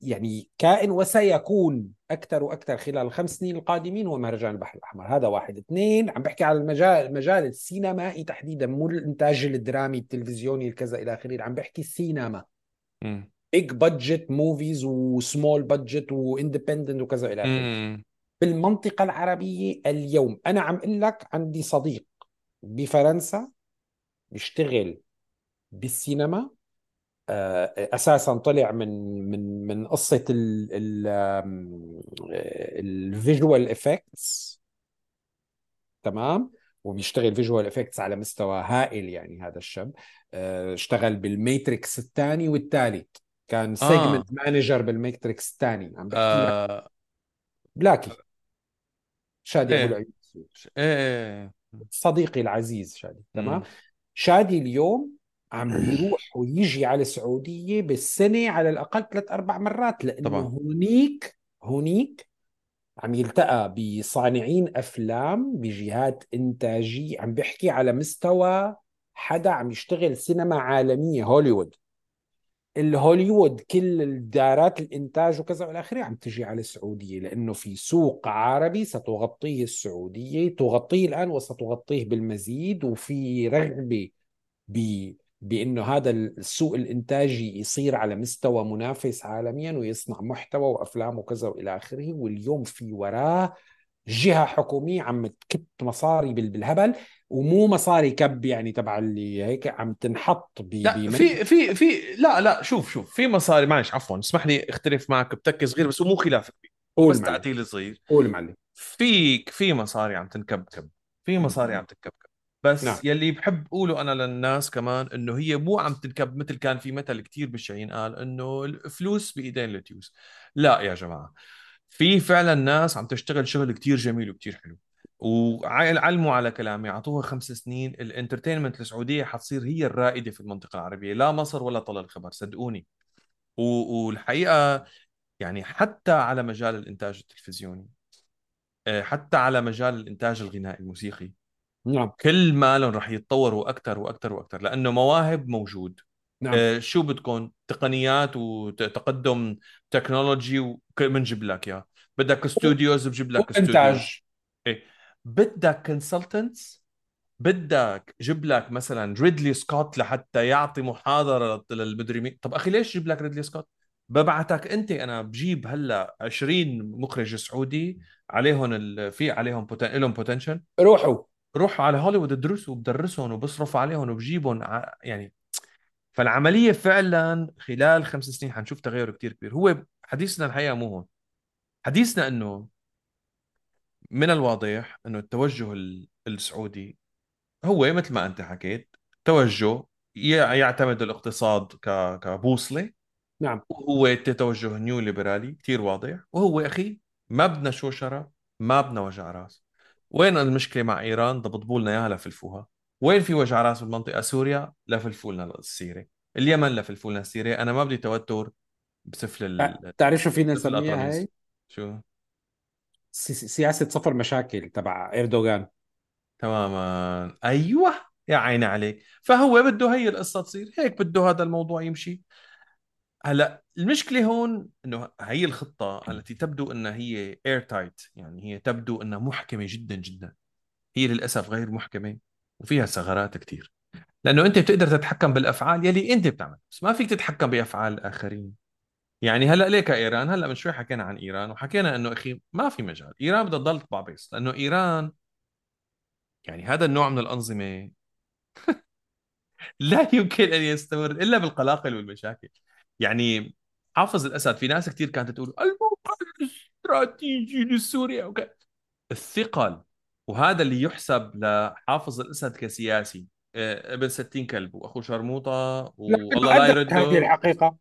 يعني كائن وسيكون أكثر وأكثر خلال الخمس سنين القادمين هو مهرجان البحر الأحمر. هذا واحد. اثنين عم بحكي على المجال المجال السينمائي تحديدا مو الإنتاج الدرامي التلفزيوني الكذا إلى آخره عم بحكي السينما. big budget movies و small budget و independent وكذا إلى آخره. مم. بالمنطقة العربية اليوم أنا عم أقول لك عندي صديق بفرنسا بيشتغل بالسينما. أساسا طلع من من من قصة ال visual effects تمام؟ وبيشتغل visual effects على مستوى هائل يعني هذا الشاب. آه، اشتغل بالميتريكس الثاني والثالث. كان segment manager بالميتريكس الثاني. عم بحكي آه. بلاكي. شادي أبو إيه العيون ش- إيه. صديقي العزيز شادي. تمام؟ مم. شادي اليوم عم بيروح ويجي على السعودية بالسنة على الأقل ثلاث أربع مرات لأنه طبعا. هونيك هونيك عم يلتقى بصانعين أفلام بجهات إنتاجية عم بيحكي على مستوى حدا عم يشتغل سينما عالمية هوليوود. الهوليوود كل الدارات الإنتاج وكذا والى آخره عم تجي على السعودية لأنه في سوق عربي ستغطيه السعودية تغطيه الآن وستغطيه بالمزيد وفي رغبة ب بأنه هذا السوق الإنتاجي يصير على مستوى منافس عالميا ويصنع محتوى وأفلام وكذا وإلى آخره واليوم في وراه جهة حكومية عم تكب مصاري بال- بالهبل ومو مصاري كب يعني تبع اللي هيك عم تنحط ب- لا في في في لا لا شوف شوف في مصاري معلش عفوا اسمح لي أختلف معك بتكه صغير بس مو خلاف كبير قول بس تعديل صغير. قول معلم. فيك في مصاري عم تنكبكب في مصاري عم تنكبكب بس نعم. يلي بحب أقوله أنا للناس كمان إنه هي مو عم تنكب مثل كان في مثل كتير بالشيء قال إنه الفلوس بإيدين التيوس. لا يا جماعة في فعلا ناس عم تشتغل شغل كتير جميل وكتير حلو. وعلموا على كلامي اعطوها خمس سنين ال entertainment السعودية حتصير هي الرائدة في المنطقة العربية. لا مصر ولا طلع الخبر صدقوني. والحقيقة يعني حتى على مجال الإنتاج التلفزيوني آه، حتى على مجال الإنتاج الغنائي الموسيقي نعم. كل مالهم رح يتطوروا أكثر وأكثر وأكثر لأنه مواهب موجود. نعم. آه، شو بدكم؟ تقنيات وتقدم تكنولوجي بنجيب لك اياه بدك studios بجيب لك studios إيه. بدك consultants بدك جيب لك مثلا ريدلي سكوت لحتى يعطي محاضرة للمدري مين طب أخي ليش جيب لك ريدلي سكوت ببعتك أنت أنا بجيب هلأ 20 مخرج سعودي عليهم ال... في عليهم بوتن... لهم بوتنشل روحوا. روحوا على هوليوود ادرسوا وبدرسهم وبصرف عليهم وبجيبهم ع... يعني فالعملية فعلا خلال خمس سنين حنشوف تغير كتير كبير. هو حديثنا الحقيقة مو هون. حديثنا إنه من الواضح إنه التوجه ال- السعودي هو مثل ما أنت حكيت توجه يعتمد الاقتصاد كبوصلة. نعم. وهو توجه نيو ليبرالي كثير واضح. وهو أخي ما بدنا شوشرة ما بدنا وجع رأس. وين المشكلة مع إيران ضبطوا لنا اياها لفلفوها؟ وين في وجع رأس بالمنطقة سوريا لفلفوا لنا السيره اليمن لفلفوا لنا السيره أنا ما بدي توتر بسفل ال... تعرف شو فينا نسميها هاي؟ شو؟ سي- سياسة صفر مشاكل تبع إردوغان. تماما. أيوه. يا عيني عليك. فهو بده هي القصة تصير. هيك بده هذا الموضوع يمشي. هلا المشكلة هون إنه هي الخطة التي تبدو انها هي airtight يعني هي تبدو إنها محكمة جدا جدا. هي للأسف غير محكمة وفيها ثغرات كثير لأنه أنت بتقدر تتحكم بالأفعال يلي أنت بتعمل بس ما فيك تتحكم بأفعال الاخرين يعني هلا ليك إيران هلا من شوي حكينا عن إيران وحكينا إنه أخي ما في مجال. إيران بدها تضل تطبع بيس لأنه إيران يعني هذا النوع من الأنظمة لا يمكن أن يستمر إلا بالقلاقل والمشاكل. يعني حافظ الأسد في ناس كثير كانت تقول الموقع الاستراتيجي لسوريا وك... الثقل وهذا اللي يحسب لحافظ الأسد كسياسي. آه، ابن ستين كلب وأخو شرموطة والله لا أدرك هذه يرده الحقيقة.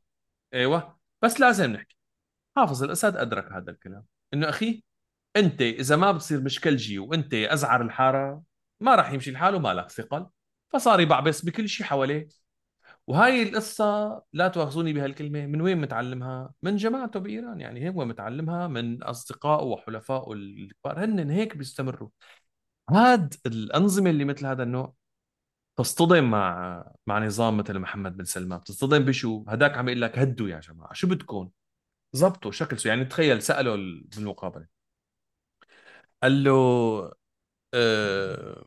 أيوه بس لازم نحكي. حافظ الأسد أدرك هذا الكلام. إنه أخي أنت إذا ما بتصير مشكلجي وأنت أزعر الحارة ما راح يمشي الحال وما لك ثقل. فصار يبعبس بكل شيء حواليه. وهاي القصة لا تؤاخذوني بهالكلمة من وين متعلمها؟ من جماعته بإيران يعني هو متعلمها من أصدقائه وحلفائه الكبار هن هيك بيستمروا. هاد الأنظمة اللي مثل هذا النوع تصطدم مع مع نظام مثل محمد بن سلمان بتصطدم بشو؟ هداك عم يقول لك هدوا يا جماعة شو بدكم؟ زبطوا شكل يعني تخيل سأله بالمقابلة. قال له أه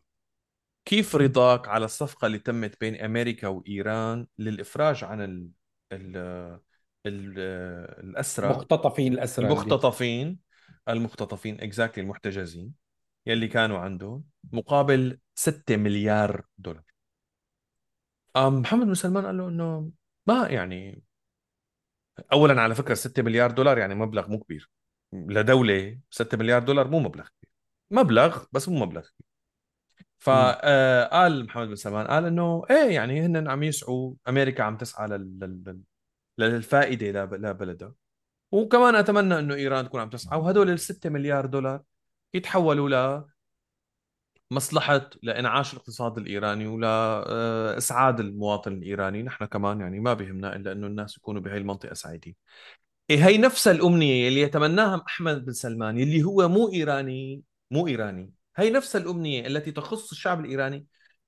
كيف رضاك على الصفقة اللي تمت بين أمريكا وإيران للإفراج عن ال ال ال الأسرى؟ مختطفين الأسرى المختطفين المختطفين اكزاكتلي المحتجزين يلي كانوا عندهم مقابل 6 مليار دولار. محمد بن سلمان قال له إنه ما يعني اولا على فكرة 6 مليار دولار يعني مبلغ مو كبير. لدولة 6 مليار دولار مو مبلغ كبير. مبلغ بس مو مبلغ كبير. فقال محمد بن سلمان قال إنه إيه يعني هن عم يسعوا أمريكا عم تسعى لل... للفائدة لبلدها وكمان أتمنى إنه إيران تكون عم تسعى وهدول ال 6 مليار دولار يتحولوا ل مصلحة لإنعاش الاقتصاد الإيراني ولإسعاد المواطن الإيراني. نحن كمان يعني ما بهمنا إلا أنه الناس يكونوا بهي المنطقة سعيدين. إيه هي نفس الأمنية اللي يتمناها أحمد بن سلمان اللي هو مو إيراني مو إيراني. هي نفس الأمنية التي تخص الشعب الإيراني.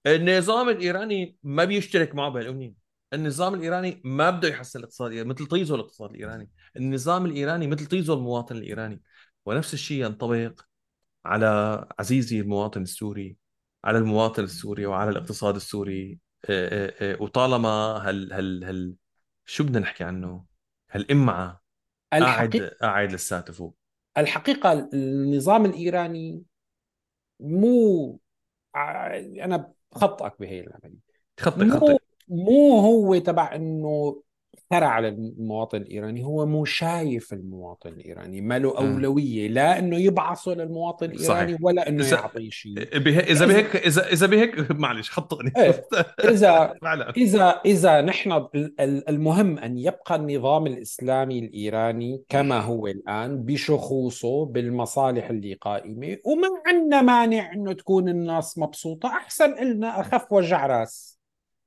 النظام الإيراني ما بيشترك معه بهالأمنية. النظام الإيراني ما بده يحسن الاقتصاد مثل طيزه الاقتصاد الإيراني. النظام الإيراني مثل طيزه المواطن الإيراني. ونفس الشيء ينطبق على عزيزي المواطن السوري على المواطن السوري وعلى الاقتصاد السوري. وطالما هل هل هل شو بدنا نحكي عنه؟ هالإمعة. قاعد قاعد لساته فوق. الحقيقة النظام الإيراني مو أنا بخطئك بهي العملية خطئ خطئ مو هو تبع إنه اثر على المواطن الإيراني هو مو شايف المواطن الإيراني ما له أولوية لا إنه يبعثه للمواطن الإيراني صحيح. ولا إنه يعطيه شيء به... إذا بهيك اذا إذا بهيك معلش خطئني إيه. اذا اذا إذا نحن المهم أن يبقى النظام الإسلامي الإيراني كما هو الآن بشخوصه بالمصالح اللي قائمة وما عندنا مانع إنه تكون الناس مبسوطة أحسن لنا أخف وجع راس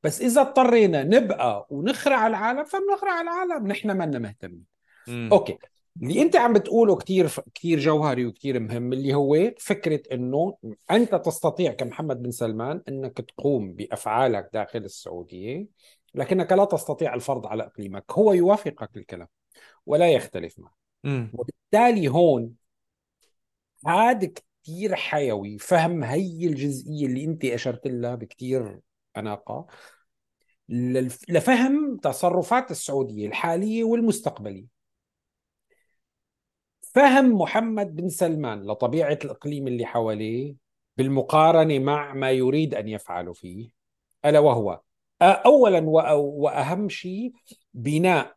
بس إذا اضطرينا نبقى ونخرع العالم فبنخرع العالم. نحن ما مهتمين. أوكي. اللي أنت عم بتقوله كثير كثير جوهري وكثير مهم اللي هو فكرة إنه أنت تستطيع كمحمد بن سلمان إنك تقوم بأفعالك داخل السعودية لكنك لا تستطيع الفرض على إقليمك. هو يوافقك الكلام ولا يختلف معك. وبالتالي هون هذا كثير حيوي فهم هي الجزئية اللي أنت أشرت لها بكثير أناقة. لفهم تصرفات السعودية الحالية والمستقبلية. فهم محمد بن سلمان لطبيعة الإقليم اللي حواليه بالمقارنة مع ما يريد أن يفعل فيه ألا وهو أولا وأهم شيء بناء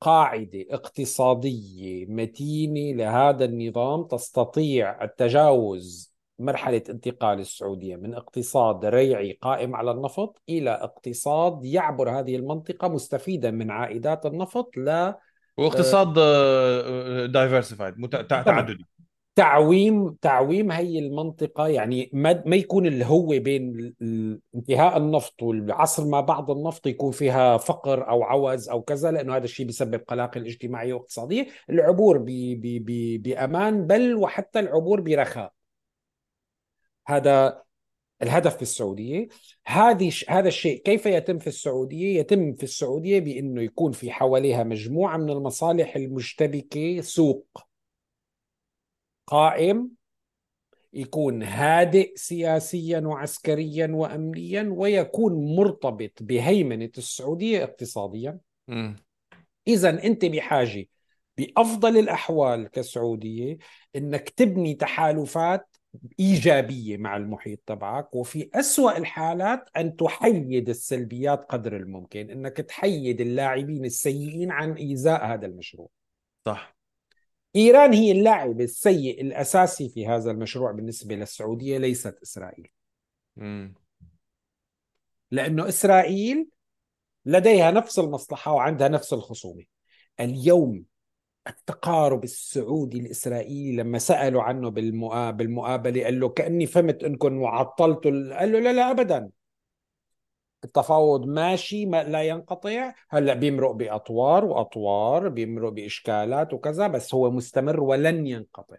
قاعدة اقتصادية متينة لهذا النظام تستطيع التجاوز مرحلة انتقال السعودية من اقتصاد ريعي قائم على النفط إلى اقتصاد يعبر هذه المنطقة مستفيدا من عائدات النفط ل واقتصاد دايفرسيفايد تعددي. تعويم تعويم هي المنطقة يعني ما ما يكون اللي هو بين انتهاء النفط والعصر ما بعد النفط يكون فيها فقر أو عوز أو كذا لأنه هذا الشيء بيسبب قلاقل اجتماعية واقتصادية. العبور بأمان بل وحتى العبور برخاء. هذا الهدف في السعودية. هذه هذا الشيء كيف يتم في السعودية؟ يتم في السعودية بإنه يكون في حواليها مجموعة من المصالح المشتبكة سوق قائم يكون هادئ سياسيا وعسكريا وامنيا ويكون مرتبط بهيمنة السعودية اقتصاديا. اذا أنت بحاجة بأفضل الأحوال كسعودية إنك تبني تحالفات إيجابية مع المحيط تبعك وفي أسوأ الحالات أن تحيد السلبيات قدر الممكن أنك تحيد اللاعبين السيئين عن إيذاء هذا المشروع. صح. إيران هي اللاعب السيء الأساسي في هذا المشروع بالنسبة للسعودية ليست إسرائيل. م. لأنه إسرائيل لديها نفس المصلحة وعندها نفس الخصومة. اليوم التقارب السعودي الإسرائيلي لما سألوا عنه بالمقابلة قال له كأني فهمت انكم وعطلتوا قال له لا لا ابدا. التفاوض ماشي ما لا ينقطع. هلأ بيمرق بأطوار وأطوار بيمرق بإشكالات وكذا بس هو مستمر ولن ينقطع.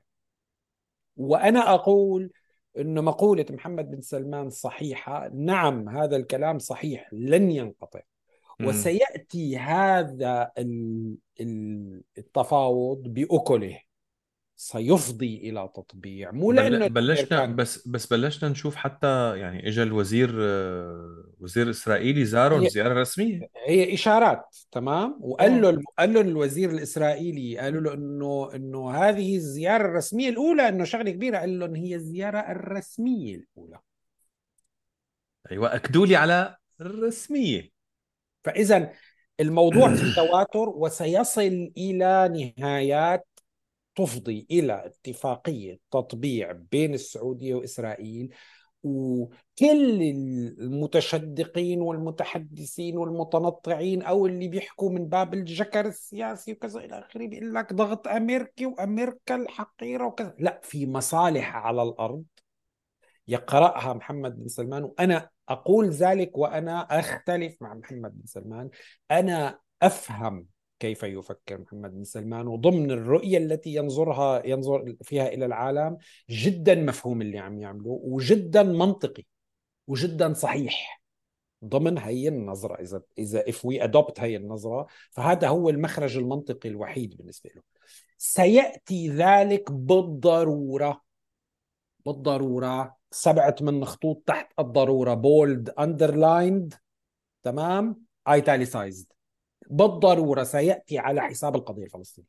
وأنا أقول انه مقولة محمد بن سلمان صحيحة. نعم هذا الكلام صحيح لن ينقطع. وسيأتي هذا ال- ال- التفاوض بأكله. سيفضي إلى تطبيع. مو لأنه بل... بلشنا بس بس بلشنا نشوف حتى يعني اجى الوزير وزير إسرائيلي زارهم هي زياره رسميه هي إشارات تمام؟ وقال له قال له الوزير الإسرائيلي قالوا له إنه إنه هذه الزيارة الرسمية الأولى إنه شغلة كبيرة. قال لهم هي الزيارة الرسمية الأولى. أيوه أكدوا لي على الرسمية. فإذا الموضوع في تواتر وسيصل إلى نهايات تفضي إلى اتفاقية تطبيع بين السعودية وإسرائيل وكل المتشدقين والمتحدثين والمتنطعين أو اللي بيحكوا من باب الجكر السياسي وكذا إلى آخره بيقول لك ضغط أمريكي وأمريكا الحقيرة وكذا. لا في مصالح على الأرض يقرأها محمد بن سلمان وأنا أقول ذلك وأنا أختلف مع محمد بن سلمان. أنا أفهم كيف يفكر محمد بن سلمان وضمن الرؤية التي ينظرها ينظر فيها إلى العالم جدا مفهوم اللي عم يعمله وجدا منطقي وجدا صحيح ضمن هي النظرة. إذا إذا if we adopt هي النظرة فهذا هو المخرج المنطقي الوحيد بالنسبة له. سيأتي ذلك بالضرورة بالضرورة سبع تمن خطوط تحت الضرورة. bold underlined تمام؟ italicized بالضرورة سيأتي على حساب القضية الفلسطينية.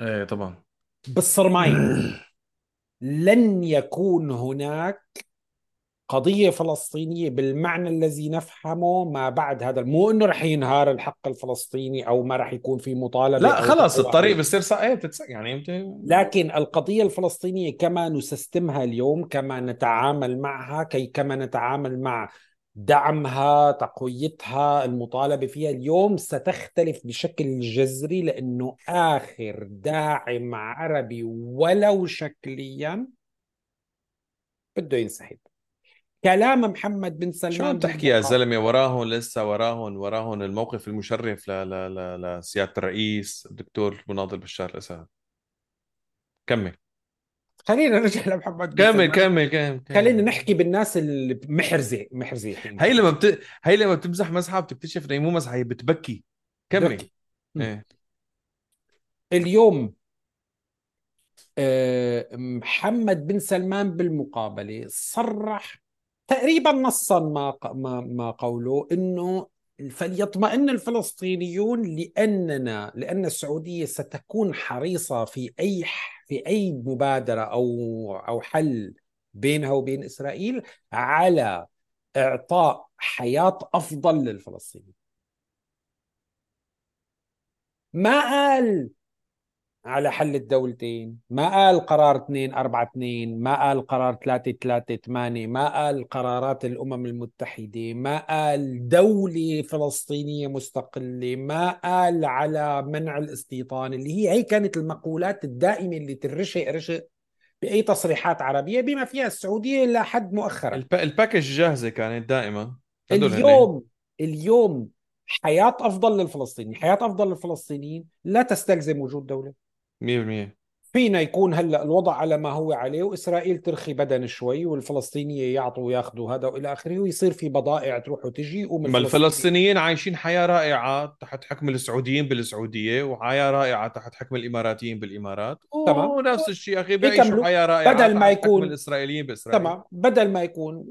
إيه طبعا. بالصرمين لن يكون هناك قضية فلسطينية بالمعنى الذي نفهمه ما بعد هذا مو إنه رح ينهار الحق الفلسطيني أو ما رح يكون في مطالبة لا خلص الطريق. بصير صعب بتتس... يعني أنت لكن القضية الفلسطينية كما نسستمها اليوم كما نتعامل معها كي كما نتعامل مع دعمها تقويتها المطالبة فيها اليوم ستختلف بشكل جذري لأنه آخر داعم عربي ولو شكليا بده ينسحب كلام محمد بن سلمان شو عم تحكي يا زلمة وراهم لسه وراهم وراهم الموقف المشرف ل... ل... ل... لسيادة الرئيس الدكتور مناضل بشار الأسد؟ كمل. خلينا نرجع لمحمد كمل كمل كمل خلينا نحكي بالناس اللي محرزة محرزة هي لما بت... هي لما بتمزح مزحه بتكتشف انها مو مزحة هي بتبكي. كمل. إيه. اليوم آه، محمد بن سلمان بالمقابلة صرح تقريبا نصا ما ما ما قوله إنه فليطمئن الفلسطينيون لأننا لأن السعودية ستكون حريصة في أي في أي مبادرة أو أو حل بينها وبين إسرائيل على إعطاء حياة أفضل للفلسطينيين. ما قال على حل الدولتين. ما قال قرار 2 4 2 ما قال قرار 3 3 8 ما قال قرارات الأمم المتحدة ما قال دولة فلسطينية مستقلة ما قال على منع الاستيطان اللي هي هي كانت المقولات الدائمة اللي ترشق رشق بأي تصريحات عربية بما فيها السعودية إلى حد مؤخرا. الب... الباكج جاهزة كانت دائما. اليوم اليوم حياة أفضل للفلسطينيين حياة أفضل للفلسطينيين لا تستلزم وجود دولة. Mesmo, mesmo. فينا يكون هلأ الوضع على ما هو عليه وإسرائيل ترخي بدن شوي والفلسطينيه يعطوا ويأخذوا هذا وإلى آخره ويصير في بضائع تروح وتجي ما ومن الفلسطينيين عايشين حياة رائعة تحت حكم السعوديين بالسعودية وحياة رائعة تحت حكم الإماراتيين بالإمارات تمام. ونفس الشيء أخي بيعيشوا. حياة رائعة بدل ما يكون- حكم الإسرائيليين بإسرائيل تمام بدل ما يكون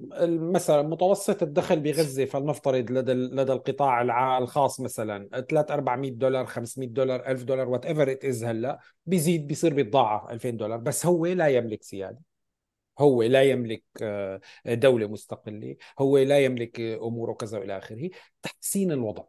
مثلا متوسط الدخل بغزة فلنفترض لدى لدى القطاع الخاص مثلا 3 400 دولار 500 دولار 1000 دولار whatever it is هلأ بيزيد بيصير بيتضاعف 2000 دولار بس هو لا يملك سيادة. هو لا يملك آه، دولة مستقلة. هو لا يملك أموره كذا وإلى آخره. تحسين الوضع.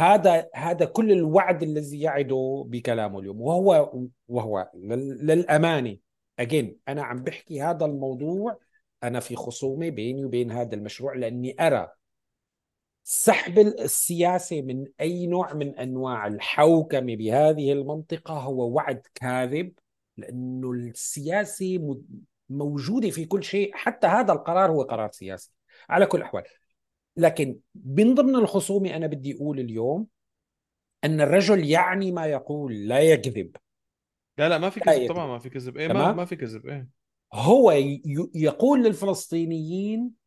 هذا هذا كل الوعد الذي يعده بكلامه اليوم. وهو وهو لل- للأمانة. أجين أنا عم بحكي هذا الموضوع أنا في خصومة بيني وبين هذا المشروع لأني أرى سحب السياسة من أي نوع من أنواع الحوكمة بهذه المنطقة هو وعد كاذب لأنه السياسة موجودة في كل شيء حتى هذا القرار هو قرار سياسي على كل الأحوال لكن من ضمن الخصومة أنا بدي أقول اليوم أن الرجل يعني ما يقول لا يكذب لا لا ما في كذب. طبعا ما في كذب إيه ما؟ ما في كذب إيه هو يقول للفلسطينيين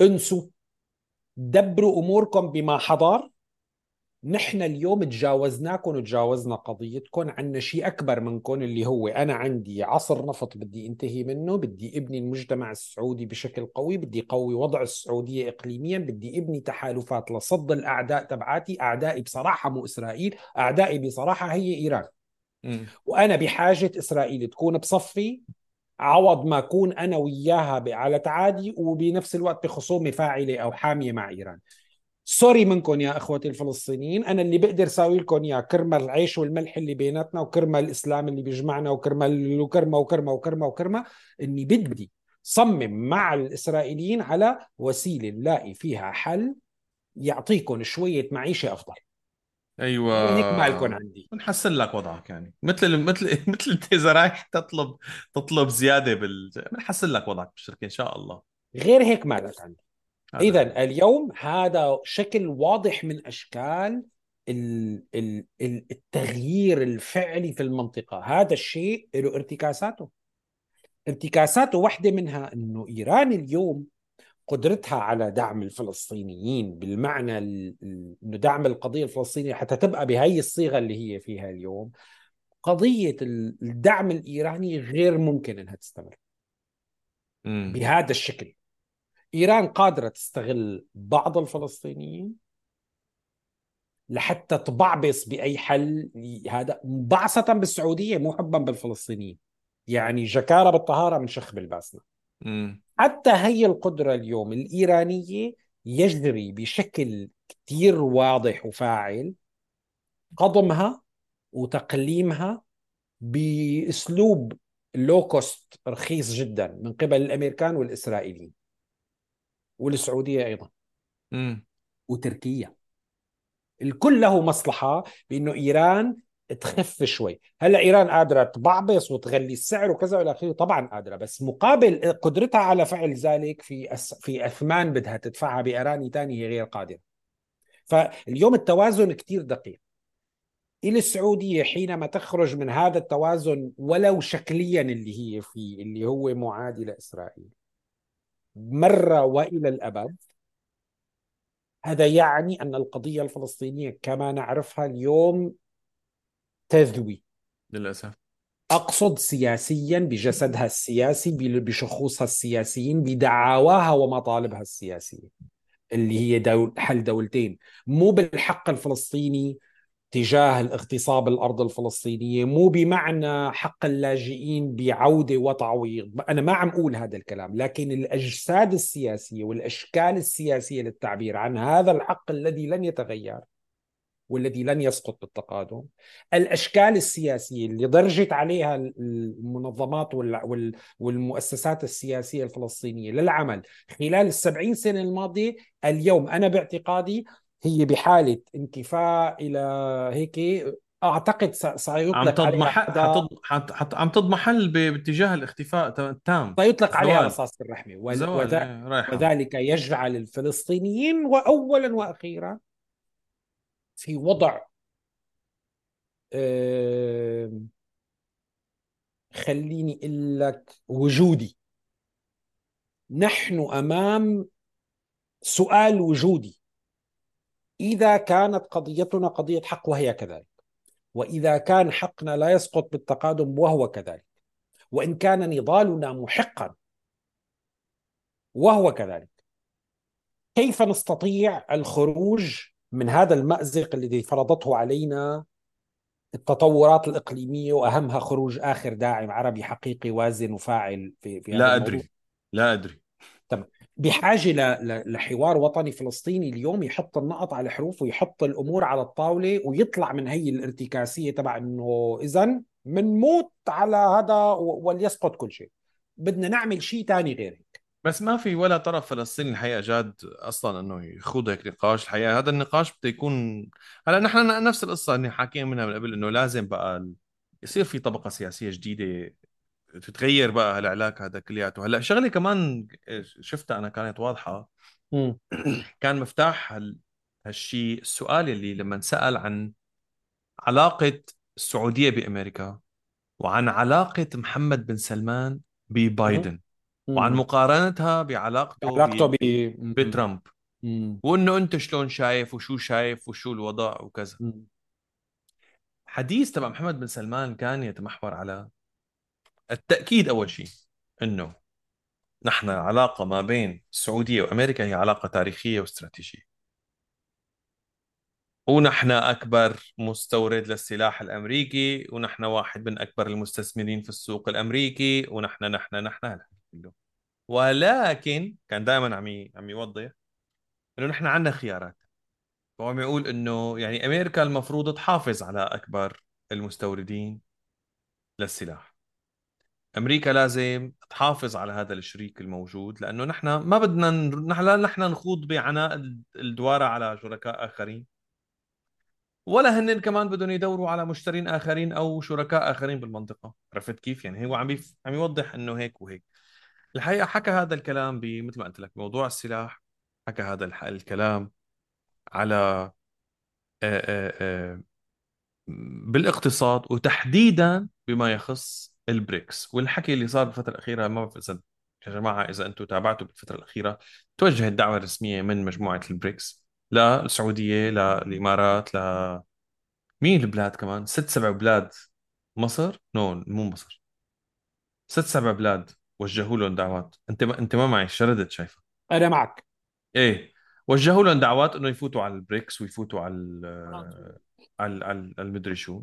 انسوا دبروا أموركم بما حضر. نحن اليوم تجاوزناكم وتجاوزنا قضيتكم. عنا شيء أكبر منكم اللي هو أنا عندي عصر نفط بدي انتهي منه بدي ابني المجتمع السعودي بشكل قوي بدي قوي وضع السعودية إقليميا بدي ابني تحالفات لصد الأعداء تبعاتي أعدائي بصراحة مو إسرائيل أعدائي بصراحة هي إيران. مم. وأنا بحاجة إسرائيل تكون بصفي عوض ما أكون أنا وياها على تعادي وبنفس الوقت بخصومة فاعلة أو حامية مع إيران. سوري منكم يا أخوتي الفلسطينيين أنا اللي بقدر ساوي لكم اياه كرمال العيش والملح اللي بيناتنا وكرمال الإسلام اللي بيجمعنا وكرمال وكرمة وكرمة وكرمة وكرمة إني بدي صمم مع الإسرائيليين على وسيلة نلاقي فيها حل يعطيكم شوية معيشة أفضل. أيوه. هيك مالكم عندي. بنحسن لك وضعك يعني. مثل مثل مثل أنت إذا رايح تطلب تطلب زيادة بال بنحسن لك وضعك بالشركة إن شاء الله. غير هيك مالك عندي. هذا. إذا اليوم هذا شكل واضح من أشكال ال- ال- ال- التغيير الفعلي في المنطقة. هذا الشيء له ارتكاساته. ارتكاساته واحدة منها إنه إيران اليوم قدرتها على دعم الفلسطينيين بالمعنى ال- ال- إنه دعم القضية الفلسطينية حتى تبقى بهي الصيغة اللي هي فيها اليوم قضية ال- الدعم الإيراني غير ممكن إنها تستمر. مم. بهذا الشكل. إيران قادرة تستغل بعض الفلسطينيين لحتى تبعبص بأي حل. هذا بعثة بالسعودية مو حبا بالفلسطينيين. يعني جكارة بالطهارة من شخ بالباسنه مم. حتى هي القدرة اليوم الإيرانية يجري بشكل كثير واضح وفاعل قضمها وتقليمها بأسلوب لو كوست رخيص جدا من قبل الأمريكان والإسرائيليين والسعودية أيضا مم. وتركيا الكل له مصلحة بأنه إيران تخف شوي. هلا إيران قادرة تبعبص وتغلي السعر وكذا وإلى آخره. طبعا قادرة بس مقابل قدرتها على فعل ذلك في أس في أثمان بدها تدفعها بأراني تانية هي غير قادرة. فاليوم التوازن كتير دقيق. إلى السعودية حينما تخرج من هذا التوازن ولو شكليا اللي هي فيه اللي هو معادي لإسرائيل. مرة وإلى الأبد. هذا يعني أن القضية الفلسطينية كما نعرفها اليوم تذوي. للأسف. أقصد سياسيا بجسدها السياسي بشخوصها السياسيين بدعاواها ومطالبها السياسية اللي هي دول حل دولتين. مو بالحق الفلسطيني تجاه الاغتصاب الأرض الفلسطينية مو بمعنى حق اللاجئين بعودة وتعويض. أنا ما عم أقول هذا الكلام لكن الأجساد السياسية والأشكال السياسية للتعبير عن هذا الحق الذي لن يتغير والذي لن يسقط بالتقادم الأشكال السياسية اللي درجت عليها المنظمات والمؤسسات السياسية الفلسطينية للعمل خلال السبعين سنة الماضية اليوم أنا باعتقادي هي بحالة انكفاء إلى هيك أعتقد سيطلق عم عليها حتض... حت... عم تضمحل. باتجاه الاختفاء التام سيطلق عليها. رصاص الرحمة وذ... وذ... إيه، وذلك يجعل الفلسطينيين وأولا وأخيرا في وضع خليني أقول لك وجودي. نحن أمام سؤال وجودي. إذا كانت قضيتنا قضية حق وهي كذلك وإذا كان حقنا لا يسقط بالتقادم وهو كذلك وإن كان نضالنا محقا وهو كذلك كيف نستطيع الخروج من هذا المأزق الذي فرضته علينا التطورات الإقليمية وأهمها خروج آخر داعم عربي حقيقي وازن وفاعل في, في لا الموضوع. أدري. لا أدري. تمام بحاجة لحوار وطني فلسطيني اليوم يحط النقط على الحروف ويحط الأمور على الطاولة ويطلع من هي الارتكاسية تبع أنه إذا منموت على هذا وليسقط كل شيء. بدنا نعمل شيء تاني غير بس ما في ولا طرف فلسطيني الحقيقة جاد أصلا إنه يخوض هيك نقاش. الحقيقة هذا النقاش بده يكون هلا نحن نفس القصة اللي حاكيين منها من قبل إنه لازم بقى يصير في طبقة سياسية جديدة تتغير بقى هالعلاقة هذا كلياته. هلا شغلة كمان شفتها أنا كانت واضحة. كان مفتاح هال... هالشيء السؤال اللي لما انسأل عن علاقة السعودية بأمريكا وعن علاقة محمد بن سلمان ببايدن. وعن. مقارنتها بعلاقته علاقته ب... بترامب مم. وإنه أنت شلون شايف وشو شايف وشو الوضع وكذا مم. حديث تبع محمد بن سلمان كان يتمحور على التأكيد أول شيء أنه نحن علاقة ما بين السعودية وأمريكا هي علاقة تاريخية واستراتيجية ونحن أكبر مستورد للسلاح الأمريكي ونحن واحد من أكبر المستثمرين في السوق الأمريكي ونحن نحن نحن هذا كله ولكن كان دائما عم عم يوضح إنه نحن عندنا خيارات. فهو عم يقول إنه يعني أمريكا المفروض تحافظ على أكبر المستوردين للسلاح. أمريكا لازم تحافظ على هذا الشريك الموجود لأنه نحن ما بدنا نحن نحن نخوض بعناء الدوارة على شركاء آخرين. ولا هن كمان بدهم يدوروا على مشترين آخرين أو شركاء آخرين بالمنطقة. عرفت كيف؟ يعني هو عم. عم يوضح إنه هيك وهيك. الحقيقة حكى هذا الكلام. مثل ما قلت لك موضوع السلاح حكى هذا. الكلام على آه، آه، بالاقتصاد وتحديدا بما يخص البريكس والحكي اللي صار بالفترة الأخيرة ما بعرف إذا يا جماعة إذا أنتم تابعتوا بالفترة الأخيرة توجهت دعوه رسميه من مجموعة البريكس للسعوديه للامارات ل مين البلاد كمان ست سبع بلاد مصر no مو مصر ست سبع بلاد وجهوا لهم دعوات. انت ما انت ما معي شردت شايفة. أنا معك. إيه. وجهوا لهم دعوات إنه يفوتوا على البريكس ويفوتوا على ال على على المدري شو.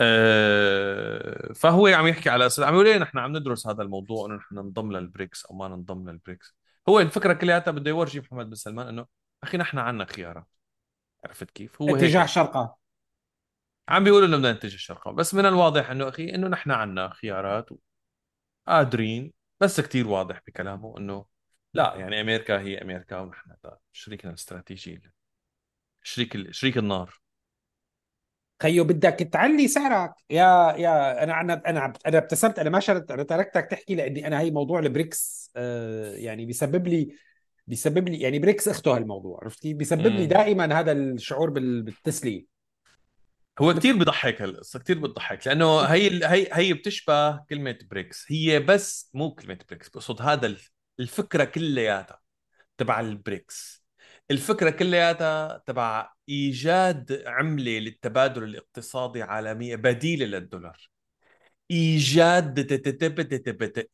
آه، فهو عم يحكي على أساس عم يقول لي نحن عم ندرس هذا الموضوع إنه نحن ننضم للبريكس أو ما ننضم للبريكس. هو الفكرة كلياتها بده يورجي محمد بن سلمان إنه أخي نحن عنا خيارات. عرفت كيف؟ هو اتجاه هيك. شرقة عم بيقول إنه بدنا نتجه الشرق بس من الواضح إنه أخي إنه نحن عنا خيارات قادرين بس كتير واضح بكلامه إنه لا يعني أمريكا هي أمريكا ونحن شريكنا الاستراتيجي شريك شريك النار خيو بدك تعلي سعرك يا يا أنا أنا أنا أنا ابتسمت أنا ما شرت أنا تركتك تحكي لأني أنا هي موضوع البريكس آه يعني بيسبب لي بيسبب لي يعني بريكس أخته هالموضوع عرفت كيف؟ بيسبب لي. دائما هذا الشعور بال- بالتسليه هو كتير بضحك هالقصه كتير بتضحك لأنه هي هي هي بتشبه كلمة بريكس هي بس مو كلمة بريكس بقصد هذا الف- الفكرة كلياتها تبع البريكس الفكرة كلياتها تبع إيجاد عملة للتبادل الاقتصادي عالمية بديلة للدولار. إيجاد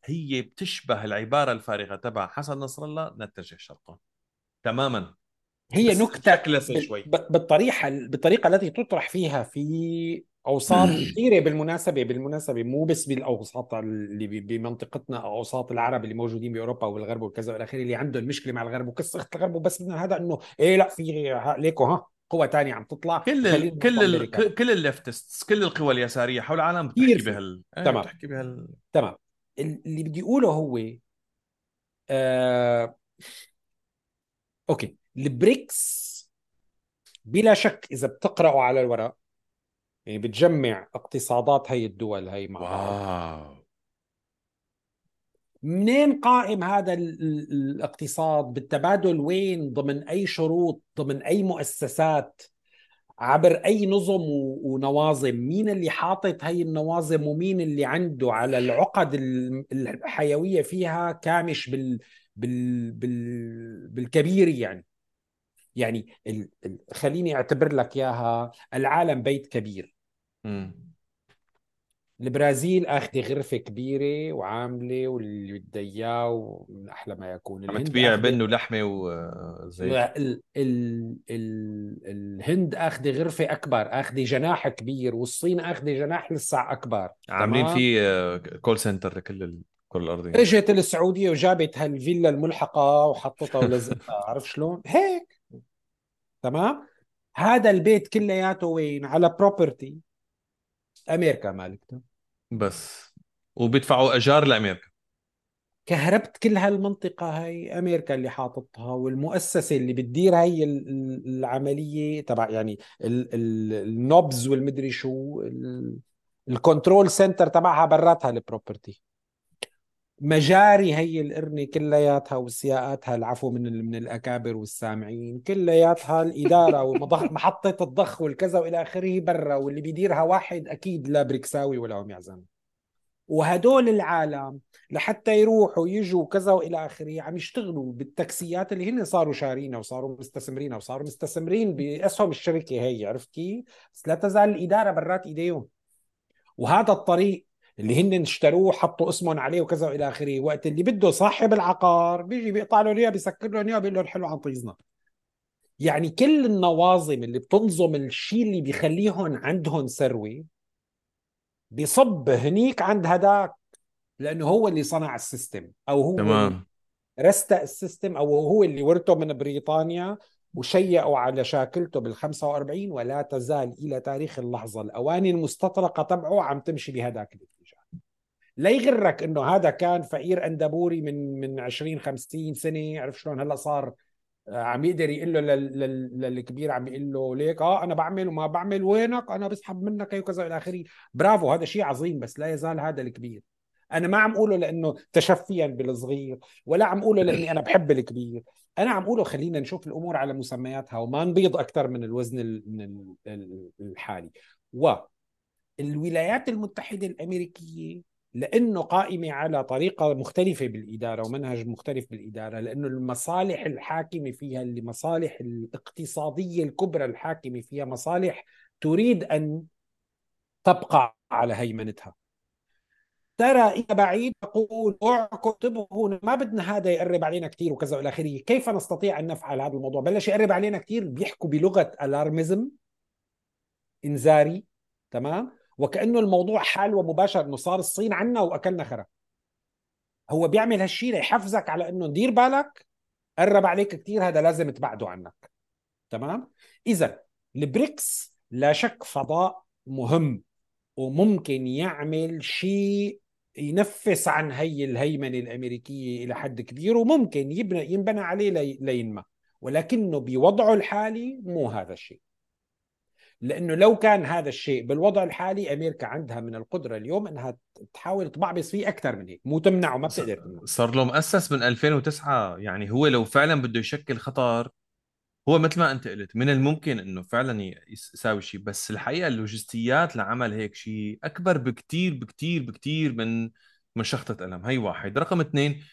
هي بتشبه العبارة الفارغة تبع حسن نصر الله نتجه شرقا. تماما. هي نكتة مشكلسه بال- شوي بالطريقة بالطريقة التي تطرح فيها في أوساط كثيرة بالمناسبة بالمناسبة مو بس بالأوساط اللي بمنطقتنا أو أوساط العرب اللي موجودين بأوروبا والغرب وكذا وإلى آخره اللي عندهم مشكلة مع الغرب وقصة الغرب وبس بدنا هذا إنه إيه لا في ليكو ها قوة تانية عم تطلع كل خلينا ال كل نحط ال أمريكا كل الليفتستس كل القوى اليسارية حول العالم بتحكي. بهال إيه تمام. بتحكي بهال تمام اللي بدي أقوله هو آه... okay البريكس بلا شك إذا بتقرأوا على الورق يعني بتجمع اقتصادات هي الدول هي مع wow. منين قائم هذا ال- ال- الاقتصاد؟ بالتبادل وين؟ ضمن أي شروط؟ ضمن أي مؤسسات؟ عبر أي نظم ونواظم؟ مين اللي حاطط هي النواظم ومين اللي عنده على العقد ال- الحيوية فيها كامش بال بال بال بالكبير يعني؟ يعني ال... ال... خليني أعتبر لك إياها العالم بيت كبير مم. البرازيل اخذه غرفة كبيرة وعاملة واللي بدها اياه ومن أحلى ما يكون عم تبيع بن ولحمة وزيت ال ال ال الهند اخذه غرفة أكبر اخذه جناح كبير والصين اخذه جناح لسه أكبر عاملين؟ فيه call center لكل الكره الارضيه إجت السعودية وجابت هالفيلا الملحقة وحطتها ولزقتها عرف شلون؟ هيك تمام؟ هذا البيت كلياته وين؟ على property أمريكا مالكته بس. وبيدفعوا ايجار لأمريكا. كهربت كل هالمنطقة هاي أمريكا اللي حاططها والمؤسسة اللي بتدير هاي ال- ال- العملية تبع يعني ال- ال- النوبز والمدري شو ال- الكنترول سنتر تبعها براتها البروبرتي مجاري هي القرنة كلياتها وسياقاتها العفو من من الأكابر والسامعين كلياتها الإدارة ومحطة الضخ والكذا وإلى آخره برا واللي بيديرها واحد أكيد لا بريكساوي ولا هم يعزم وهدول العالم لحتى يروحوا يجوا كذا وإلى آخره عم يشتغلوا بالتاكسيات اللي هن صاروا شارينها وصاروا مستثمرين وصاروا مستثمرين بأسهم الشركة هي عرفت كيف؟ بس لا تزال الإدارة برات إيديهم وهذا الطريق اللي هن اشتروه حطوا اسمهم عليه وكذا وإلى آخره. وقت اللي بده صاحب العقار بيجي بيقطع له اياه بيسكر له اياه بيقول لهم حلو عن طيزنا. يعني كل النواظم اللي بتنظم الشيء اللي بيخليهم عندهم ثروة بيصب هنيك عند هداك لأنه هو اللي صنع ال system أو هو تمام. رستق ال system أو هو اللي ورثه من بريطانيا وشيئوا على شاكلته بال 45 ولا تزال إلى تاريخ اللحظة. الأواني المستطرقة تبعه عم تمشي بهذاك الاتجاه لا يغرك إنه هذا كان فقير اندبوري من من 20 50 سنة. عرف شلون هلا صار عم يقدر يقول له للكبير عم يقول له ليك آه أنا بعمل وما بعمل وينك؟ أنا بسحب منك وكذا إلى آخره. برافو هذا شيء عظيم بس لا يزال هذا الكبير. أنا ما عم أقوله لأنه تشفيا بالصغير ولا عم أقوله لأني أنا بحب الكبير. أنا عم أقوله خلينا نشوف الأمور على مسمياتها وما نبيض أكثر من الوزن الحالي. والولايات المتحدة الأمريكية لأنه قائمه على طريقة مختلفة بالإدارة ومنهج مختلف بالإدارة لأنه المصالح الحاكمة فيها المصالح الاقتصادية الكبرى الحاكمة فيها مصالح تريد أن تبقى على هيمنتها ترى إلى بعيد تقول انتبهوا ما بدنا هذا يقرب علينا كثير وكذا والى آخره، كيف نستطيع أن نفعل هذا الموضوع؟ بلش يقرب علينا كثير بيحكوا بلغة الارمزم إنذاري تمام؟ وكأنه الموضوع حال ومباشر انه صار الصين عنا وأكلنا خرا. هو بيعمل هالشيء ليحفزك على إنه دير بالك قرب عليك كثير هذا لازم تبعده عنك. تمام؟ إذا البريكس لا شك فضاء مهم وممكن يعمل شيء ينفس عن هي الهيمنة الأمريكية إلى حد كبير وممكن يبنى ينبنى عليه لينمى ولكنه بوضعه الحالي مو هذا الشيء. لأنه لو كان هذا الشيء بالوضع الحالي أمريكا عندها من القدرة اليوم إنها تحاول تبعبص فيه أكثر من هيك مو تمنعه ما بتقدر تمنعه صار له مؤسس من 2009 يعني هو لو فعلا بده يشكل خطر هو مثل ما أنت قلت من الممكن إنه فعلا يساوي شيء. بس الحقيقة اللوجستيات لعمل هيك شيء أكبر بكتير بكتير بكتير من من شخطة قلم هي واحد. رقم اثنين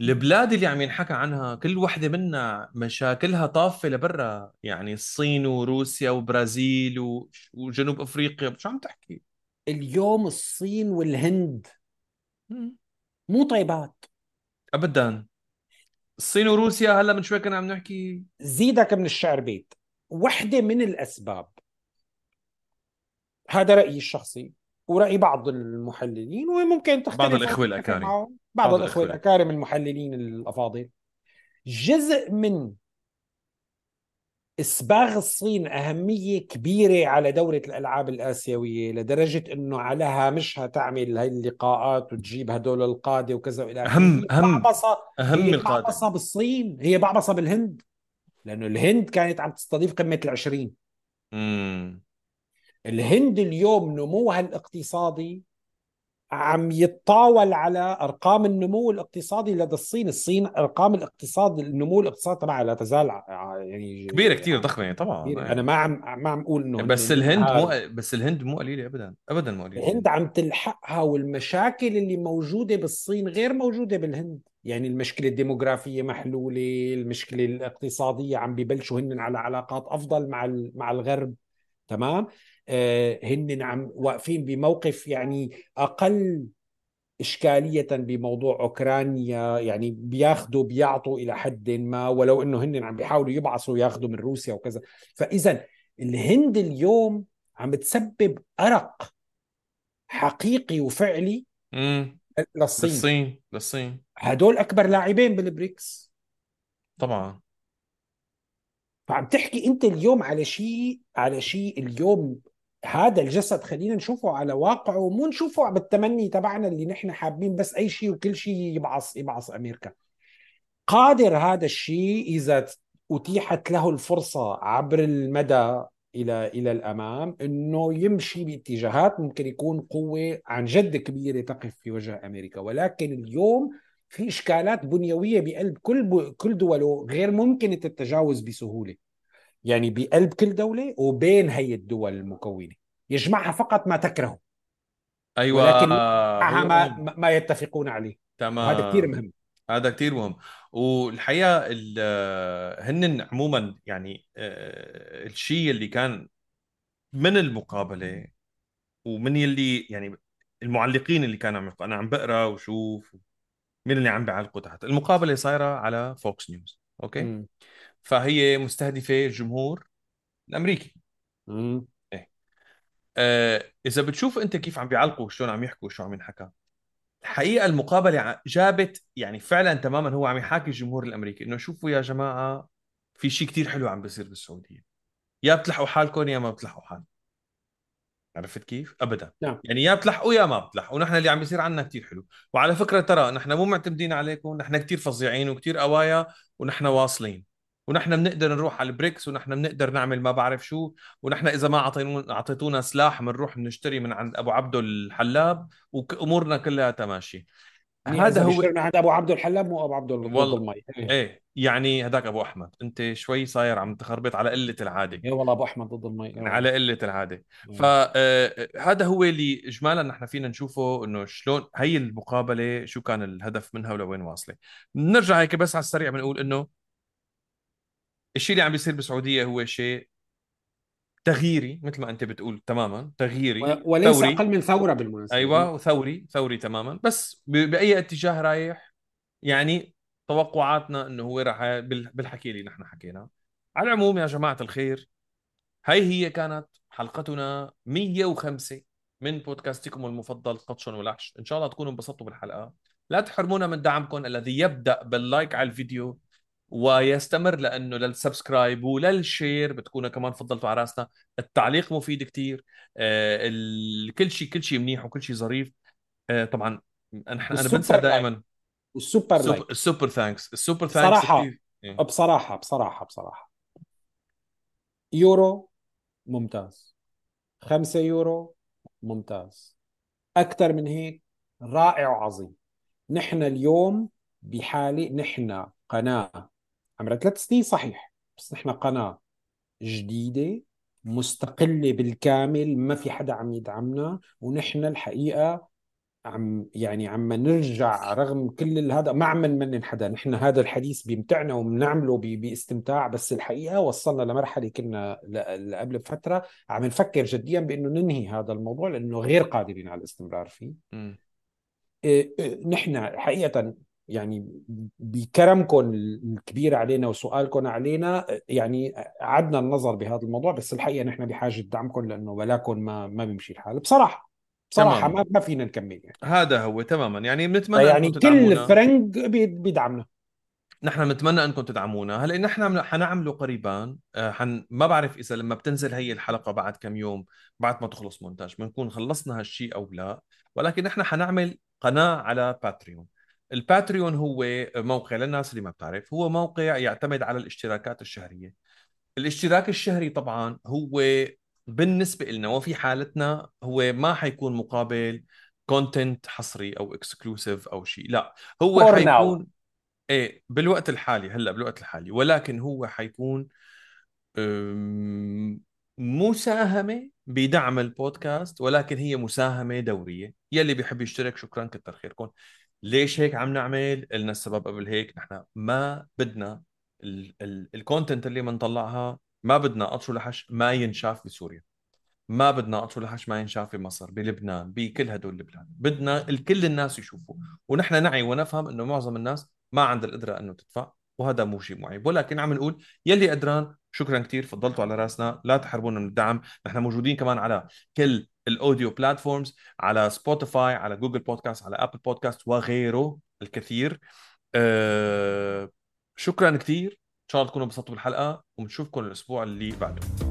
البلاد اللي عم ينحكى عنها كل وحدة منها مشاكلها طافة لبرا. يعني الصين وروسيا وبرازيل و... وجنوب أفريقيا. شو عم تحكي؟ اليوم الصين والهند. مو طيبات. ابدا. الصين وروسيا هلا من شوي كنا عم نحكي. زيدك من الشعر بيت. وحدة من الأسباب. هذا رأيي الشخصي. ورأي بعض المحللين وممكن تختلف بعض الاخوه الأكارم. بعض, بعض الإخوة الأكارم المحللين الأفاضل. جزء من اسباغ الصين أهمية كبيرة على دوله الألعاب الآسيوية لدرجة إنه على هامشها تعمل هاي اللقاءات وتجيب هدول القادة وكذا وإلى آخره. اهم اهم اهم هي القادة. بعبصة بالصين هي بعبصة بالهند لأنه الهند كانت عم تستضيف قمة العشرين. امم الهند اليوم نموها الاقتصادي عم يتطاول على أرقام النمو الاقتصادي لدى الصين، الصين أرقام الاقتصاد النمو الاقتصادي تبعها لا تزال يعني كبيرة كثير ضخمة طبعا. كبيرة. أنا ما عم ما عم أقول إنه بس الهند مو بس الهند مو قليلة ابدا ابدا مو قليلة. الهند عم تلحقها والمشاكل اللي موجودة بالصين غير موجودة بالهند. يعني المشكلة الديموغرافية محلولة المشكلة الاقتصادية عم ببلشوا هن على علاقات أفضل مع مع الغرب تمام؟ هن عم واقفين بموقف يعني أقل إشكالية بموضوع أوكرانيا يعني بياخذوا بيعطوا إلى حد ما ولو أنه هن عم بيحاولوا يبعثوا ياخذوا من روسيا وكذا. فإذا الهند اليوم عم بتسبب أرق حقيقي وفعلي امم للصين. للصين للصين. هدول أكبر لاعبين بالبريكس. طبعا. فعم تحكي أنت اليوم على شيء على شيء اليوم هذا الجسد خلينا نشوفه على واقعه مو نشوفه بالتمني تبعنا اللي نحن حابين بس أي شيء وكل شيء يبعص يبعص أمريكا. قادر هذا الشيء إذا أتيحت له الفرصة عبر المدى إلى إلى الأمام إنه يمشي باتجاهات ممكن يكون قوة عن جد كبيرة تقف في وجه أمريكا. ولكن اليوم في إشكالات بنيوية بقلب كل كل دوله غير ممكنة التجاوز بسهولة. يعني بقلب كل دولة وبين هي الدول المكونة يجمعها فقط ما تكرهه. أيوه ولكن معها هو ما, ما يتفقون عليه. وهذا كثير تمام مهم. هذا كتير مهم. والحقيقة ال- هن عموما يعني آه، الشيء اللي كان من المقابلة ومن يلي يعني المعلقين اللي كانوا عم أنا عم بقرأ وشوف مين اللي عم بيعلقوا تحت. المقابلة صايرة على فوكس نيوز أوكي؟ مم. فهي مستهدفة الجمهور الأمريكي. مم. إيه. آه إذا بتشوف أنت كيف عم بيعلقوا شلون عم يحكوا شو عم ينحكى الحقيقة المقابلة ع- جابت يعني فعلا تماما هو عم يحاكي الجمهور الأمريكي إنه شوفوا يا جماعة في شيء كتير حلو عم بيصير بالسعودية. يا بتلحقوا حالكم يا ما بتلحقوا حالكم. عرفت كيف؟ ابدا. نعم. يعني يا بتلحقوا يا ما بتلحقوا. ونحن اللي عم بيصير عنا كتير حلو. وعلى فكرة ترى نحن مو معتمدين عليكم نحن كتير فظيعين وكتير قوايا ونحن واصلين. ونحن بنقدر نروح على البريكس ونحن بنقدر نعمل ما بعرف شو ونحن إذا ما اعطينا اعطيتونا سلاح بنروح بنشتري من عند أبو عبده الحلاب وامورنا كلها تماشي. يعني هذا هو من عند أبو عبد الحلاب مو أبو عبد ضد والله. المي. إيه. إيه. يعني هذاك أبو أحمد. أنت شوي صاير عم تخربط على قلة العادة. إيه والله أبو أحمد ضد المي. يعني على قلة العادة. إيه. فهذا هو اللي اجمالا نحن فينا نشوفه إنه شلون هي المقابلة شو كان الهدف منها ولوين واصلة. بنرجع هيك بس على السريع بنقول إنه الشيء اللي عم بيصير بالسعوديه هو شيء تغييري مثل ما أنت بتقول تماما تغييري وليس ثوري. أقل من ثورة بالمناسبة. أيوه وثوري ثوري تماما. بس بأي اتجاه رايح يعني توقعاتنا إنه هو راح بال- بالحكي اللي نحن حكيناه. على العموم يا جماعة الخير هاي هي كانت حلقتنا 105 من بودكاستكم المفضل قطش ولحش. إن شاء الله تكونوا انبسطتوا بالحلقة. لا تحرمونا من دعمكم الذي يبدأ بال like على الفيديو. ويستمر لأنه لل subscribe ولل share بتكونوا كمان فضلتوا على رأسنا. التعليق مفيد كتير. آه ال... كل شيء كل شيء منيح وكل شيء ظريف. آه طبعا نحن أنا بنسى دائما. والسوبر السوبر لايك السوبر ثانكس. السوبر ثانكس بصراحة كثير إيه. بصراحة بصراحة بصراحة. يورو ممتاز. خمسة يورو ممتاز. أكثر من هيك رائع وعظيم. نحن اليوم بحالة نحن قناة عمرها ثلاث سنين صحيح بس نحن قناة جديدة مستقلة بالكامل ما في حدا عم يدعمنا ونحن الحقيقة عم يعني عم نرجع رغم كل هذا ما عم نمنن حدا نحن هذا الحديث بيمتعنا وبنعمله باستمتاع بس الحقيقة وصلنا لمرحلة كنا قبل فترة عم نفكر جديا بأنه ننهي هذا الموضوع لأنه غير قادرين على الاستمرار فيه مم. إيه، إيه، نحن حقيقة يعني بكرمكم الكبير علينا وسؤالكم علينا يعني عدنا النظر بهذا الموضوع بس الحقيقة نحن بحاجة دعمكم لأنه بلاكم ما ما بيمشي الحال. بصراحة تمام ما ما فينا نكمل يعني. هذا هو تماما. يعني بنتمنى يعني كل بي- بيدعمنا. نحن بنتمنى انكم تدعمونا. هلا نحن عم- حنعمله قريبا؟ آه، حن ما بعرف إذا لما بتنزل هي الحلقة بعد كم يوم بعد ما تخلص مونتاج بنكون خلصنا هالشيء أو لا. ولكن نحن حنعمل قناة على باتريون الباتريون هو موقع للناس اللي ما بتعرف هو موقع يعتمد على الاشتراكات الشهرية. الاشتراك الشهري طبعا هو بالنسبة لنا وفي حالتنا هو ما حيكون مقابل content حصري أو exclusive أو شيء لا هو For now. حيكون إيه بالوقت الحالي هلأ بالوقت الحالي ولكن هو حيكون أم، مساهمة بدعم البودكاست ولكن هي مساهمة دورية. يلي بيحب يشترك شكرا كتر خيركم. ليش هيك عم نعمل؟ قلنا السبب قبل هيك نحن ما بدنا ال content اللي بنطلعها ما بدنا قطش ولحش ما ينشاف بسوريا. ما بدنا قطش ولحش ما ينشاف بمصر بلبنان بكل هدول البلاد بدنا الكل الناس يشوفوا ونحن نعي ونفهم إنه معظم الناس ما عندها القدرة إنه تدفع وهذا مو شيء معيب. ولكن عم نقول يلي قدران شكرا كثير فضلتوا على رأسنا لا تحرمونا من الدعم. نحن موجودين كمان على كل ال audio platforms على سبوتيفاي على جوجل بودكاست على ابل بودكاست وغيره الكثير. أه شكرا كثير. إن شاء الله تكونوا انبسطتوا بالحلقة وبنشوفكم الأسبوع اللي بعده.